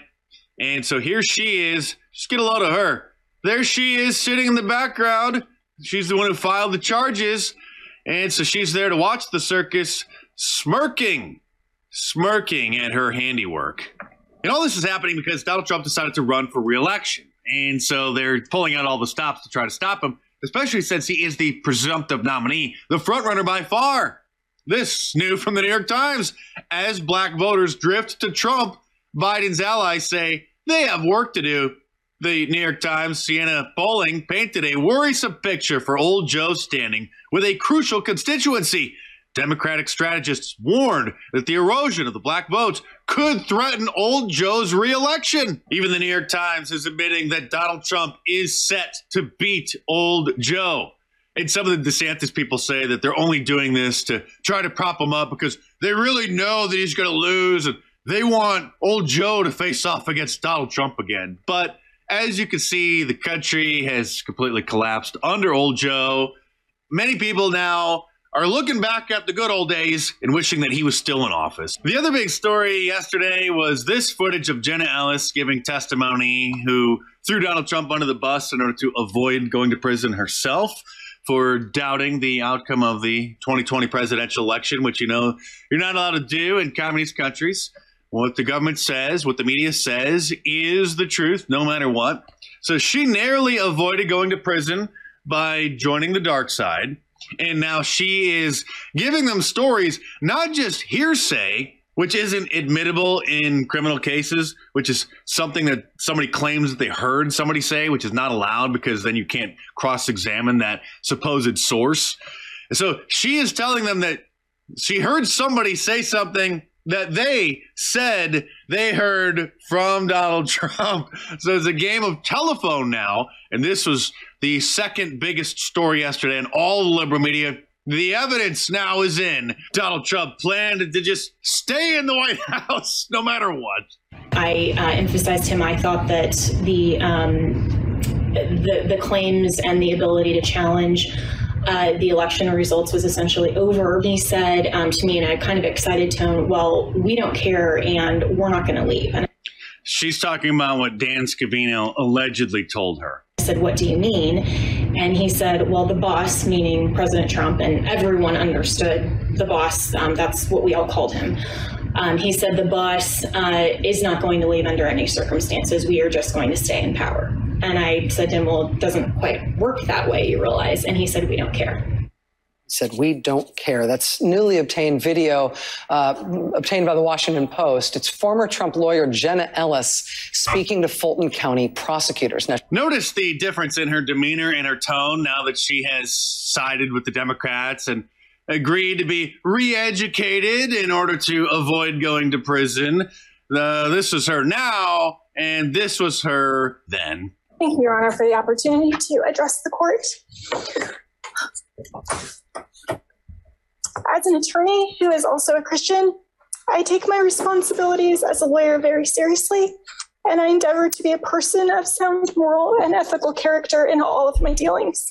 And so here she is. Just get a load of her. There she is sitting in the background. She's the one who filed the charges. And so she's there to watch the circus, smirking, smirking at her handiwork. And all this is happening because Donald Trump decided to run for reelection. And so they're pulling out all the stops to try to stop him, especially since he is the presumptive nominee, the frontrunner by far. This new from the New York Times. As black voters drift to Trump, Biden's allies say they have work to do. The New York Times Siena polling painted a worrisome picture for old Joe standing with a crucial constituency. Democratic strategists warned that the erosion of the black votes could threaten old Joe's reelection. Even the New York Times is admitting that Donald Trump is set to beat old Joe. And some of the DeSantis people say that they're only doing this to try to prop him up because they really know that he's going to lose and they want old Joe to face off against Donald Trump again. But as you can see, the country has completely collapsed under old Joe. Many people now are looking back at the good old days and wishing that he was still in office. The other big story yesterday was this footage of Jenna Ellis giving testimony, who threw Donald Trump under the bus in order to avoid going to prison herself for doubting the outcome of the 2020 presidential election, which you know you're not allowed to do in communist countries. What the government says, what the media says, is the truth, no matter what. So she narrowly avoided going to prison by joining the dark side. And now she is giving them stories, not just hearsay, which isn't admittable in criminal cases, which is something that somebody claims that they heard somebody say, which is not allowed because then you can't cross examine that supposed source. So she is telling them that she heard somebody say something that they said they heard from Donald Trump. So it's a game of telephone now. And this was the second biggest story yesterday in all the liberal media. The evidence now is in. Donald Trump planned to just stay in the White House no matter what. I uh, emphasized him I thought that the, um, the the claims and the ability to challenge uh, the election results was essentially over. He said um, to me in a kind of excited tone, "Well, we don't care, and we're not going to leave." And She's talking about what Dan Scavino allegedly told her. I said, "What do you mean?" And he said, "Well, the boss, meaning President Trump, and everyone understood the boss. Um, that's what we all called him." Um, he said the boss uh, is not going to leave under any circumstances. We are just going to stay in power. And I said to him, Well, it doesn't quite work that way, you realize. And he said, We don't care. He said, We don't care. That's newly obtained video uh, obtained by the Washington Post. It's former Trump lawyer Jenna Ellis speaking to Fulton County prosecutors. Now, Notice the difference in her demeanor and her tone now that she has sided with the Democrats and agreed to be re educated in order to avoid going to prison. Uh, this was her now, and this was her then. Thank you, Your Honor, for the opportunity to address the court. As an attorney who is also a Christian, I take my responsibilities as a lawyer very seriously, and I endeavor to be a person of sound moral and ethical character in all of my dealings.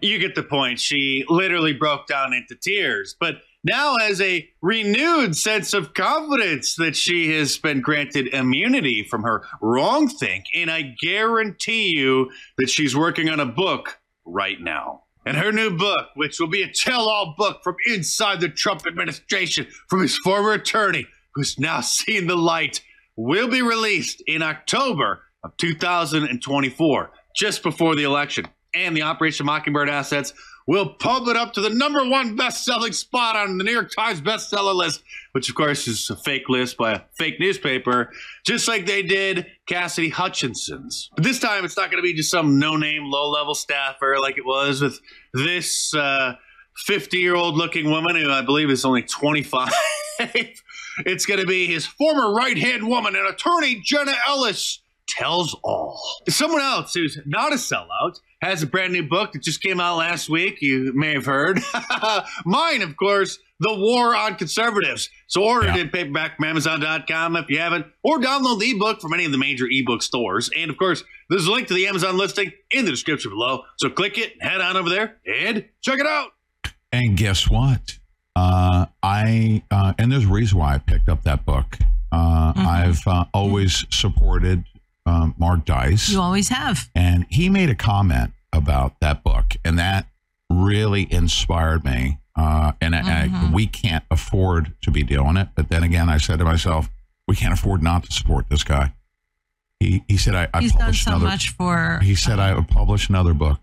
You get the point. She literally broke down into tears, but now has a renewed sense of confidence that she has been granted immunity from her wrongthink. And I guarantee you that she's working on a book right now. And her new book, which will be a tell all book from inside the Trump administration from his former attorney, who's now seen the light, will be released in October of 2024, just before the election. And the Operation Mockingbird assets will pump it up to the number one best-selling spot on the New York Times bestseller list, which of course is a fake list by a fake newspaper, just like they did Cassidy Hutchinson's. But this time, it's not going to be just some no-name, low-level staffer like it was with this uh, 50-year-old looking woman who I believe is only 25. it's going to be his former right-hand woman and attorney Jenna Ellis tells all. Someone else who's not a sellout has a brand new book that just came out last week. You may have heard. Mine, of course, The War on Conservatives. So order it in paperback from Amazon.com if you haven't, or download the ebook from any of the major ebook stores. And of course, there's a link to the Amazon listing in the description below. So click it, head on over there, and check it out. And guess what? Uh, I uh, and there's a reason why I picked up that book. Uh, I've uh, always supported um, Mark Dice. You always have. And he made a comment about that book, and that really inspired me. Uh, and I, I, we can't afford to be doing it. But then again, I said to myself, we can't afford not to support this guy. He he said I, I He's done published so another. much for. he said I would publish another book.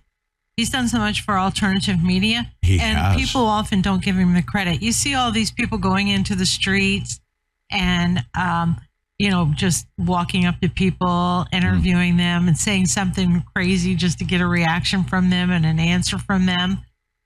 He's done so much for alternative media. He and has. people often don't give him the credit. You see all these people going into the streets and, um, you know, just walking up to people, interviewing them, and saying something crazy just to get a reaction from them and an answer from them.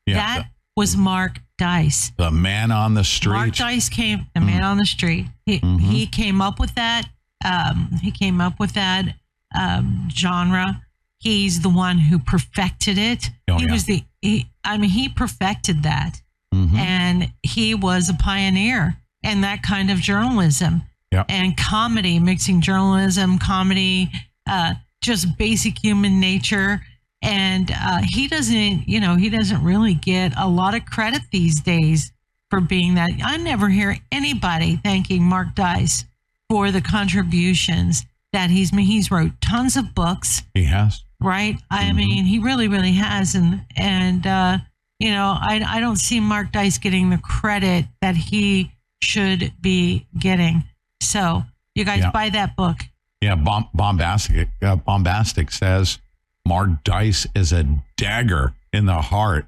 Yeah, that was Mark Dice. The man on the street. Mark. Dice came, the man on the street. He, Mhm. he came up with that. Um, he came up with that um, genre. He's the one who perfected it. Oh, he yeah. was the. He, I mean, he perfected that, mm-hmm. and he was a pioneer in that kind of journalism Yeah. and comedy, mixing journalism, comedy, uh, just basic human nature, and uh, he doesn't, you know, he doesn't really get a lot of credit these days for being that. I never hear anybody thanking Mark Dice for the contributions that he's made. He's wrote tons of books He has. right? I mean, he really, really has, and and uh, you know, I I don't see Mark Dice getting the credit that he should be getting. So you guys Yeah. buy that book. Yeah, bomb, bombastic. Uh, bombastic says Mark Dice is a dagger in the heart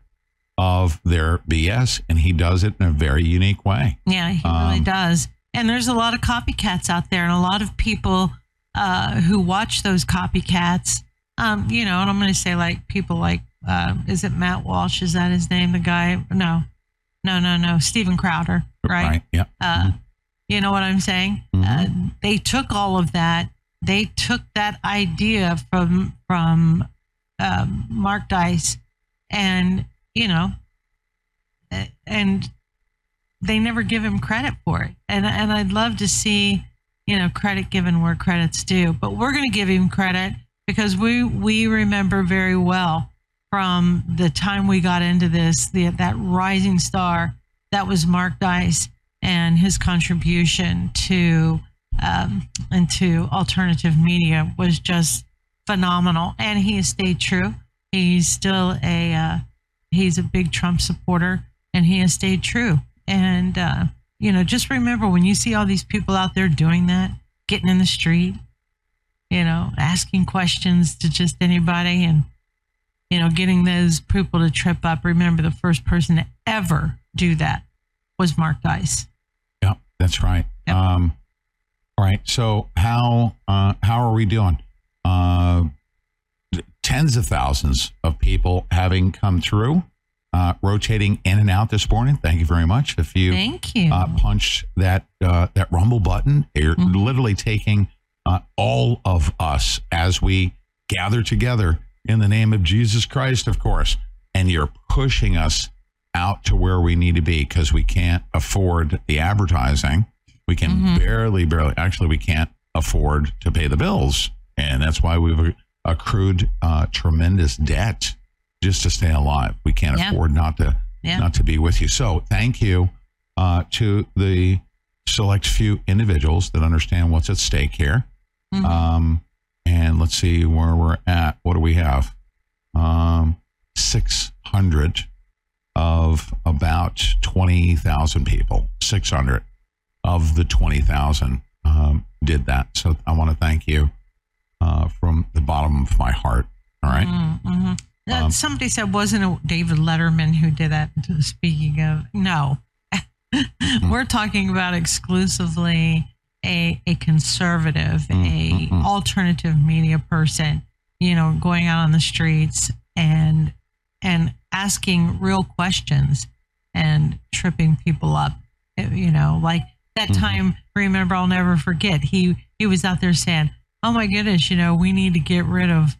of their BS, and he does it in a very unique way. Yeah, he really Um, does. And there's a lot of copycats out there, and a lot of people uh, who watch those copycats. Um, you know, and I'm going to say like people like, uh, is it Matt Walsh? Is that his name? The guy? No, no, no, no. Steven Crowder, right? Right. Yeah. Uh, You know what I'm saying? Uh, they took all of that. They took that idea from from um, Mark Dice, and you know, and they never give him credit for it. And and I'd love to see, you know, credit given where credit's due. But we're going to give him credit because we we remember very well from the time we got into this, the that rising star that was Mark Dice and his contribution to um, into alternative media was just phenomenal. And he has stayed true. He's still a uh, he's a big Trump supporter, and he has stayed true. And uh, you know, just remember when you see all these people out there doing that, getting in the street, you know, asking questions to just anybody, and you know, getting those people to trip up. Remember, the first person to ever do that was Mark Dice. That's right. Um, all right. So how uh, how are we doing? Uh, tens of thousands of people having come through, uh, rotating in and out this morning. Thank you very much. If you Thank you. uh, punch that uh, that rumble button, you're literally taking uh, all of us as we gather together in the name of Jesus Christ, of course, and you're pushing us out to where we need to be because we can't afford the advertising. We can barely, barely, actually, we can't afford to pay the bills. And that's why we've accrued uh, tremendous debt just to stay alive. We can't Yeah. afford not to Yeah. not to be with you. So thank you uh, to the select few individuals that understand what's at stake here. Mm-hmm. Um, and let's see where we're at. What do we have? Um, 600 of about 20,000 people. 600 of the 20,000 um, did that. So I want to thank you uh, from the bottom of my heart. All right. Mm-hmm. Um, Somebody said, wasn't it David Letterman who did that? Speaking of, no. We're talking about exclusively a, a conservative, a alternative media person, you know, going out on the streets and and asking real questions and tripping people up. It- you know, like that mm-hmm. time, remember, I'll never forget. He he was out there saying, "Oh my goodness, you know, we need to get rid of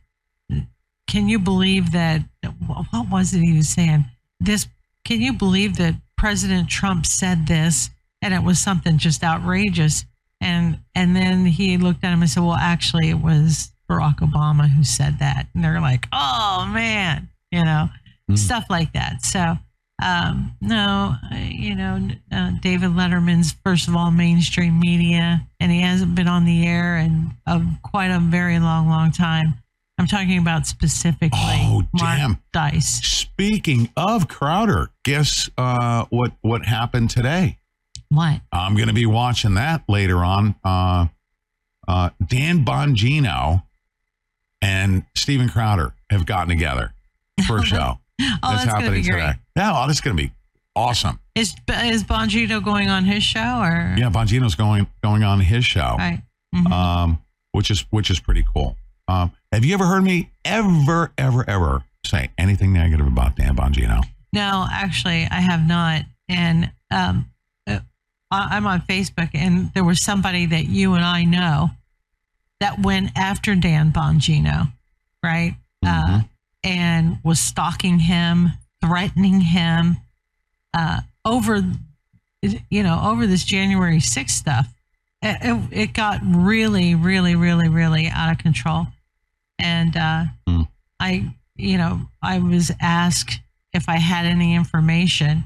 can you believe that what was it he was saying this can you believe that president trump said this and it was something just outrageous and and then he looked at him and said well actually it was barack obama who said that and they're like oh man you know stuff like that so um no you know uh, david letterman's first of all mainstream media and he hasn't been on the air in a, quite a very long long time I'm talking about specifically Oh, Mark damn. Dice. Speaking of Crowder, guess uh, what what happened today? What? I'm going to be watching that later on. Uh, uh, Dan Bongino and Steven Crowder have gotten together for a show. Oh, that's gonna be great. Yeah, oh, that's going to be awesome. Is is Bongino going on his show or? Yeah, Bongino's going going on his show, Right. Mhm. um, which is which is pretty cool. Um, have you ever heard me ever ever ever say anything negative about Dan Bongino? No, actually, I have not. And um, uh, I'm on Facebook, and there was somebody that you and I know that went after Dan Bongino, right? Uh, and was stalking him, threatening him uh, over, you know, over this January 6th stuff. It, it, it got really, really, really, really out of control. And uh, I, you know, I was asked if I had any information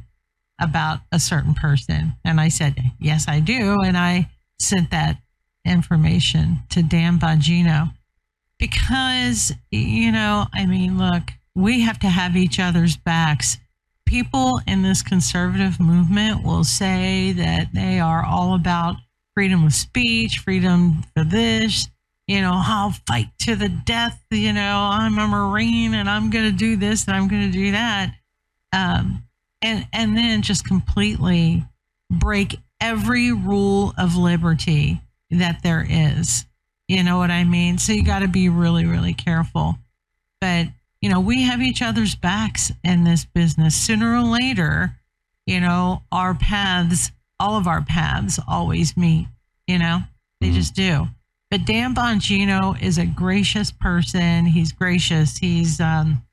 about a certain person. And I said, yes, I do. And I sent that information to Dan Bongino because, you know, I mean, look, we have to have each other's backs. People in this conservative movement will say that they are all about freedom of speech, freedom for this, you know, I'll fight to the death, you know, I'm a Marine and I'm going to do this and I'm going to do that. Um, and, and then just completely break every rule of liberty that there is. You know what I mean? So you got to be really, really careful. But, you know, we have each other's backs in this business. Sooner or later, you know, our paths, all of our paths always meet, you know, they just do. But Dan Bongino is a gracious person. He's gracious. He's, um,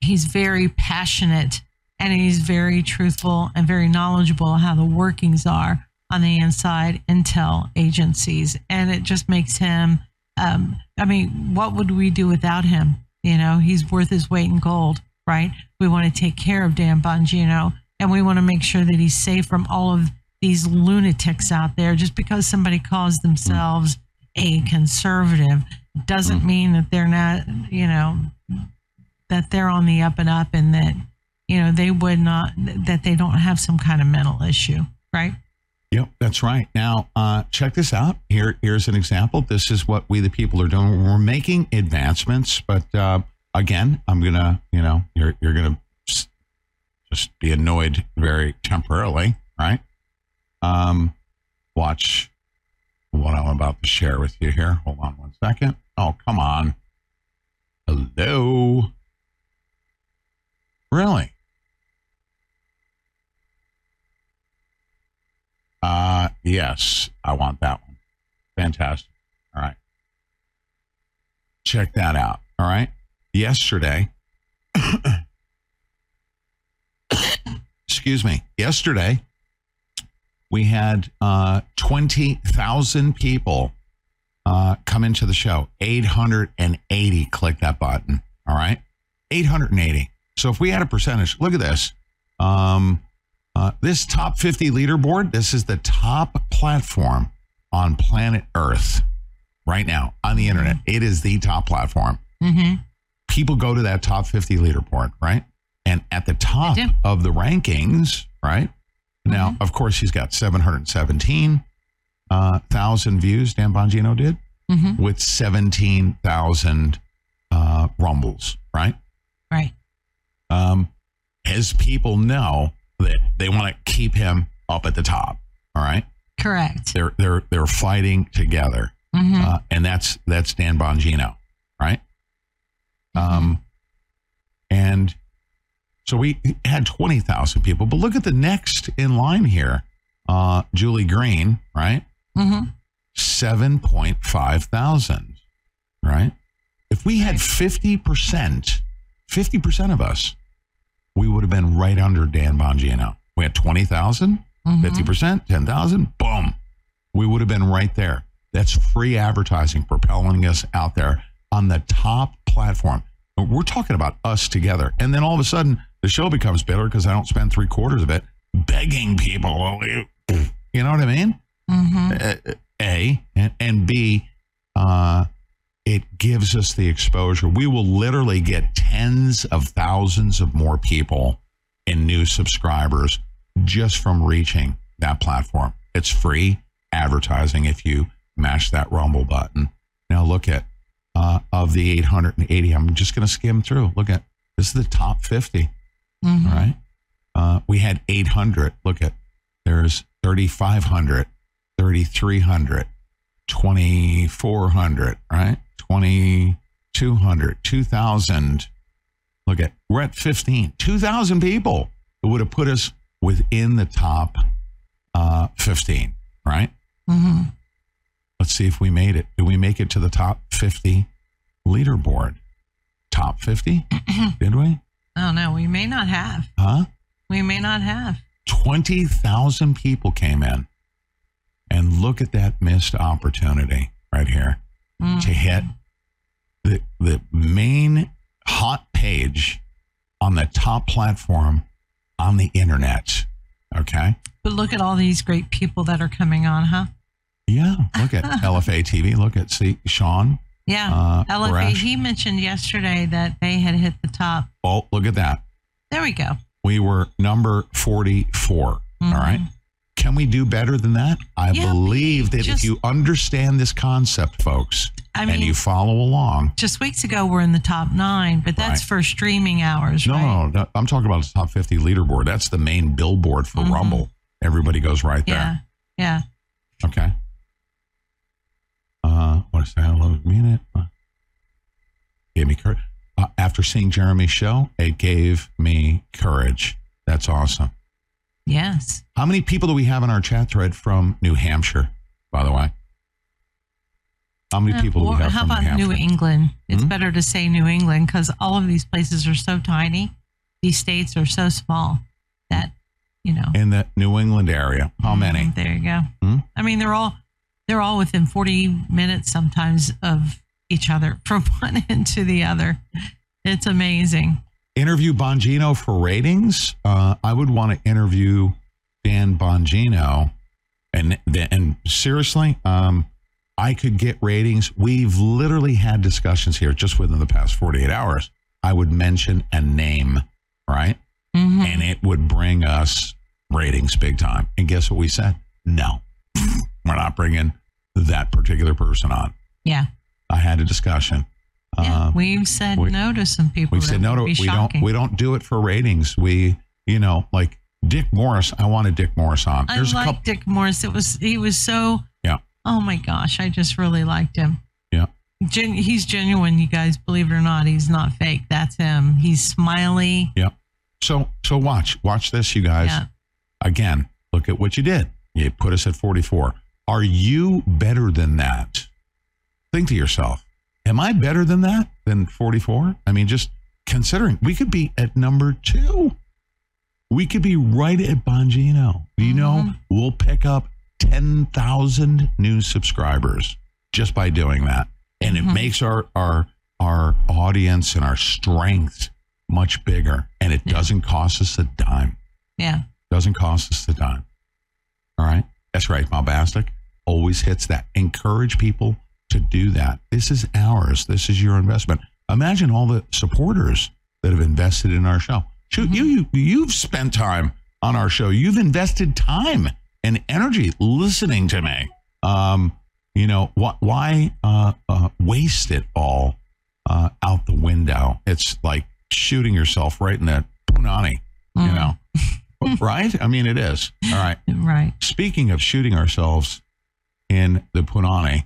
he's very passionate and he's very truthful and very knowledgeable how the workings are on the inside intel agencies. And it just makes him um, i mean what would we do without him? You know he's worth his weight in gold right? We want to take care of dan bongino and we want to make sure that he's safe from all of these lunatics out there. Just because somebody calls themselves a conservative doesn't mean that they're not you know that they're on the up and up and that you know they would not that they don't have some kind of mental issue right Yep, that's right. Now, uh, check this out. Here, here's an example. This is what we, the people, are doing. We're making advancements, but uh, again, I'm gonna, you know, you're you're gonna just be annoyed very temporarily, right? Um, watch what I'm about to share with you here. Hold on one second. Oh, come on. Hello. Really? Uh, yes, I want that one. Fantastic. All right. Check that out. All right. Yesterday, excuse me, yesterday, we had uh, 20,000 people uh, come into the show. 880 click that button. All right. 880. So if we had a percentage, look at this. Um, uh, this top 50 leaderboard, this is the top platform on planet Earth right now on the internet. It is the top platform. mm-hmm. People go to that top 50 leaderboard, right? And at the top of the rankings, right? Now, of course, he's got 717,000 uh, views, Dan Bongino did, Mhm. with 17,000 uh, rumbles, right? right um, his people know that they want to keep him up at the top. All right, correct they're they're they're fighting together, Mhm. uh, and that's that's Dan Bongino, right? Um, and so we had twenty thousand people, but look at the next in line here, uh, Julie Green, right? mm-hmm. seven point five thousand, right? If we had fifty percent, fifty percent of us, we would have been right under Dan Bongino. We had 20,000, Mhm. 50%, 10,000, boom. We would have been right there. That's free advertising propelling us out there on the top platform. We're talking about us together. And then all of a sudden, the show becomes bitter because I don't spend three quarters of it begging people. You know what I mean? Mm-hmm. Uh, A and, and B, uh, it gives us the exposure. We will literally get tens of thousands of more people and new subscribers just from reaching that platform. It's free advertising if you mash that Rumble button. Now look at uh, of the 880. I'm just going to skim through. Look at this is the top 50. Mhm. All right. Uh, we had 800. Look at there's 3,500, 3,300, 2,400, right? 2,200, 2,000. Look at, we're at 15. 2,000 people. It would have put us within the top uh, 15, right? Mm-hmm. Let's see if we made it. Did we make it to the top 50 leaderboard? Top 50? Did we? oh no we may not have Huh? we may not have 20,000 people came in. And look at that missed opportunity right here to hit the, the main hot page on the top platform on the internet. Okay. But look at all these great people that are coming on, huh? Yeah. Look at LFA TV. Look at see Sean. Yeah. Uh, LFA, he mentioned yesterday that they had hit the top. Oh, look at that. There we go. We were number 44. All right. Can we do better than that? I Mm-hmm. Yeah, believe that just- if you understand this concept, folks, I and mean- you follow along. Just weeks ago, we're in the top nine, but that's Right. for streaming hours, No, right? no, no, I'm talking about the top 50 leaderboard. That's the main billboard for Rumble. Everybody goes right there. Mm-hmm. Yeah. Yeah. Okay. Uh, what is that? A little minute. Gave me courage. Uh, after seeing Jeremy's show, it gave me courage. That's awesome. Yes. How many people do we have in our chat thread from New Hampshire, by the way? How many Uh, people do we have how from about New? New England? It's Hmm? better to say New England because all of these places are so tiny. These states are so small that, you know. In the New England area. How many? There you go. Hmm? I mean, they're all they're all within 40 minutes sometimes of each other from one end to the other. It's amazing. Interview Bongino for ratings. Uh, I would want to interview Dan Bongino, and and seriously, um, I could get ratings. We've literally had discussions here just within the past 48 hours. I would mention a name, right? And it would bring us ratings big time. And guess what we said? No, we're not bringing that particular person on. Yeah. I had a discussion. Yeah. Uh, We've said we- no to some people. We've said no, to. we shocking. don't. We don't do it for ratings. We, you know, like Dick Morris. I wanted Dick Morris on. I There's a like couple. Dick Morris. It was he was so. Yeah, Oh my gosh, I just really liked him. yeah. Gen- he's genuine, you guys. Believe it or not, he's not fake. That's him. He's smiley. Yeah. So so watch watch this, you guys. Yeah. Again, look at what you did. You put us at 44. Are you better than that? Think to yourself, am I better than that? Than 44? I mean, just considering we could be at number two. We could be right at Bongino. You know mm-hmm. we'll pick up 10,000 new subscribers just by doing that. And it mm-hmm. makes our our our audience and our strength much bigger and it doesn't cost us a dime. Yeah. Doesn't cost us a dime. All right? That's right, Malbastic always hits that. Encourage people to do that. This is ours. This is your investment. Imagine all the supporters that have invested in our show. Shoot, you, you you've spent time on our show. You've invested time and energy listening to me. Um, you know, wh- why uh, uh, waste it all uh, out the window? It's like shooting yourself right in the punani, you know. right? I mean, it is. All right. Right. Speaking of shooting ourselves in the punani,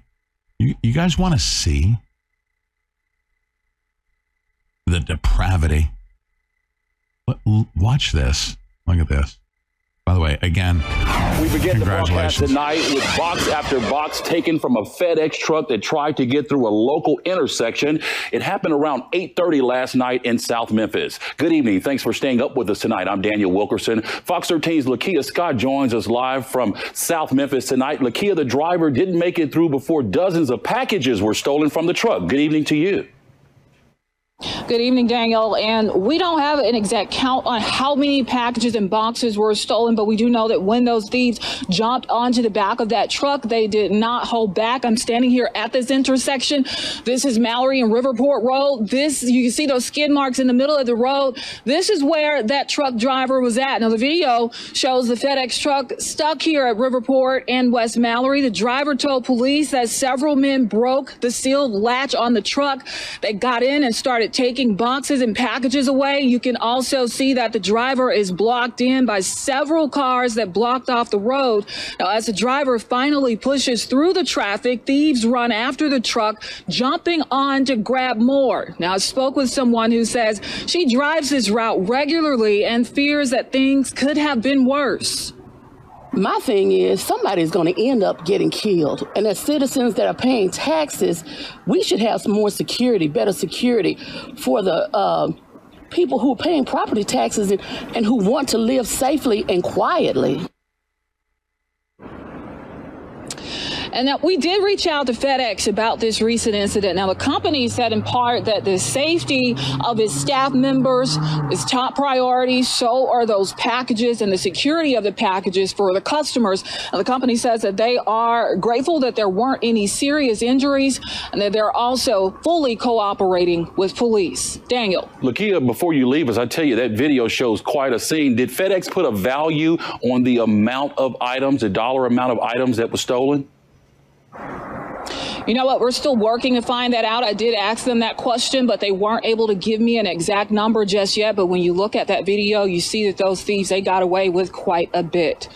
you, you guys want to see the depravity? Watch this. Look at this. By the way, again, We begin the broadcast tonight with box after box taken from a FedEx truck that tried to get through a local intersection. It happened around 8:30 last night in South Memphis. Good evening. Thanks for staying up with us tonight. I'm Daniel Wilkerson. Fox 13's Lakia Scott joins us live from South Memphis tonight. Lakia, the driver didn't make it through before dozens of packages were stolen from the truck. Good evening to you. Good evening, Daniel. And we don't have an exact count on how many packages and boxes were stolen, but we do know that when those thieves jumped onto the back of that truck, they did not hold back. I'm standing here at this intersection. This is Mallory and Riverport Road. This, you can see those skid marks in the middle of the road. This is where that truck driver was at. Now, the video shows the FedEx truck stuck here at Riverport and West Mallory. The driver told police that several men broke the sealed latch on the truck. They got in and started taking boxes and packages away. You can also see that the driver is blocked in by several cars that blocked off the road. Now, as the driver finally pushes through the traffic, thieves run after the truck, jumping on to grab more. Now, I spoke with someone who says she drives this route regularly and fears that things could have been worse. My thing is, somebody's going to end up getting killed. And as citizens that are paying taxes, we should have more security, better security for the uh, people who are paying property taxes and, and who want to live safely and quietly. And now we did reach out to FedEx about this recent incident. Now, the company said in part that the safety of its staff members is top priority. So are those packages and the security of the packages for the customers. And the company says that they are grateful that there weren't any serious injuries and that they're also fully cooperating with police. Daniel. Lakia, before you leave us, I tell you that video shows quite a scene. Did FedEx put a value on the amount of items, the dollar amount of items that was stolen? You know what? We're still working to find that out. I did ask them that question, but they weren't able to give me an exact number just yet. But when you look at that video, you see that those thieves, they got away with quite a bit.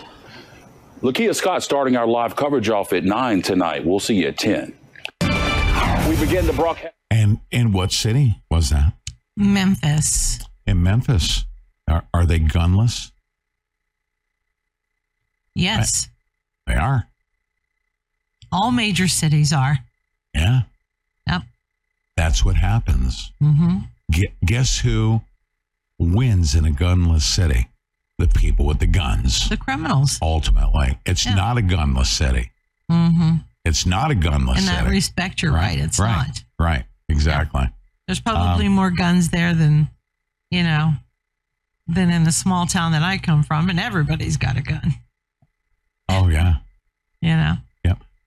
Lakia Scott starting our live coverage off at 9 tonight. We'll see you at 10. We begin the broadcast. And in what city was that? Memphis. In Memphis. Are, are they gunless? Yes. They are. All major cities are. Yeah. Yep. That's what happens. Mm-hmm. Gu- guess who wins in a gunless city? The people with the guns. The criminals. Ultimately, it's Yeah. not a gunless city. Mm-hmm. It's not a gunless In that respect, you're right. It's right. not. Right. Exactly. There's probably Um, more guns there than, you know, than in the small town that I come from, and everybody's got a gun. Oh yeah. You know.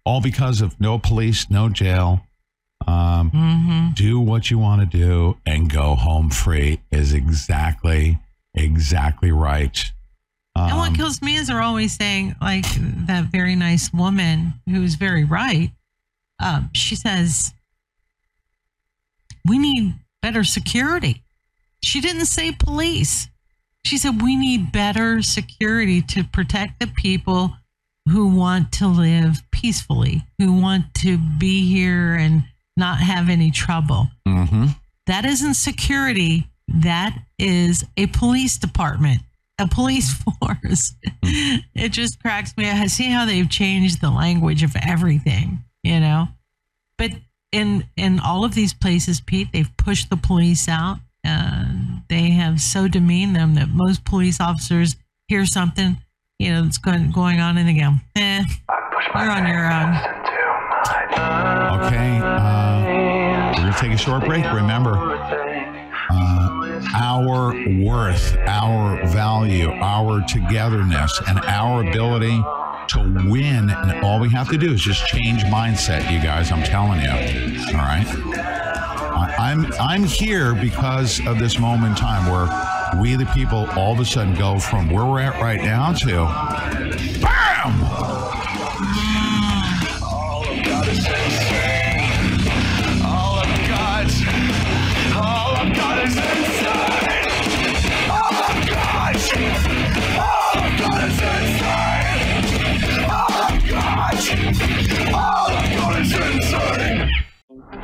All because of no police, no jail. Um, Mm-hmm. Do what you want to do and go home free is exactly, exactly right. and what Um, kills me is they're always saying, like that very nice woman who's very right. Um, she says, "We need better security." She didn't say police. She said we need better security to protect the people who want to live peacefully, who want to be here and not have any trouble. mhm. That isn't security. That is a police department, a police force. it just cracks me. I see how they've changed the language of everything, you know. But in in all of these places, Pete, they've pushed the police out. Uh, they have so demeaned them that most police officers hear something, you know, that's going going on, and they go, "Eh, you're on your own." Okay. Uh, we're going to take a short break. Remember, uh, our worth, our value, our togetherness, and our ability to win. And all we have to do is just change mindset, you guys. I'm telling you. All right. I'm I'm here because of this moment in time where we, the people, all of a sudden go from where we're at right now to bam.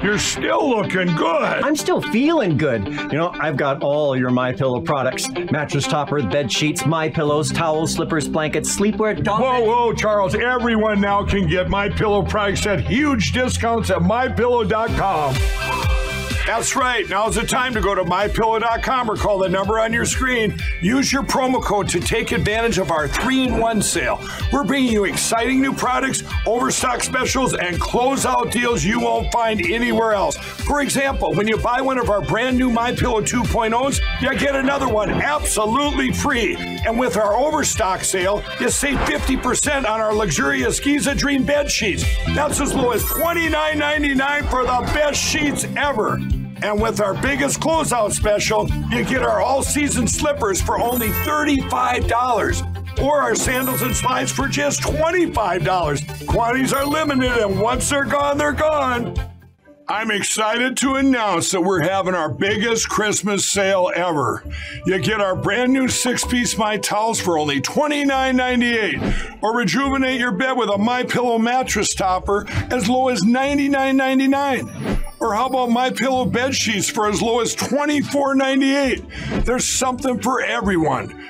You're still looking good. I'm still feeling good. You know, I've got all your My Pillow products: mattress topper, bed sheets, My Pillows, towels, slippers, blankets, sleepwear. Dog Whoa, whoa, Charles! Everyone now can get My Pillow products at huge discounts at MyPillow.com. That's right. Now's the time to go to MyPillow.com or call the number on your screen. Use your promo code to take advantage of our three-in-one sale. We're bringing you exciting new products, overstock specials, and closeout deals you won't find anywhere else. For example, when you buy one of our brand new MyPillow 2.0s, you get another one absolutely free. And with our overstock sale, you save 50% on our luxurious Giza Dream bed sheets. That's as low as $29.99 for the best sheets ever. And with our biggest closeout special, you get our all season slippers for only $35 or our sandals and slides for just $25. Quantities are limited, and once they're gone, they're gone. I'm excited to announce that we're having our biggest Christmas sale ever. You get our brand new six piece My Towels for only $29.98, or rejuvenate your bed with a My Pillow mattress topper as low as $99.99. Or how about My Pillow bed sheets for as low as $24.98? There's something for everyone.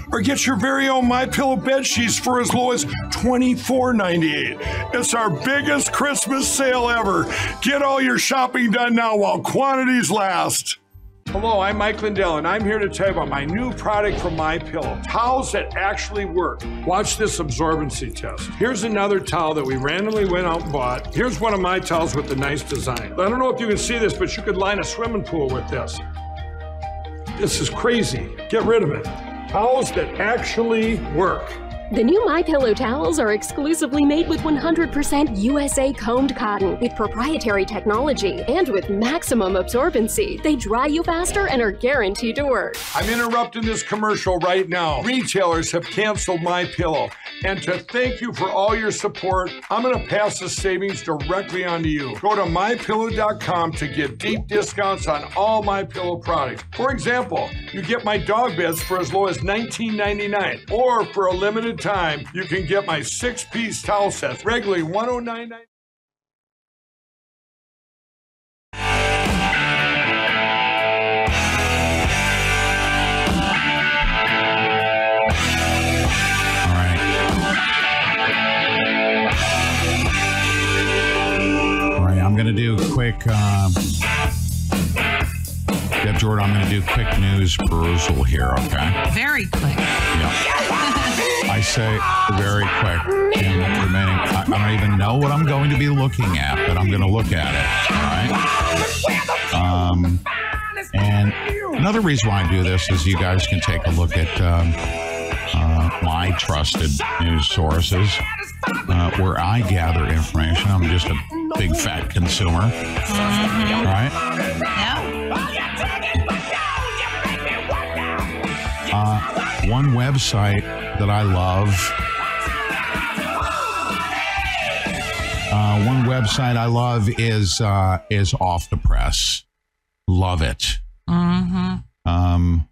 or get your very own My Pillow bed sheets for as low as $24.98. It's our biggest Christmas sale ever. Get all your shopping done now while quantities last. Hello, I'm Mike Lindell, and I'm here to tell you about my new product from My Pillow: towels that actually work. Watch this absorbency test. Here's another towel that we randomly went out and bought. Here's one of my towels with a nice design. I don't know if you can see this, but you could line a swimming pool with this. This is crazy. Get rid of it. Towels that actually work. The new My Pillow towels are exclusively made with 100% USA combed cotton with proprietary technology and with maximum absorbency. They dry you faster and are guaranteed to work. I'm interrupting this commercial right now. Retailers have canceled my pillow. And to thank you for all your support, I'm going to pass the savings directly on to you. Go to mypillow.com to get deep discounts on all my pillow products. For example, you get my dog beds for as low as $19.99 or for a limited time, you can get my six-piece towel sets regularly $109.99. All right, I'm going to do a quick. Um, Deb Jordan, I'm going to do quick news perusal here, okay? Very quick. I say very quick. In the remaining, I, I don't even know what I'm going to be looking at, but I'm going to look at it. All right. Um, and another reason why I do this is you guys can take a look at um, uh, my trusted news sources uh, where I gather information. I'm just a big fat consumer. All right. Uh, one website that I love. Uh, one website I love is uh, is Off the Press. Love it. Mm-hmm. Um,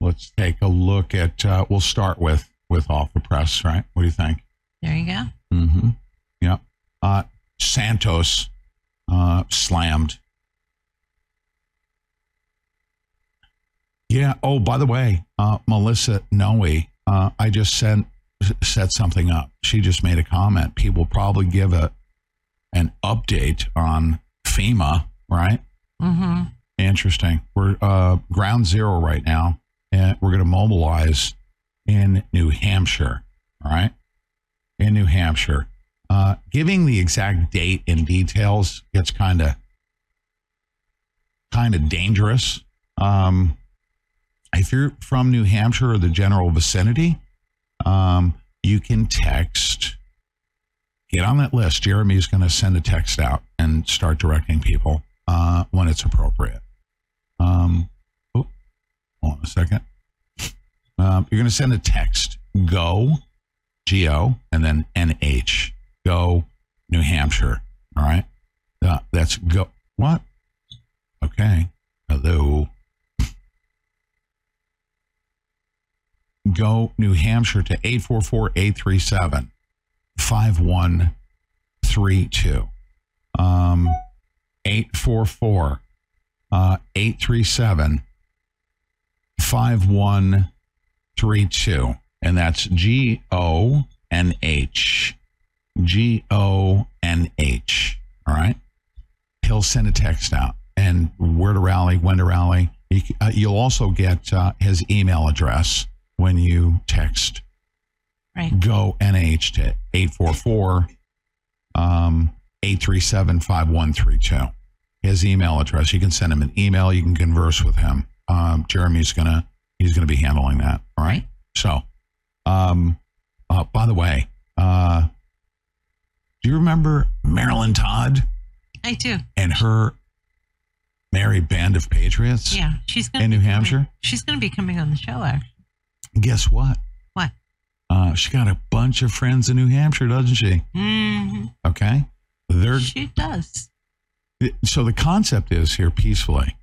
let's take a look at. Uh, we'll start with with Off the Press. Right? What do you think? There you go. Mm-hmm. Yeah. Uh, Santos uh, slammed. Yeah. Oh, by the way, uh, Melissa Noe, uh, I just sent set something up. She just made a comment. People probably give a an update on FEMA, right? Mm-hmm. Interesting. We're uh, ground zero right now, and we're going to mobilize in New Hampshire. All right, in New Hampshire. Uh, giving the exact date and details gets kind of kind of dangerous. Um, if you're from New Hampshire or the general vicinity, um, you can text. Get on that list. Jeremy's going to send a text out and start directing people uh, when it's appropriate. Um, oh, hold on a second. Um, you're going to send a text. Go, G O, and then N H. Go, New Hampshire. All right. Uh, that's go. What? Okay. Hello. Go New Hampshire to 844 837 5132. Um, 844 uh, 837 5132. And that's G O N H. G O N H. All right. He'll send a text out and where to rally, when to rally. Uh, you'll also get uh, his email address when you text Right. go NH to 844 um, 837 5132. His email address. You can send him an email. You can converse with him. Um, Jeremy's gonna he's gonna be handling that. All right. So, um, uh, by the way, uh, do you remember Marilyn Todd I do. and her merry band of patriots? Yeah, she's going in New Hampshire. She's going to be coming on the show. Actually, Guess what? What? Uh, she got a bunch of friends in New Hampshire, doesn't she? hmm Okay. They're She does. so the concept is here peacefully.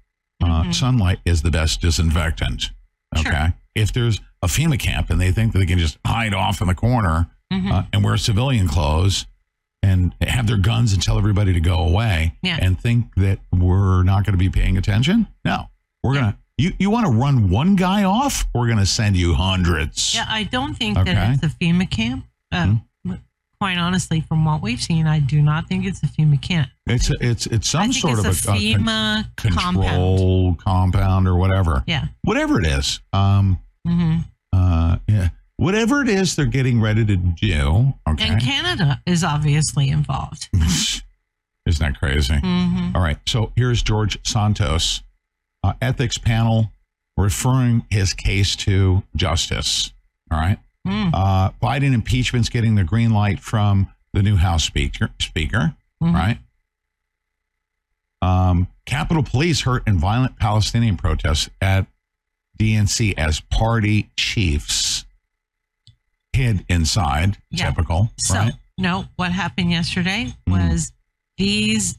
Uh, Mhm. Sunlight is the best disinfectant. Okay. If there's a FEMA camp and they think that they can just hide off in the corner Mhm. uh, and wear civilian clothes and have their guns and tell everybody to go away Yeah. and think that we're not going to be paying attention, no, we're gonna. You you want to run one guy off? We're gonna send you hundreds. Yeah, I don't think Okay. that it's a FEMA camp. Uh, Quite honestly, from what we've seen, I do not think it's a FEMA camp. It's it's it's some sort it's of a a, a con- FEMA compound. compound or whatever. Yeah. whatever it is. Um, hmm uh, yeah, whatever it is they're getting ready to do. Okay, And Canada is obviously involved. isn't that crazy? Mhm. All right, so here's George Santos, uh, ethics panel, referring his case to justice. All right, Mm. uh, Biden impeachment's getting the green light from the new House Speaker. Speaker, Mhm. right? Um, Capitol Police hurt in violent Palestinian protests at DNC as party chiefs hid inside. Yeah. Typical, So, right? no, what happened yesterday Mm. was these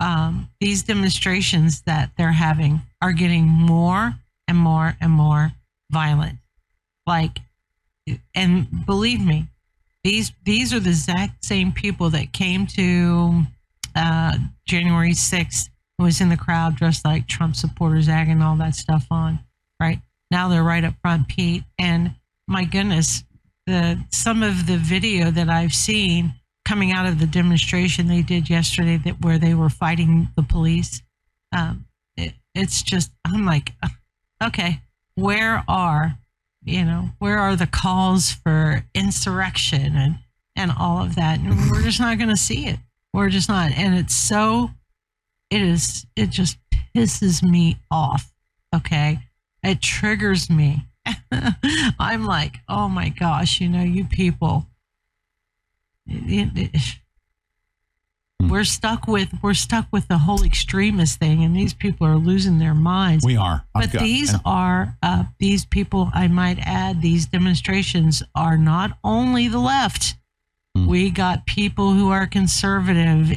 um, these demonstrations that they're having are getting more and more and more violent. Like, and believe me, these these are the exact same people that came to uh, January sixth. Was in the crowd dressed like Trump supporters, agging all that stuff on. Right now, they're right up front, Pete. And my goodness, the some of the video that I've seen coming out of the demonstration they did yesterday that where they were fighting the police. Um, it, it's just I'm like, uh, okay, where are you know where are the calls for insurrection and and all of that? And we're just not going to see it. We're just not, and it's so it is it just pisses me off. Okay, it triggers me. I'm like, oh my gosh, you know, you people. It- it- it- we're stuck with we're stuck with the whole extremist thing, and these people are losing their minds. We are. But got- these and- are uh, these people. I might add, these demonstrations are not only the left. Hmm. We got people who are conservative,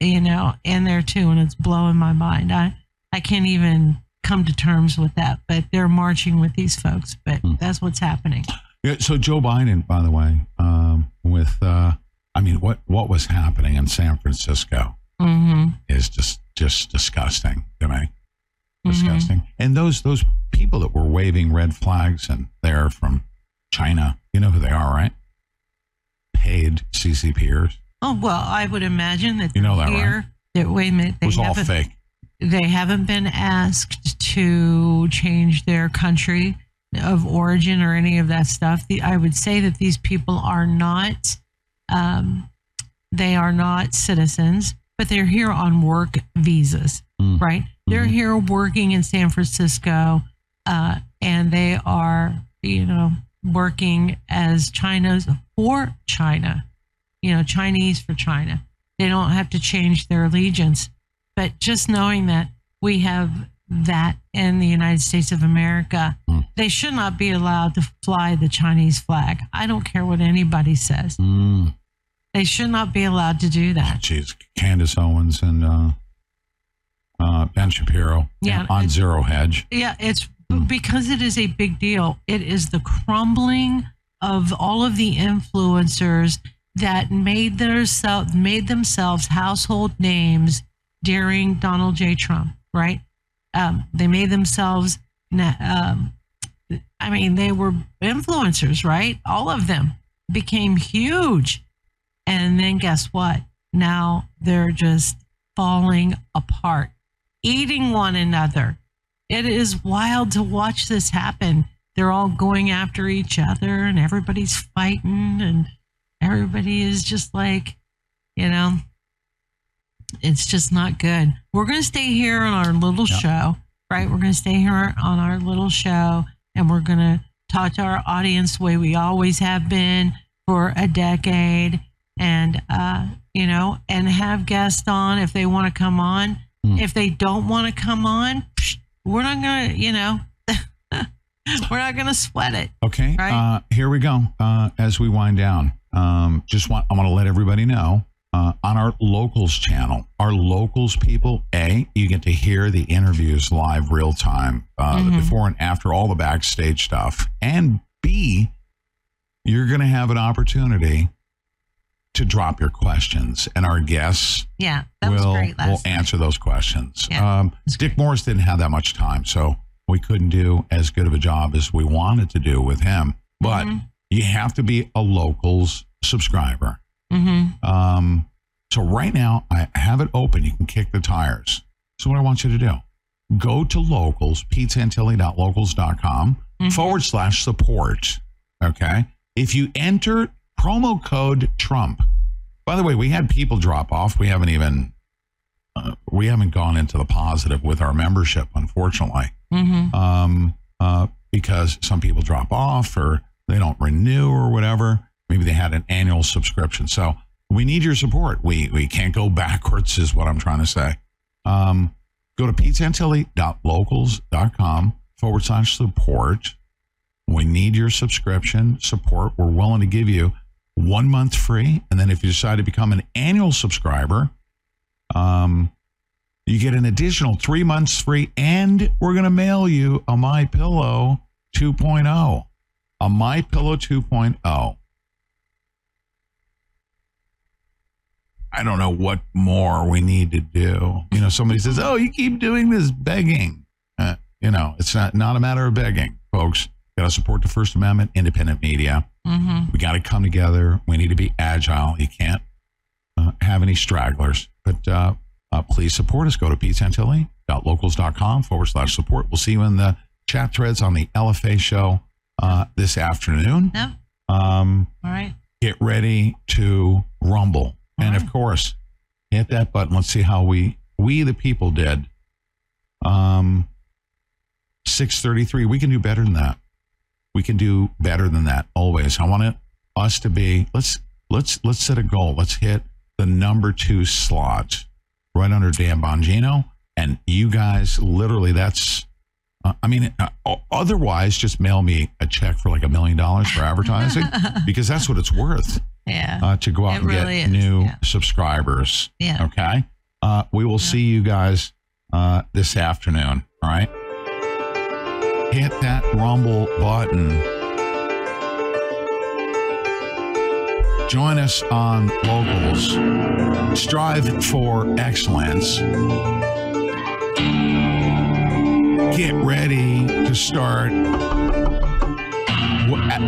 you know, in there too, and it's blowing my mind. I I can't even come to terms with that. But they're marching with these folks. But Hmm. that's what's happening. Yeah, so Joe Biden, by the way, um, with uh, I mean, what what was happening in San Francisco Mm-hmm. is just just disgusting to me. Disgusting. And those those people that were waving red flags and they're from China, you know who they are, right? Paid CCPers. Oh well, I would imagine that You know that, right? That wait a minute, It was all fake. They haven't been asked to change their country of origin or any of that stuff. The, I would say that these people are not, um, they are not citizens, but they're here on work visas, right? They're here working in San Francisco, uh, and they are, you know, working as China's for China, you know, Chinese for China. They don't have to change their allegiance. But just knowing that we have that in the United States of America, they should not be allowed to fly the Chinese flag. I don't care what anybody says. Mm. They should not be allowed to do that. Jeez, Candace Owens and uh, uh, Ben Shapiro Yeah, on Zero Hedge. Yeah, it's because it is a big deal. It is the crumbling of all of the influencers that made their self, made themselves household names during Donald J. Trump. Right? Um, they made themselves. Um, I mean, they were influencers, right? All of them became huge, and then guess what? Now they're just falling apart, eating one another. It is wild to watch this happen. They're all going after each other and everybody's fighting and everybody is just like, you know, it's just not good. We're going to stay here on our little show, right? We're going to stay here on our little show and we're going to talk to our audience the way we always have been for a decade and, uh, you know, and have guests on if they want to come on. If they don't want to come on, we're not going to, you know, We're not going to sweat it. Okay. Right. Uh, here we go. Uh, as we wind down, um, just want I want to let everybody know uh, on our locals channel, our locals people. A, you get to hear the interviews live, real time, uh, the Mhm. before and after, all the backstage stuff, and B, you're going to have an opportunity to drop your questions, and our guests Yeah, that was will will answer those questions. Yeah, um, Dick Morris didn't have that much time, so we couldn't do as good of a job as we wanted to do with him. But Mm-hmm. you have to be a locals subscriber. Mm-hmm. Um, so right now I have it open. You can kick the tires. So what I want you to do, go to locals, petesantilli.locals.com forward slash support. Okay. If you enter promo code Trump, by the way, we had people drop off. We haven't even, uh, we haven't gone into the positive with our membership, unfortunately Mm-hmm. um, uh, because some people drop off or they don't renew or whatever. Maybe they had an annual subscription. So we need your support. We we can't go backwards, is what I'm trying to say. Um, go to petesantilli.locals.com forward slash support. We need your subscription support. We're willing to give you one month free. And then if you decide to become an annual subscriber, um, you get an additional three months free, and we're going to mail you a My Pillow 2.0. A My Pillow 2.0. I don't know what more we need to do. You know, somebody says, "Oh, you keep doing this begging." Uh, you know, it's not not a matter of begging, folks. Got to support the First Amendment, independent media. Mm-hmm. We got to come together. We need to be agile. You can't uh, have any stragglers. But uh, uh, please support us. Go to petesantilli.locals.com forward slash support. We'll see you in the chat threads on the LFA show uh, this afternoon. No. Um, All right. get ready to rumble. and of course, hit that button. Let's see how we, we the people did. Um, 633. We can do better than that. We can do better than that always. I want it, us to be, let's, let's, let's set a goal. Let's hit the number two slot right under Dan Bongino. And you guys, literally, that's, uh, I mean, uh, otherwise, just mail me a check for like a million dollars for advertising because that's what it's worth Yeah. uh, to go out It and really get is, new yeah. subscribers. Yeah. Okay. Uh, we will see you guys uh, this afternoon. All right. Hit that rumble button. Join us on Locals. Strive for excellence. Get ready to start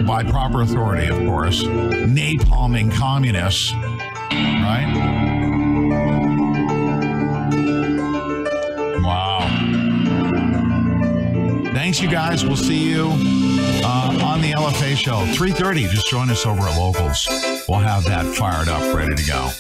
by proper authority, of course, napalming communists, right? Thanks, you guys. We'll see you uh, on the LFA show. 3.30. Just join us over at Locals. We'll have that fired up, ready to go.